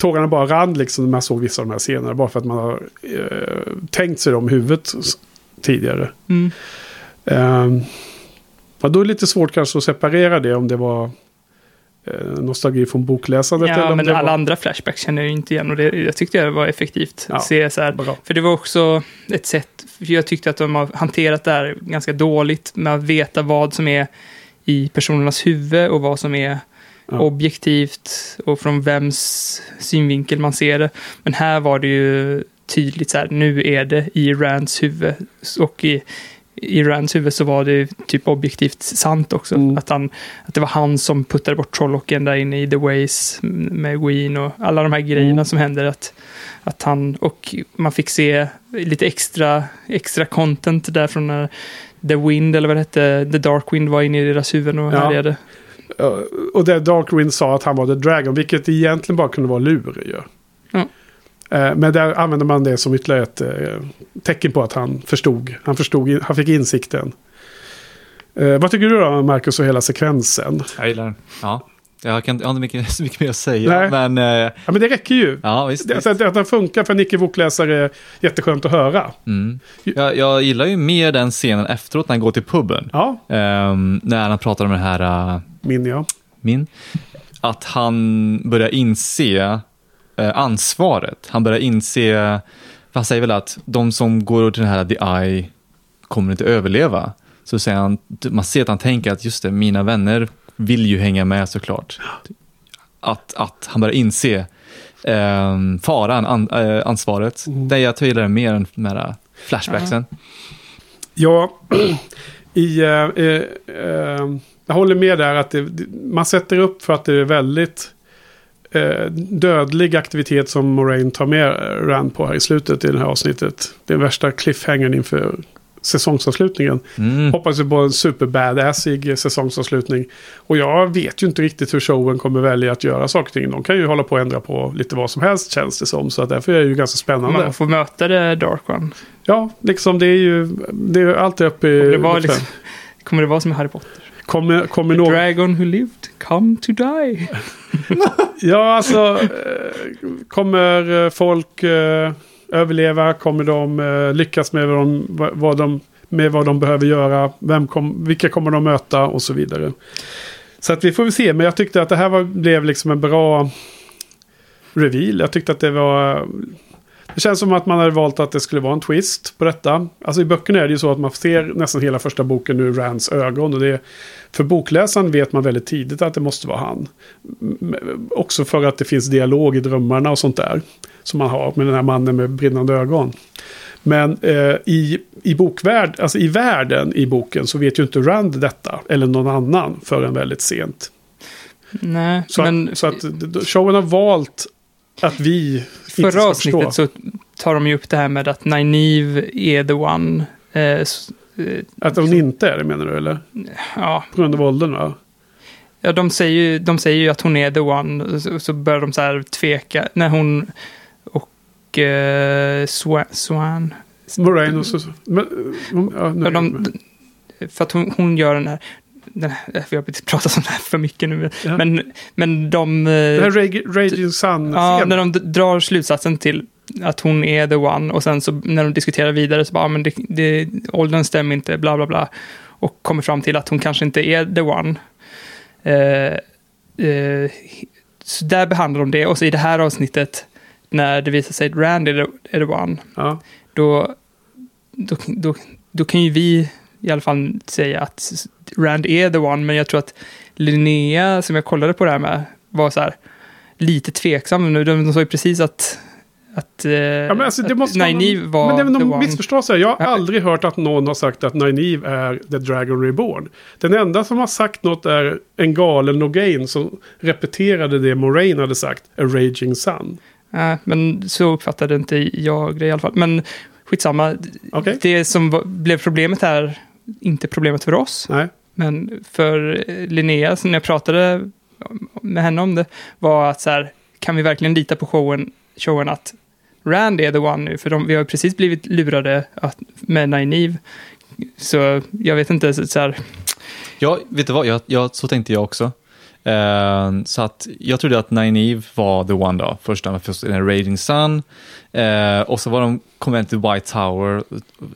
tårarna bara rann liksom när man såg vissa av de här scenerna. Bara för att man har eh, tänkt sig dem i huvudet tidigare. Mm. Ja, då är det lite svårt kanske att separera det om det var eh, nostalgi från bokläsandet. eller Ja, om men alla var... andra flashbacks känner jag inte igen och det, jag tyckte det var effektivt. Ja, Se så här. För det var också ett sätt, jag tyckte att de har hanterat det här ganska dåligt med att veta vad som är i personernas huvud och vad som är Ja. objektivt och från vems synvinkel man ser det. Men här var det ju tydligt så här, nu är det i Rands huvud. Och i, i Rands huvud så var det typ objektivt sant också. Mm. Att, han, att det var han som puttade bort Trollocken där inne i The Ways med Ween och alla de här grejerna Mm. som händer. Att, att han, och man fick se lite extra, extra content där från när The Wind, eller vad det hette, The Dark Wind var inne i deras huvuden och Ja. härjade. Ja, och där Darkwind sa att han var The Dragon, vilket egentligen bara kunde vara lur ju. Ja. Eh, Men där använder man det som ytterligare ett eh, tecken på att han förstod. Han förstod, han fick insikten. Eh, vad tycker du då, Marcus, och hela sekvensen? Jag gillar den. Ja. Jag, kan, jag har inte mycket, [laughs] så mycket mer att säga, Nej. men eh, Ja, men det räcker ju. ja, visst. Det, visst. alltså, att den funkar för en icke-bokläsare är jätteskönt att höra. Mm. Jag, jag gillar ju mer den scenen efteråt när han går till puben. Ja, Ehm, när han pratar om den här min ja. min. Att han börjar inse eh, ansvaret. Han börjar inse, han säger väl att de som går till den här The Eye kommer inte överleva. Så säger han, man ser att han tänker att just det, mina vänner vill ju hänga med såklart. Att, att han börjar inse eh, faran, an, eh, ansvaret. Mm. Det jag gillar mer än de här flashbacksen. Ja, [clears throat] i, eh, eh, eh, jag håller med där att det, man sätter upp för att det är väldigt eh, dödlig aktivitet som Moraine tar med Rand på här i slutet i det här avsnittet. Det är värsta cliffhangern inför säsongsavslutningen. Mm. Hoppas ju på en superbadassig säsongsavslutning. Och jag vet ju inte riktigt hur showen kommer välja att göra saker och ting. De kan ju hålla på och ändra på lite vad som helst känns det som. Så att därför är det ju ganska spännande. Man får möta det Dark One. Ja, liksom det är ju det är alltid uppe i... Kommer det vara, liksom, kommer det vara som i Harry Potter? Kommer, kommer någon... dragon who lived, come to die. [laughs] Ja, alltså. eh, Kommer eh, folk eh, överleva? Kommer de lyckas med vad de, vad de, med vad de behöver göra? Vem kom, vilka kommer de möta? Och så vidare. Så att vi får väl se. Men jag tyckte att det här var, blev liksom en bra reveal. Jag tyckte att det var... Det känns som att man hade valt att det skulle vara en twist på detta. Alltså i böckerna är det ju så att man ser nästan hela första boken ur Rands ögon. Och det är, för bokläsaren vet man väldigt tidigt att det måste vara han. Också för att det finns dialog i drömmarna och sånt där. Som man har med den här mannen med brinnande ögon. Men eh, i, i bokvärld, alltså i världen i boken så vet ju inte Rand detta. Eller någon annan förrän väldigt sent. Nej, Så, men att, så att showen har valt att vi förra avsnittet så tar de ju upp det här med att Nynaeve är the one. Eh, eh, Att hon inte är det menar du eller? ja, På grund av åldern va? ja de, säger ju, de säger ju att hon är the one. Så, så börjar de så här tveka. När hon och eh, Swan, Swan Moraine och så... Men, eh, ja, de, för att hon, hon gör den här, den här, vi har pratat om det här för mycket nu, Ja. men, men de... det här eh, Rag- Raging sun Ja, när de drar slutsatsen till att hon är the one och sen så när de diskuterar vidare så bara, ah, men det, det, åldern stämmer inte, bla bla bla. Och kommer fram till att hon kanske inte är the one. Eh, eh, så där behandlar de det och så i det här avsnittet när det visar sig att Rand är the, är the one, Ja. då, då, då, då kan ju vi i alla fall säga att Rand är the one, men jag tror att Linnea, som jag kollade på det här med, var så här lite tveksam nu. De, de sa ju precis att att, eh, Ja, men alltså, det måste Nynaeve någon- var Men det väl the så här. Jag har aldrig hört att någon har sagt att Nynaeve är The Dragon Reborn. Den enda som har sagt något är en galen Nogain som repeterade det Moraine hade sagt. A Raging Sun. Nej, men så uppfattade inte jag det i alla fall. Men skitsamma. Okej. Det som var, blev problemet här, inte problemet för oss, Nej men för eh, Linnea, när jag pratade med henne om det, var att så här, kan vi verkligen lita på showen, showen att Rand är the one nu? För de, vi har precis blivit lurade att, med Nineve. Så jag vet inte, så, så här, Ja, vet du vad? Jag, jag, så tänkte jag också. Eh, så att jag trodde att Nynaeve var the one då, första med först den Raging Sun. Eh, och så var de, kom de till White Tower,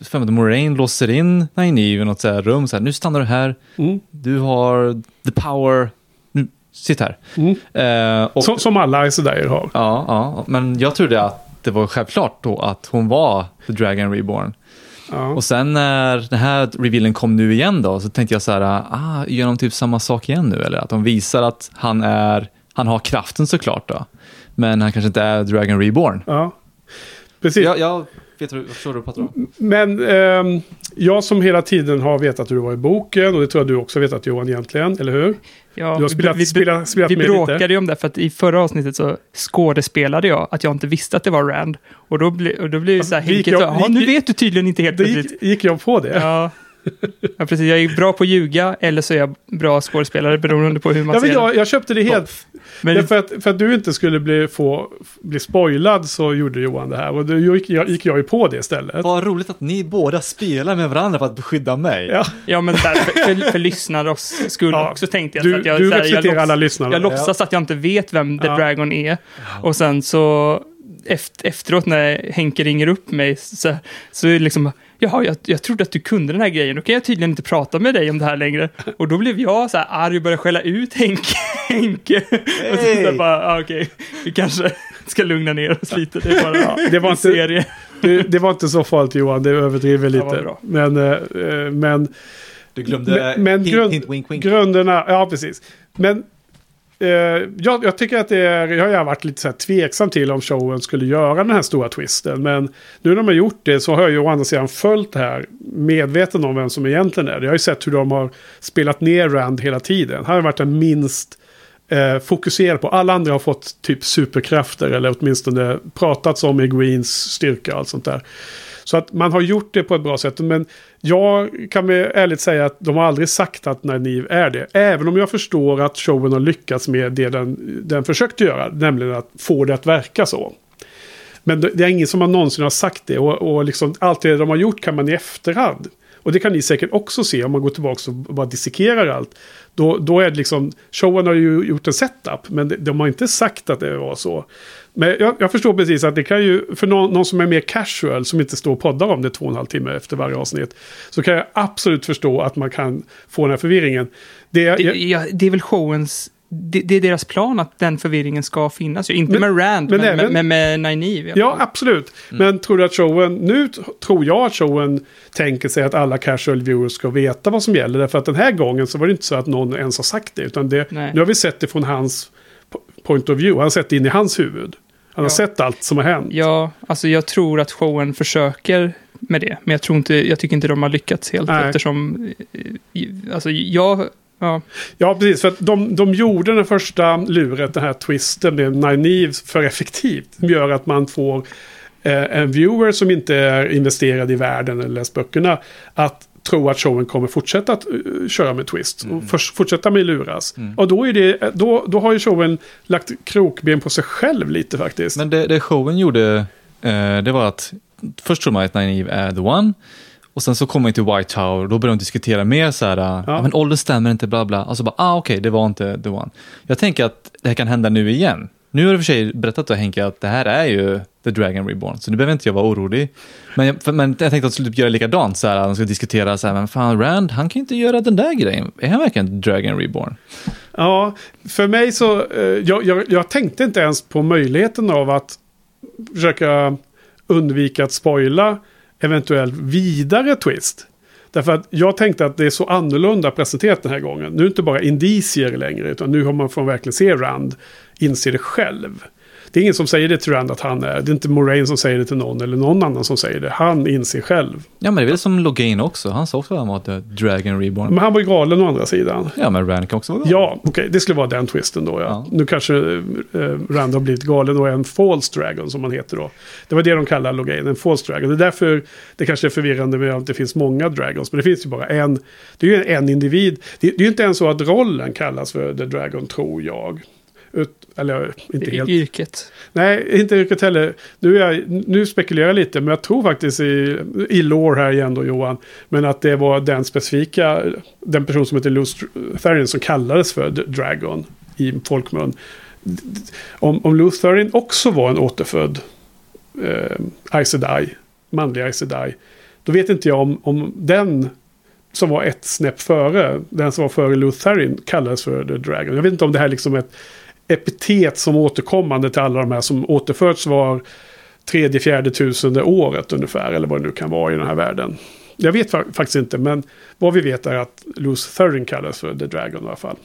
för att Moraine låser in Nynaeve i något så här rum, så här, nu stannar du här, Mm. du har the power, nu, sitt här. Mm. Eh, och, Som, som alla Icedair har. Ja, ja, men jag trodde att det var självklart då att hon var the Dragon Reborn. Ja. Och sen när den här revealen kom nu igen då, så tänkte jag så här, ah, gör de typ samma sak igen nu? Eller att de visar att han är, han har kraften såklart då, men han kanske inte är Dragon Reborn. ja. Precis. Jag, jag vet vad du förstår du pratar om. Men ehm, jag som hela tiden har vetat hur det var i boken och det tror jag du också vet att Johan egentligen, eller hur? Ja, Du har spelat- vi, spelat- spelat vi lite. bråkade ju om det, för att i förra avsnittet så skådespelade jag att jag inte visste att det var Rand. Och då, ble, och då blev det så här, Henke, "Ja, nu vet du tydligen inte helt plötsligt. gick, gick jag på det? Ja. [laughs] ja, precis. Jag är bra på att ljuga, eller så är jag bra skådespelare, beroende på hur man Ja, ser jag, det. jag köpte det helt. Men Ja, för, att, för att du inte skulle bli, få, bli spoilad så gjorde Johan det här. Och då gick jag, gick jag ju på det istället. Vad roligt att ni båda spelar med varandra för att beskydda mig. Ja, Ja, men där, för, för, för lyssnarnas skull Ja, också tänkte jag. du att jag, du så här, jag, alla lyssnare. jag låtsas att jag inte vet vem The Ja. Dragon är. Och sen så efteråt när Henke ringer upp mig så, så är det liksom, jaha, jag, jag trodde att du kunde den här grejen, då kan jag tydligen inte prata med dig om det här längre. Och då blev jag så här arg och började skälla ut Henke. [laughs] Henke. Och så, här bara, ah, okej, vi kanske ska lugna ner oss lite. Det är bara Ja, det var en inte- serie. det, det var inte så farligt Johan, det överdriver lite. bra. men, eh, men, Du glömde men, men hint, grund, hint, wink, wink. grunderna, ja precis. Men eh, jag, jag tycker att det är, jag har varit lite så här tveksam till om showen skulle göra den här stora twisten. Men nu när de har gjort det så har jag ju å andra sidan följt det här medveten om vem som egentligen är det. Jag har ju sett hur de har spelat ner Rand hela tiden. Han har varit den minst eh, fokuserad på. Alla andra har fått typ superkrafter eller åtminstone pratats om i Greens styrka och allt sånt där. Så att man har gjort det på ett bra sätt. Men jag kan med ärligt säga att de har aldrig sagt att Nynaeve är det. Även om jag förstår att showen har lyckats med det den, den försökte göra. Nämligen att få det att verka så. Men det det är ingen som har någonsin har sagt det. Och, och liksom, allt det de har gjort kan man i efterhand. Och det kan ni säkert också se om man går tillbaka och bara dissekerar allt. Då, då är det liksom, showen har ju gjort en setup. Men de, de har inte sagt att det var så. Men jag, jag förstår precis att det kan ju, för någon, någon som är mer casual, som inte står och poddar om det två och en halv timme efter varje avsnitt. Så kan jag absolut förstå att man kan få den här förvirringen. Det, Det, jag, ja, det är väl showens... Det, det är deras plan att den förvirringen ska finnas. Inte Men- med Rand, men men, även- men, med Nynaeve. Ja, absolut. Mm. Men tror du att showen... Nu tror jag att showen tänker sig att alla casual viewers ska veta vad som gäller. Därför att den här gången så var det inte så att någon ens har sagt det. Utan det, Nej. nu har vi sett det från hans po- point of view. Han har sett det in i hans huvud. Han har Ja. sett allt som har hänt. Ja, alltså jag tror att showen försöker med det. Men jag, tror inte, jag tycker inte de har lyckats helt. Nej. Eftersom, eh, alltså jag, ja, Ja, precis. För att de, de gjorde den första luret, den här twisten med Nynaeve för effektivt. Som gör att man får eh, en viewer som inte är investerad i världen eller läst böckerna. Att tro att showen kommer fortsätta att eh, köra med twist. Och förs- fortsätta med luras. Och då, är det, då, då har ju showen lagt krokben på sig själv lite faktiskt. Men det, det showen gjorde, eh, det var att först tror man att Nynaeve är the one. Och sen så kommer man till White Tower då börjar de diskutera mer så här, ja. men ålder stämmer inte, bla bla. Och så bara, ah okej, det var inte the one. Jag tänker att det här kan hända nu igen. Nu har du för sig berättat då Henke att det här är ju The Dragon Reborn, så nu behöver inte jag vara orolig. Men jag, för, men jag tänkte att de skulle typ göra likadant, så här, de ska diskutera så här, men fan Rand, han kan ju inte göra den där grejen. Är han verkligen Dragon Reborn? Ja, för mig så... Eh, jag, jag, jag tänkte inte ens på möjligheten av att försöka undvika att spoila eventuell vidare twist. Därför att jag tänkte att det är så annorlunda presenterat den här gången. Nu är det inte bara indicier längre, utan nu har man från verkligen se Rand inse det själv. Det är ingen som säger det till Rand att han är. Det är inte Moraine som säger det till någon eller någon annan som säger det. Han inser själv. Ja, men det är väl som Logain också. Han sa också att han var The Dragon Reborn. Men han var ju galen å andra sidan. Ja, men Rand kan också vara galen. Ja, okej, det skulle vara den twisten då. Ja. Ja. Nu kanske eh, Rand har blivit galen och är en false dragon som man heter då. Det var det de kallar Logain, en false dragon. Det är därför det kanske är förvirrande med att det finns många dragons. Men det finns ju bara en. Det är ju en individ. Det, det är ju inte ens så att rollen kallas för The Dragon, tror jag. Ut, eller inte helt. yrket. Nej, inte yrket heller. Nu, jag, nu spekulerar jag lite, men jag tror faktiskt i, i lore här igen då Johan. Men att det var den specifika, den person som heter Lutherian som kallades för Dragon i folkmun. Om, om Lutherian också var en återfödd eh, Aes Sedai, manlig Aes Sedai, då vet inte jag om, om den som var ett snäpp före, den som var före Lutherian kallades för The Dragon. Jag vet inte om det här liksom är ett epitet som återkommande till alla de här som återförts var tredje, fjärde tusende året ungefär. Eller vad det nu kan vara i den här världen. Jag vet fa- faktiskt inte, men vad vi vet är att Lutherian kallas för The Dragon i alla fall.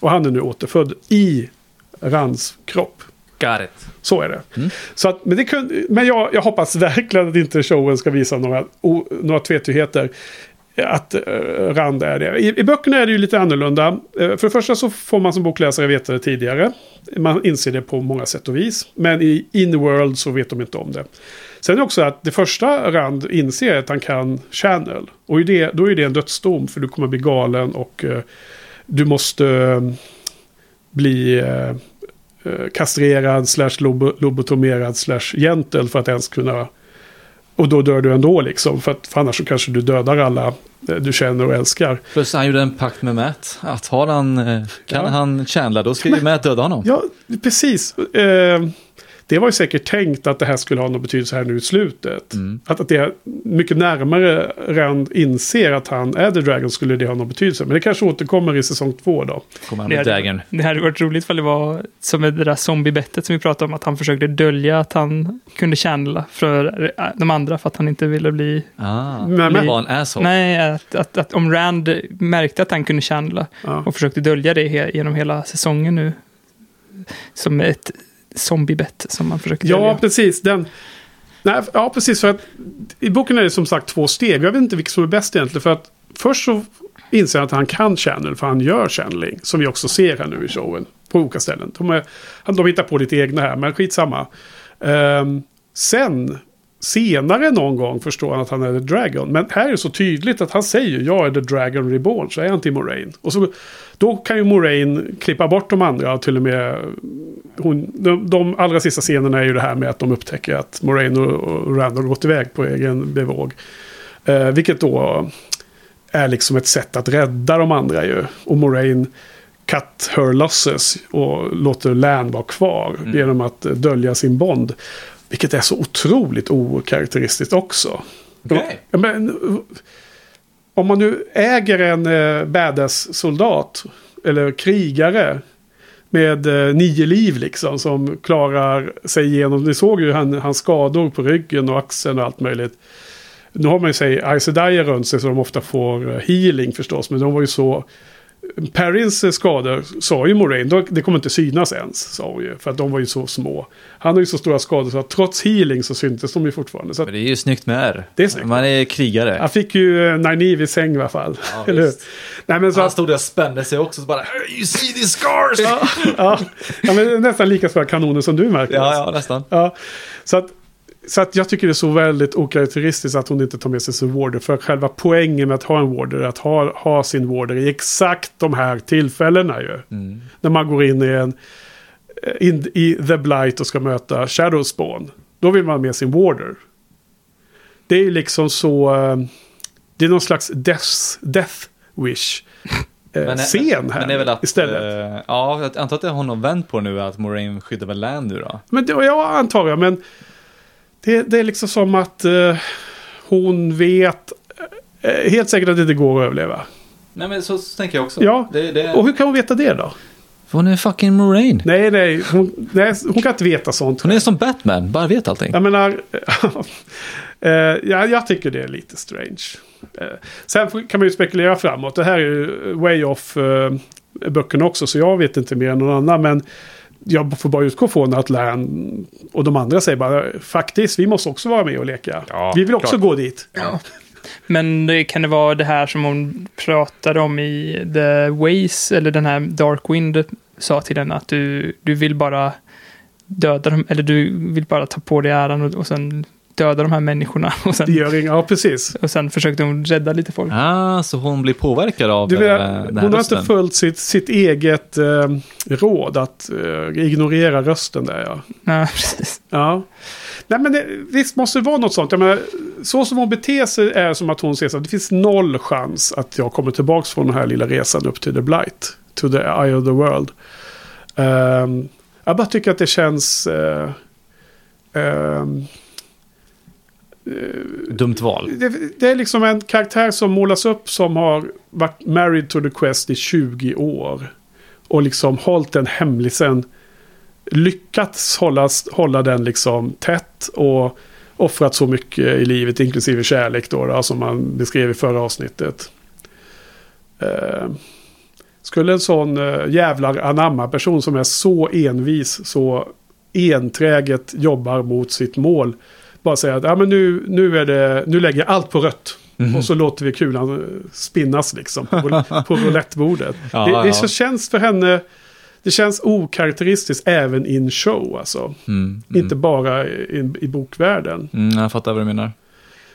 Och han är nu återfödd i Rands kropp. Got it. Så är det. Så att, men det kunde, men jag, jag hoppas verkligen att inte showen ska visa några, o, några tvetydigheter. Att eh, Rand är det. I, I böckerna är det ju lite annorlunda. Eh, för det första så får man som bokläsare veta det tidigare. Man inser det på många sätt och vis. Men i In the World så vet de inte om det. Sen är det också att det första Rand inser är att han kan channel. Och i det, då är det en dödsdom för du kommer bli galen och uh, du måste uh, bli uh, kastrerad slash lobotomerad slash gentle för att ens kunna... Och då dör du ändå liksom. För, att, för annars så kanske du dödar alla eh, du känner och älskar. Plus han gjorde en pakt med Matt. Att har han, eh, kan Ja. han chandla, då ska ju Matt döda honom. Ja, precis. Eh, det var ju säkert tänkt att det här skulle ha någon betydelse här nu i slutet. Att, att det är mycket närmare Rand inser att han är The Dragon skulle det ha någon betydelse. Men det kanske återkommer i säsong två då. Kommer han Det hade, det hade varit roligt ifall det var som med det där zombiebettet som vi pratade om, att han försökte dölja att han kunde känna för de andra för att han inte ville bli... Ah, Men- men, men- var en asshole. Nej, att, att, att om Rand märkte att han kunde känna Ja. och försökte dölja det he, genom hela säsongen nu. Som ett zombiebett som man försöker Ja, dölja. precis. Den, nej, ja, precis. För att I boken är det som sagt två steg. Jag vet inte vilket som är bäst egentligen. För att först så inser han att han kan channel. För han gör channeling. Som vi också ser här nu i showen. På olika ställen. De, är, de hittar på lite egna här. Men skitsamma. Um, sen senare någon gång förstår han att han är The Dragon. Men här är det så tydligt att han säger jag är The Dragon Reborn, så är han till Moraine. Och så, då kan ju Moraine klippa bort de andra och till och med... Hon, de, de allra sista scenerna är ju det här med att de upptäcker att Moraine och, och Rand har gått iväg på egen bevåg. Eh, vilket då är liksom ett sätt att rädda de andra ju. Och Moraine cut her losses och låter Lan vara kvar Mm. genom att dölja sin bond. Vilket är så otroligt okaraktäristiskt också. Ja, men, om man nu äger en uh, badass-soldat eller krigare med eh, nio liv liksom som klarar sig igenom. Ni såg ju han, hans skador på ryggen och axeln och allt möjligt. Nu har man ju sig Sedai runt sig så de ofta får eh, healing förstås. Men de var ju så... Perrins skador sa ju Moraine, det kommer inte synas ens, sa hon ju. För att de var ju så små. Han har ju så stora skador så att trots healing så syntes de ju fortfarande. Så att Men det är ju snyggt med R. Det är snyggt. Man är krigare. han fick ju eh, Nynaeve i säng i alla fall. Ja, [laughs] Eller. Nej men så Han stod där och spände sig också så bara You see these scars! ja, ja, ja, men nästan lika stora kanoner som du märker. Ja, ja, nästan. Ja, så, att, så att jag tycker det är så väldigt okaraktäristiskt att hon inte tar med sig sin warder. För själva poängen med att ha en warder är att ha, ha sin warder i exakt de här tillfällena ju. När man går in i, en, eh, in i The Blight och ska möta Shadow Spawn. Då vill man ha med sin warder. Det är ju liksom så... eh, Det är någon slags death, death wish. [laughs] Eh, scen här men det är väl att, istället. eh, ja, jag antar att det har vänt på nu, att Moraine skyddar väl Land nu då? Men det, ja, antar jag. Men det, det är liksom som att eh, hon vet eh, helt säkert att det inte går att överleva. Nej, men så, så tänker jag också. Ja, Det, det... och hur kan hon veta det då? För hon är fucking Moraine. Nej, nej, hon, nej, hon kan inte veta sånt. Hon är som Batman, bara vet allting. Jag menar, [laughs] eh, ja, jag tycker det är lite strange. Eh, sen kan man ju spekulera framåt. Det här är ju way off eh, böckerna också, så jag vet inte mer än någon annan. Men jag får bara utgå från att Lan och de andra säger bara faktiskt, vi måste också vara med och leka. Ja, vi vill också klart. gå dit. Men det, kan det vara det här som hon pratade om i The Ways, eller den här Dark Wind sa till henne att du, du vill bara döda dem, eller du vill bara ta på dig äran och, och sen döda de här människorna. [laughs] Och Det sen, gör inga, ja precis. och sen försökte hon rädda lite folk. Ah, så hon blir påverkad av Du eh, vet, den här hon har inte rösten. följt sitt, sitt eget eh, råd att eh, ignorera rösten där ja. Ja, [laughs] precis. Ja. Nej men det, visst måste det vara något sånt. Jag menar, så som hon beter sig är som att hon ser att det finns noll chans att jag kommer tillbaka från den här lilla resan upp till The Blight. To the eye of the world. Ehm, jag bara tycker att det känns... eh, ehm, Dumt val. det, det är liksom en karaktär som målas upp som har varit married to the quest i 20 år. Och liksom hållit den hemlisen. Lyckats hålla, hålla den liksom tätt och offrat så mycket i livet, inklusive kärlek då, då som man beskrev i förra avsnittet. Eh, skulle en sån eh, jävlar anamma person som är så envis, så enträget jobbar mot sitt mål. Bara säga att ja, men nu, nu, är det, nu lägger jag allt på rött. Och så låter vi kulan eh, spinnas liksom på, roul- [laughs] på roulettebordet. Ja, det, det ja. så känns för henne, det känns okaraktäristiskt även in show alltså. Mm, Inte bara i, i bokvärlden. mm, jag fattar vad du menar.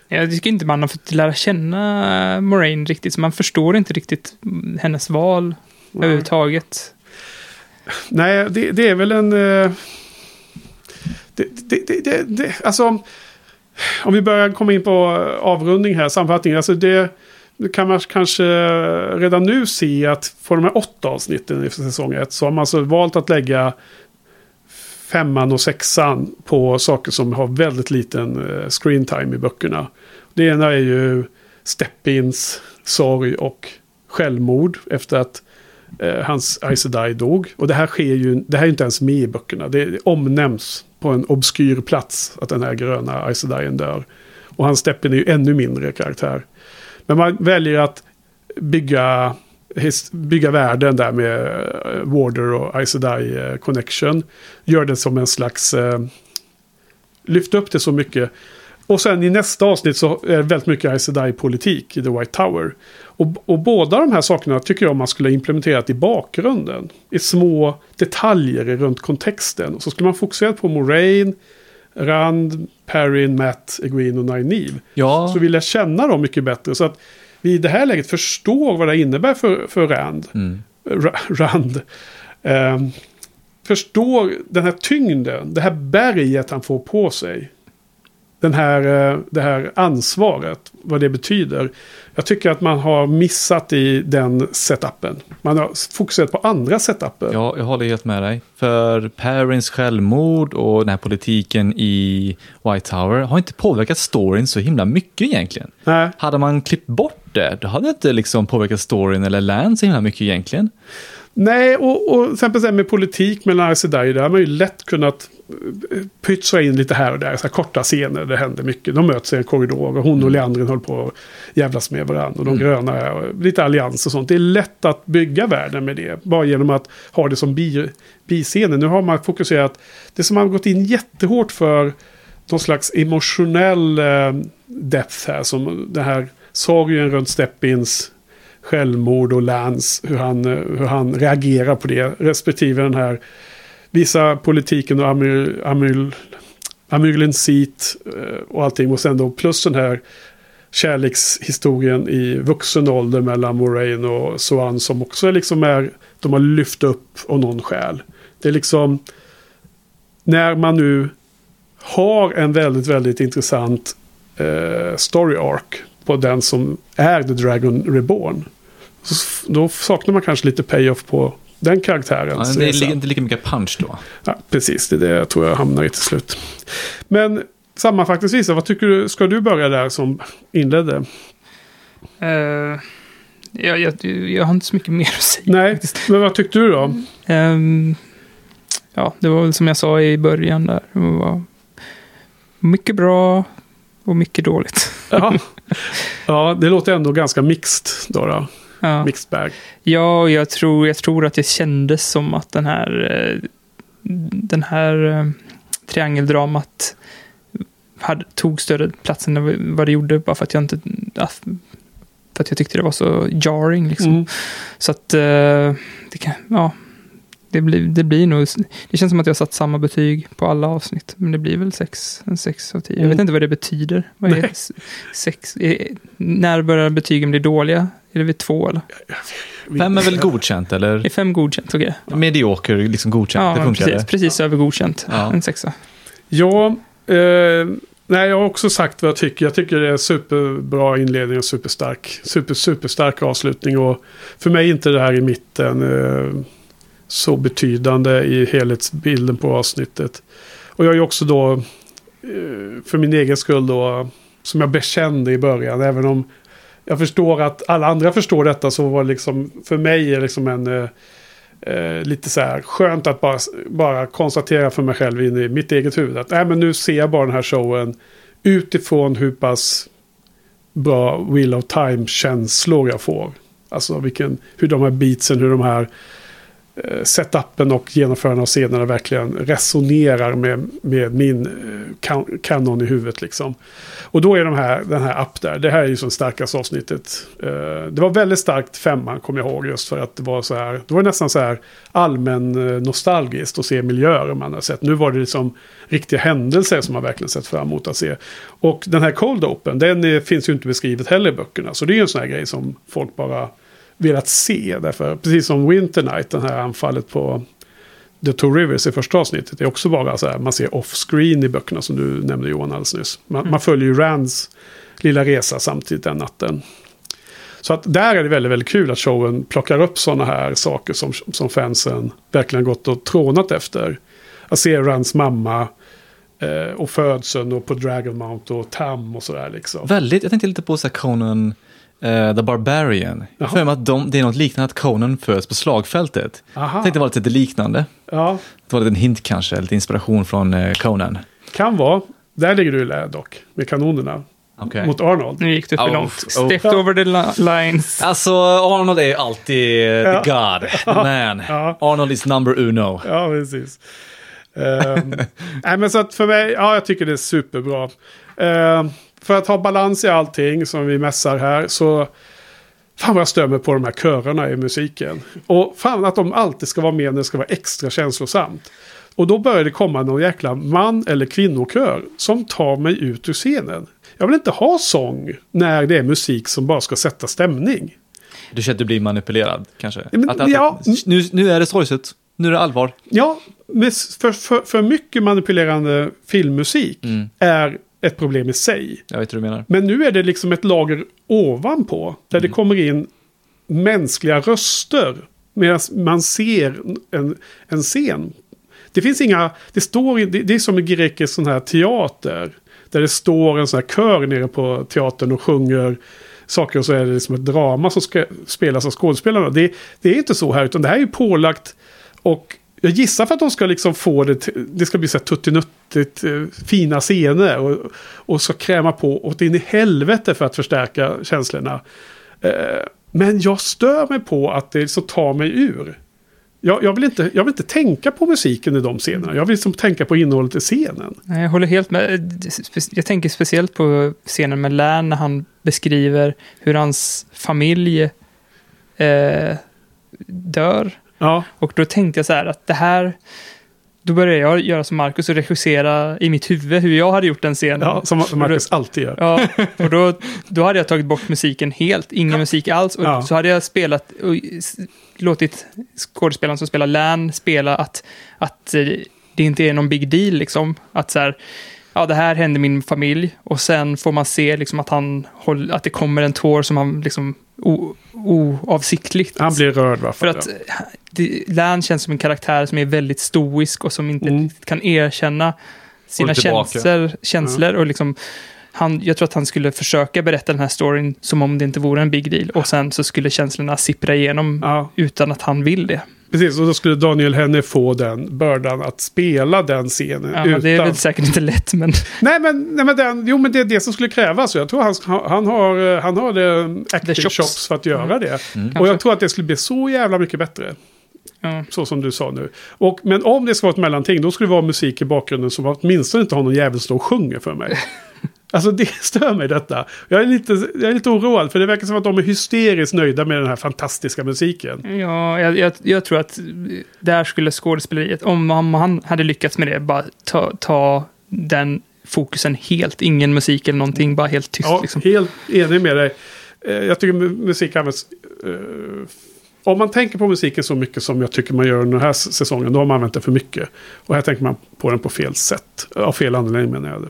Jag tycker inte man har fått lära känna Moraine riktigt, så man förstår inte riktigt hennes val överhuvudtaget. Nej, det, det är väl en... Det, det, det, det, det, alltså, om vi börjar komma in på eh, avrundning här, sammanfattning. Alltså det, det kan man kanske redan nu se att för de här åtta avsnitten i säsong ett så har man alltså valt att lägga femman och sexan på saker som har väldigt liten eh, screen time i böckerna. Det ena är ju Steppins sorg och självmord efter att eh, hans Aes dog. Och det här sker ju, det här är inte ens med i böckerna. Det omnämns på en obskyr plats att den här gröna Aes dör. Och hans steppen är ju ännu mindre karaktär. Men man väljer att bygga, his- bygga världen där med eh, Warder och Aes eh, connection. Gör det som en slags... Eh, lyft upp det så mycket. Och sen i nästa avsnitt så är det väldigt mycket Aes politik i The White Tower. Och, och båda de här sakerna tycker jag man skulle ha implementerat i bakgrunden. I små detaljer runt kontexten. Och så skulle man fokusera på Moraine, Rand, Perrin, Matt, Egwene och Nynaeve. Ja, Så vill jag känna dem mycket bättre. Så att vi i det här läget förstår vad det innebär för, för Rand. mm. Ra- Rand. Ehm, förstår den här tyngden, det här berget han får på sig. Den här, eh, det här ansvaret, vad det betyder. Jag tycker att man har missat i den setupen. Man har fokuserat på andra setuper. ja, jag håller helt med dig. För Perrins självmord och den här politiken i White Tower har inte påverkat storyn så himla mycket egentligen. Nej, Hade man klippt bort det, då hade det inte liksom påverkat storyn eller Lan så himla mycket egentligen. Nej, och, och till exempel med politik mellan Sedai, där har man ju lätt kunnat eh, pytsa in lite här och där. Så här korta scener, det händer mycket. De möts i en korridor och hon och Leandrin håller på att jävlas med varandra. Och de gröna, är- och lite allians och sånt. Det är lätt att bygga världen med det. Bara genom att ha det som bi, biscener. Nu har man fokuserat, det som har gått in jättehårt för någon slags emotionell eh, depth här. Som den här sorgen runt Steppins självmord och Lance, hur han, hur han reagerar på det. Respektive den här Vissa politiken och Amyl, Amyl, Amylin Seat eh, och allting. Och sen då plus den här kärlekshistorien i vuxen ålder mellan Moraine och Soan som också är liksom är, de har lyft upp av någon skäl. Det är liksom, när man nu har en väldigt, väldigt intressant eh, story arc på den som är The Dragon Reborn. Så, då saknar man kanske lite payoff på den Ja, karaktärens det är inte lika mycket punch då. Ja, precis, det är det jag tror jag hamnar i till slut. Men sammanfattningsvis, vad tycker du? Ska du börja där som inledde? Eh, jag, jag, jag har inte så mycket mer att säga. Nej, faktiskt. men vad tyckte du då? Ehm, ja, det var väl som jag sa i början där. Det var mycket bra och mycket dåligt. Ja, [laughs] ja det låter ändå ganska mixed då. då. Ja, Mixed bag. ja jag tror, jag tror att det kändes som att den här, eh, den här eh, triangeldramat hade, tog större plats än vad det gjorde. Bara för att jag inte... För att jag tyckte det var så jarring. Liksom. Mm. Så att eh, det kan, ja. Det blir, det blir nog, det känns som att jag har satt samma betyg på alla avsnitt. Men det blir väl sex, en sex av tio. Jag Mm. vet inte vad det betyder. Vad är sex? Är, när börjar betygen bli dåliga? Är det vid två eller? Fem är väl godkänt eller? Är fem godkänt? Okej. Medioker, liksom godkänt. Ja, det funkar precis, det. precis över godkänt. Ja. En sexa. Ja, eh, nej, jag har också sagt vad jag tycker. Jag tycker det är superbra inledning och superstark. Super, superstark avslutning. Och för mig är inte det här i mitten eh, så betydande i helhetsbilden på avsnittet. Och jag är ju också då, eh, för min egen skull då, som jag bekände i början, även om jag förstår att alla andra förstår detta så var det liksom, för mig är liksom en eh, eh, lite så här skönt att bara, bara konstatera för mig själv in i mitt eget huvud att nej, men nu ser jag bara den här showen utifrån hur pass bra Wheel of Time-känslor jag får. Alltså vilken, hur de här beatsen, hur de här eh, Eh, setupen och genomförandet av scenerna verkligen resonerar med, med min eh, kan- kanon i huvudet. Liksom. Och då är de här, den här app där, det här är ju som starkaste avsnittet. Eh, det var väldigt starkt femman, kommer jag ihåg, just för att det var så här, det var nästan så här allmän nostalgiskt att se miljöer man har sett. Nu var det liksom riktiga händelser som man verkligen sett fram emot att se. Och den här Cold Open, den finns ju inte beskrivet heller i böckerna. Så det är ju en sån här grej som folk bara velat se. Därför, precis som Winter Night, det här anfallet på The Two Rivers i första avsnittet. Det är också bara så här, man ser off-screen i böckerna som du nämnde Johan alldeles nyss. Man, man följer ju Rands lilla resa samtidigt den natten. Så att där är det väldigt, väldigt kul att showen plockar upp sådana här saker som, som fansen verkligen gått och trånat efter. Att se Rands mamma eh, och födseln och på Dragonmount och Tam och sådär liksom. Väldigt, jag tänkte lite på så här Conan eh, the Barbarian. Jag får mig att de, det är något liknande att Conan föds på slagfältet. Aha. Jag tänkte det var lite liknande. Ja, Det var en hint kanske, lite inspiration från eh, Conan. kan vara. Där ligger du i lä dock, med kanonerna. Okej. Mot Arnold. Nu gick du för Oh, långt. oh. Stepped over the li- lines. Alltså, Arnold är alltid Ja. the God, [laughs] the man. Ja. Arnold is number uno. Ja, precis. Ehm, [laughs] nej, men så att för mig, ja, jag tycker det är superbra. Ehm, för att ha balans i allting som vi mässar här så Fan vad jag stör mig på de här körerna i musiken. Och fan att de alltid ska vara med när det ska vara extra känslosamt. Och då börjar det komma någon jäkla man eller kvinnokör som tar mig ut ur scenen. Jag vill inte ha sång när det är musik som bara ska sätta stämning. Du känner att du blir manipulerad kanske? men- att, att, ja. nu, nu är det sorgset. Nu är det allvar. Ja, för, för, för mycket manipulerande filmmusik Mm. är ett problem i sig. Jag vet hur du menar. Men nu är det liksom ett lager ovanpå. Där det kommer in mänskliga röster. Medan man ser en, en scen. Det finns inga, det står, det, det är som i grekisk sån här teater. Där det står en sån här kör nere på teatern och sjunger saker och så är det liksom ett drama som ska spelas av skådespelarna. Det, det är inte så här utan det här är ju pålagt och jag gissar för att de ska liksom få det, till- det ska bli så här tuttinuttigt eh, fina scener och, och ska kräma på åt in i helvete för att förstärka känslorna. Eh, men jag stör mig på att det så tar mig ur. Jag, jag, vill inte, jag vill inte tänka på musiken i de scenerna. Jag vill liksom tänka på innehållet i scenen. Nej, jag håller helt med. Eh, jag tänker speciellt på scenen med Lärn när han beskriver hur hans familj eh, dör. Ja, Och då tänkte jag så här att det här... Då började jag göra som Marcus och regissera i mitt huvud hur jag hade gjort den scenen. ja som Marcus alltid gör. Ja, och då, då hade jag tagit bort musiken helt, ingen musik alls. Och Ja. så hade jag spelat, och låtit skådespelaren som spelar Lan spela att, att eh, det inte är någon big deal liksom. Att så här, ja det här hände min familj. Och sen får man se liksom att han håll, att det kommer en tår som han liksom o, oavsiktligt. Han blir rörd va? För att det, Lan känns som en karaktär som är väldigt stoisk och som inte Mm. kan erkänna sina känslor, känslor och liksom han, jag tror att han skulle försöka berätta den här storyn som om det inte vore en big deal och sen så skulle känslorna sippra igenom Ja, utan att han vill det. Precis. Och då skulle Daniel Henne få den bördan att spela den scenen. Ja, men det är utan- väl säkert inte lätt, men Nej men, nej, men den, jo, men det är det som skulle krävas. Jag tror han, han har, eh, han har det acting chops. chops. för att göra det. Och Kanske. jag tror att det skulle bli så jävla mycket bättre. ja. Så som du sa nu. Och, men om det ska vara ett mellanting, då skulle det vara musik i bakgrunden som åtminstone inte har någon jävel som och sjunger för mig. [laughs] Alltså det [laughs] stör mig detta. Jag är, lite, jag är lite oroad, för det verkar som att de är hysteriskt nöjda med den här fantastiska musiken. Ja, jag, jag, jag tror att där skulle skådespeleriet, om han, hade lyckats med det, bara ta, ta den fokusen helt, ingen musik eller någonting, bara helt tyst. Ja, liksom. helt enig med dig. Eh, Jag tycker mu- musik används... om man tänker på musiken så mycket som jag tycker man gör den här säsongen, då har man använt den för mycket. Och här tänker man på den på fel sätt. Av fel anledning menar jag det.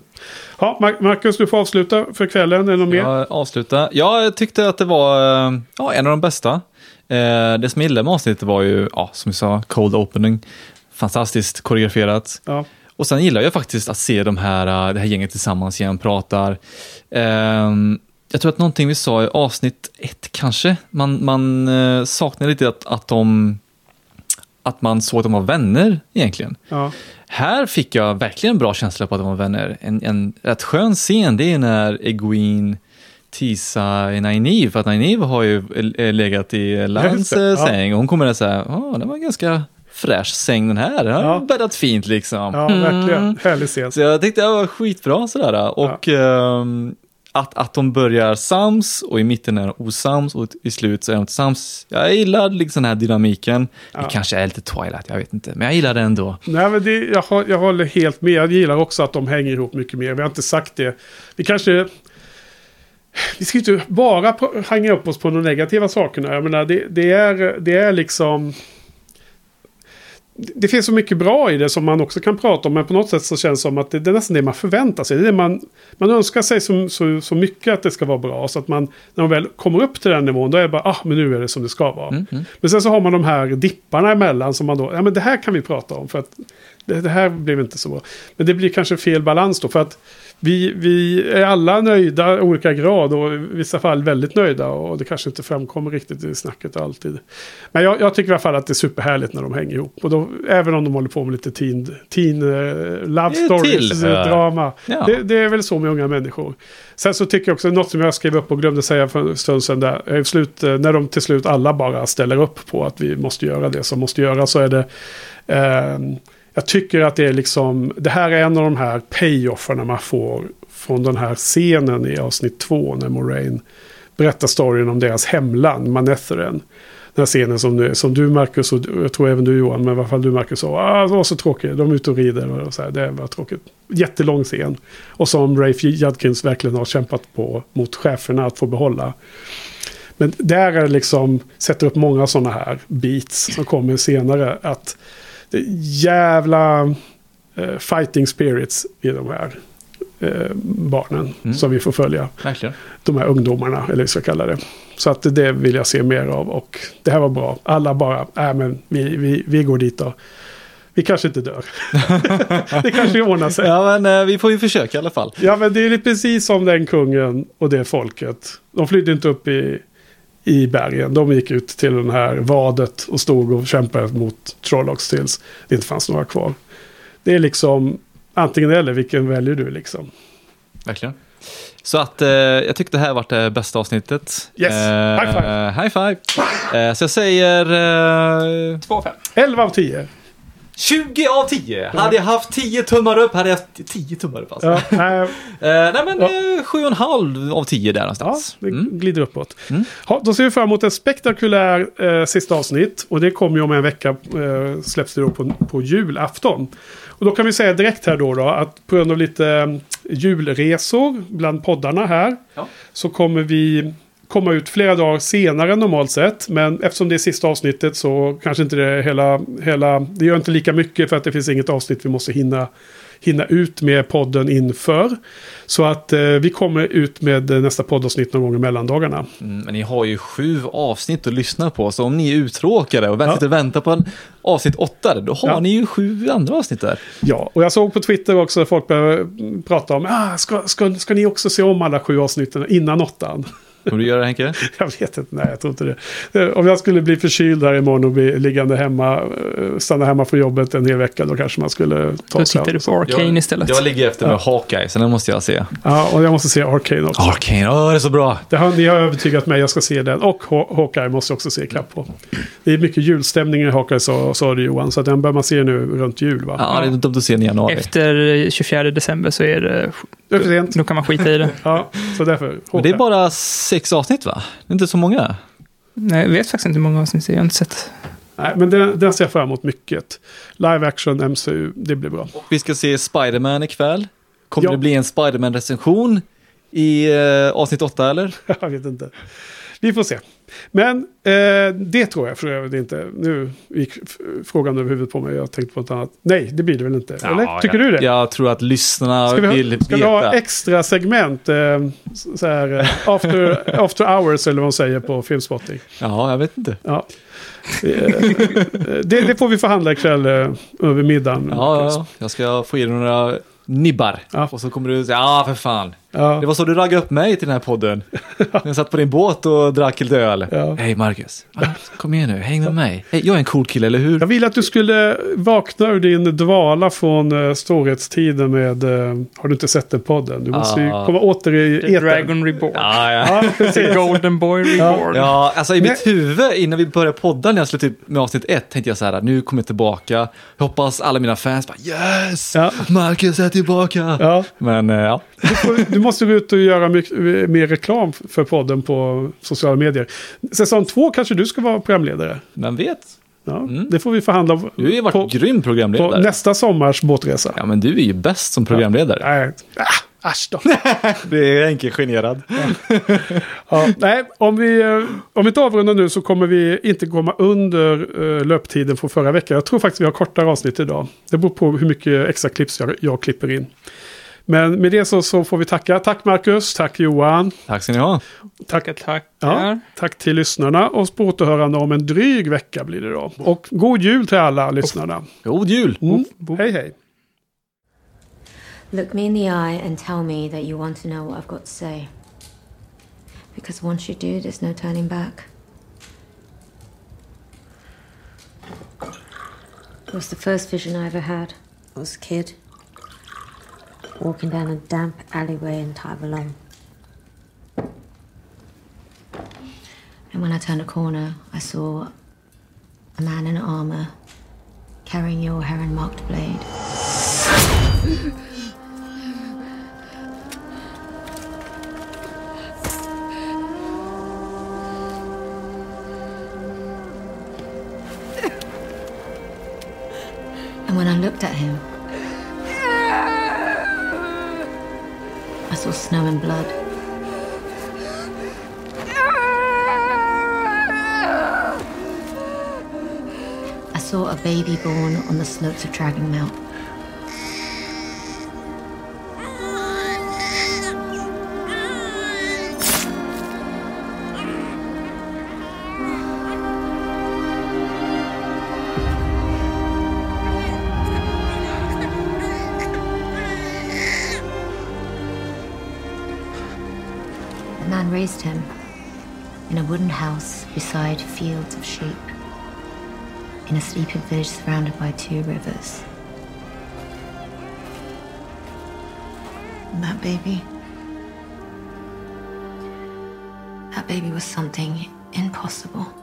Ja, Mar- Marcus, du får avsluta för kvällen. Är det något mer? Jag avsluta. Ja, jag tyckte att det var eh, ja, en av de bästa. Eh, det som jag gillade med avsnittet var ju, ja, som vi sa, cold opening. Fantastiskt koreograferat. Ja. Och sen gillar jag faktiskt att se de här, eh, det här gänget tillsammans igen, pratar. Ehm, jag tror att någonting vi sa i avsnitt ett kanske, man, man eh, saknar lite att, att de att man såg att de var vänner egentligen. Ja. Här fick jag verkligen bra känsla på att de var vänner. En, en rätt skön scen, det är när Egwene teasar Nynaeve, för att Nynaeve har ju eh, legat i Lans eh, ja. säng och hon kommer där så här, åh, det var en ganska fräsch säng den här, den har Ja. bäddat fint liksom. Ja, verkligen. Härlig scen. Så jag tyckte det var skitbra sådär. Och ehm, att, att de börjar sams och i mitten är de osams och i slut så är de sams. Jag gillar liksom den här dynamiken. Det kanske är lite Twilight, jag vet inte. Men jag gillar det ändå. Nej, men det, jag, jag håller helt med. Jag gillar också att de hänger ihop mycket mer. Vi har inte sagt det. Vi kanske... Vi ska inte bara hänga upp oss på de negativa sakerna. Jag menar, det, det, är, det är liksom... Det finns så mycket bra i det som man också kan prata om. Men på något sätt så känns det som att det, det är nästan det man förväntar sig. Det är det man, man önskar sig så, så, så mycket att det ska vara bra. Så att man, när man väl kommer upp till den nivån, då är det bara, ah, men nu är det som det ska vara. Men sen så har man de här dipparna emellan som man då, ja men det här kan vi prata om. För att det, det här blev inte så bra. Men det blir kanske fel balans då. För att vi, vi är alla nöjda i olika grad och i vissa fall väldigt nöjda. Och det kanske inte framkommer riktigt i snacket alltid. Men jag, jag tycker i alla fall att det är superhärligt när de hänger ihop. Och då, även om de håller på med lite teen, teen eh, love Det stories, eh, drama. Ja. Det, det är väl så med unga människor. Sen så tycker jag också, något som jag skrev upp och glömde säga för en stund sedan där. eh, Slut, när de till slut alla bara ställer upp på att vi måste göra det som måste göras så är det... ehm, jag tycker att det är liksom, det här är en av de här payofferna man får från den här scenen i avsnitt två när Moraine berättar storyn om deras hemland, Manetheren. Den här scenen som du, som du Marcus och jag tror även du Johan, men i alla fall du Marcus sa, ah, det var så tråkigt, de är ute och rider och så här, det var tråkigt. Jättelång scen. Och som Rafe Judkins verkligen har kämpat på mot cheferna att få behålla. Men där är det liksom, sätter upp många sådana här beats som kommer senare. Att jävla eh, fighting spirits i de här eh, barnen Mm. som vi får följa. Verkligen. De här ungdomarna, eller vi ska kalla det. Så att det vill jag se mer av och det här var bra. Alla bara, äh, men vi, vi, vi går dit då. Vi kanske inte dör. [laughs] det kanske ordnar sig. Ja, men eh, vi får ju försöka i alla fall. Ja, men det är precis som den kungen och det folket. De flydde inte upp i, i bergen. De gick ut till den här vadet och stod och kämpade mot Trollocs tills det inte fanns några kvar. Det är liksom antingen eller, vilken väljer du liksom? Verkligen. Så att eh, jag tyckte det här var det bästa avsnittet. Yes. Eh, High five. High five. Eh, så jag säger eh, 2-5. 11 av 10. 20 av 10. Hade jag haft 10 tummar upp hade jag haft 10 tummar upp alltså. Ja, [laughs] Eh, nej men Ja. eh, 7,5 av 10 där ja, någonstans. det Mm. glider uppåt. Mm. Ja, då ser vi fram emot ett spektakulär eh, sista avsnitt. Och det kommer ju om en vecka, eh, släpps det då på, på julafton. Och då kan vi säga direkt här då, då att på grund av lite eh, julresor bland poddarna här. Ja. Så kommer vi komma ut flera dagar senare än normalt sett. Men eftersom det är sista avsnittet så kanske inte det hela, hela... Det gör inte lika mycket för att det finns inget avsnitt vi måste hinna, hinna ut med podden inför. Så att eh, vi kommer ut med nästa poddavsnitt någon gång i mellandagarna. Mm, men ni har ju sju avsnitt att lyssna på, så om ni är uttråkade och Ja. och väntar på en avsnitt åtta, då har Ja. ni ju sju andra avsnitt där. Ja, och jag såg på Twitter också att folk började prata om ah, ska, ska, ska ni också se om alla sju avsnitten innan åttan? Kommer du göra det Henke? [laughs] Jag vet inte, nej jag tror inte det. Eh, Om jag skulle bli förkyld här imorgon och bli liggande hemma, eh, stanna hemma från jobbet en hel vecka, då kanske man skulle ta Då sig tittar an. du på Arcane istället. Jag ligger efter med Ja. Hawkeye, så den måste jag se. Ja, och jag måste se Arcane också. Arcane, åh det är så bra! Det har, ni har övertygat mig, jag ska se den. Och Haw- Hawkeye måste jag också se ikapp på. Det är mycket julstämning i Hawkeye, sa, sa du Johan. Så den bör man se nu runt jul va? Ja, det är dumt att se den i januari. Efter 24 december så är det... Det är för sent. Då kan man skita i det. Ja, så därför. Men det är bara sex avsnitt va? Det är inte så många. Nej, jag vet faktiskt inte hur många avsnitt det är. Jag har inte sett. Nej, men den, den ser jag fram emot mycket. Live action, MCU, det blir bra. Vi ska se Spider-Man ikväll. Kommer Ja. det bli en Spider-Man-recension i eh, avsnitt åtta eller? [laughs] Jag vet inte. Vi får se. Men eh, det tror jag för övrigt inte. Nu gick frågan över huvudet på mig. Jag tänkte på något annat. Nej, det blir det väl inte? Eller? Tycker du det? Jag tror att lyssnarna Ska vi, vill ha, ska vi veta. ha extra segment? Eh, så här, eh, after, [laughs] after hours eller vad man säger på Filmspotting. Ja, jag vet inte. Ja. Eh, det, det får vi förhandla ikväll eh, över middagen. Ja, ja, jag ska få in några nibbar. Ja. Och så kommer du säga, ja för fan. Ja. Det var så du raggade upp mig till den här podden. [laughs] När jag satt på din båt och drack lite öl. Ja. Hej Marcus, Va? kom igen nu, häng med mig. Hej, jag är en cool kille, eller hur? Jag vill att du skulle vakna ur din dvala från uh, storhetstiden med... eh, har du inte sett den podden? Du måste ju Ah. komma åter i The. Dragon Reborn. Ja, ja. Ja. Golden Boy Reborn. Ja, alltså i Nej. mitt huvud innan vi började podda när jag slutade med avsnitt ett tänkte jag så här, nu kommer jag tillbaka. Jag hoppas alla mina fans bara yes! Ja. Marcus är tillbaka! Ja, Men eh, ja, du, får, du måste gå ut och göra mycket, mer reklam för podden på sociala medier. Säsong två kanske du ska vara programledare. vem vet? Ja, Det får vi förhandla om Du har ju varit på, grym på programledare. nästa sommars båtresa. Ja, men du är ju bäst som programledare. Nej, ah, äsch då. [laughs] Det är enkel generad. Ja, nej, om vi, eh, om vi inte avrundar nu så kommer vi inte komma under uh, löptiden från förra veckan. Jag tror faktiskt vi har kortare avsnitt idag. Det beror på hur mycket extra clips jag, jag klipper in. Men med det så, så får vi tacka. Tack Marcus, tack Johan. Tack ska ni ha. Tackar, tackar. Ja, tack till lyssnarna och på återhörande om en dryg vecka blir det då. Och god jul till alla lyssnarna. God jul! Mm. Hej hej. Look me in the eye and tell me that you want to know what I've got to say. Because once you do, there's no turning back. It was the first vision I ever had. I was a kid. walking down a damp alleyway in Tarvalon. And when I turned a corner, I saw a man in armour carrying your heron marked blade. and when I looked at him, saw snow and blood. I saw a baby born on the slopes of Dragon Mount. House beside fields of sheep, in a sleeping village surrounded by two rivers. And that baby. That baby was something impossible.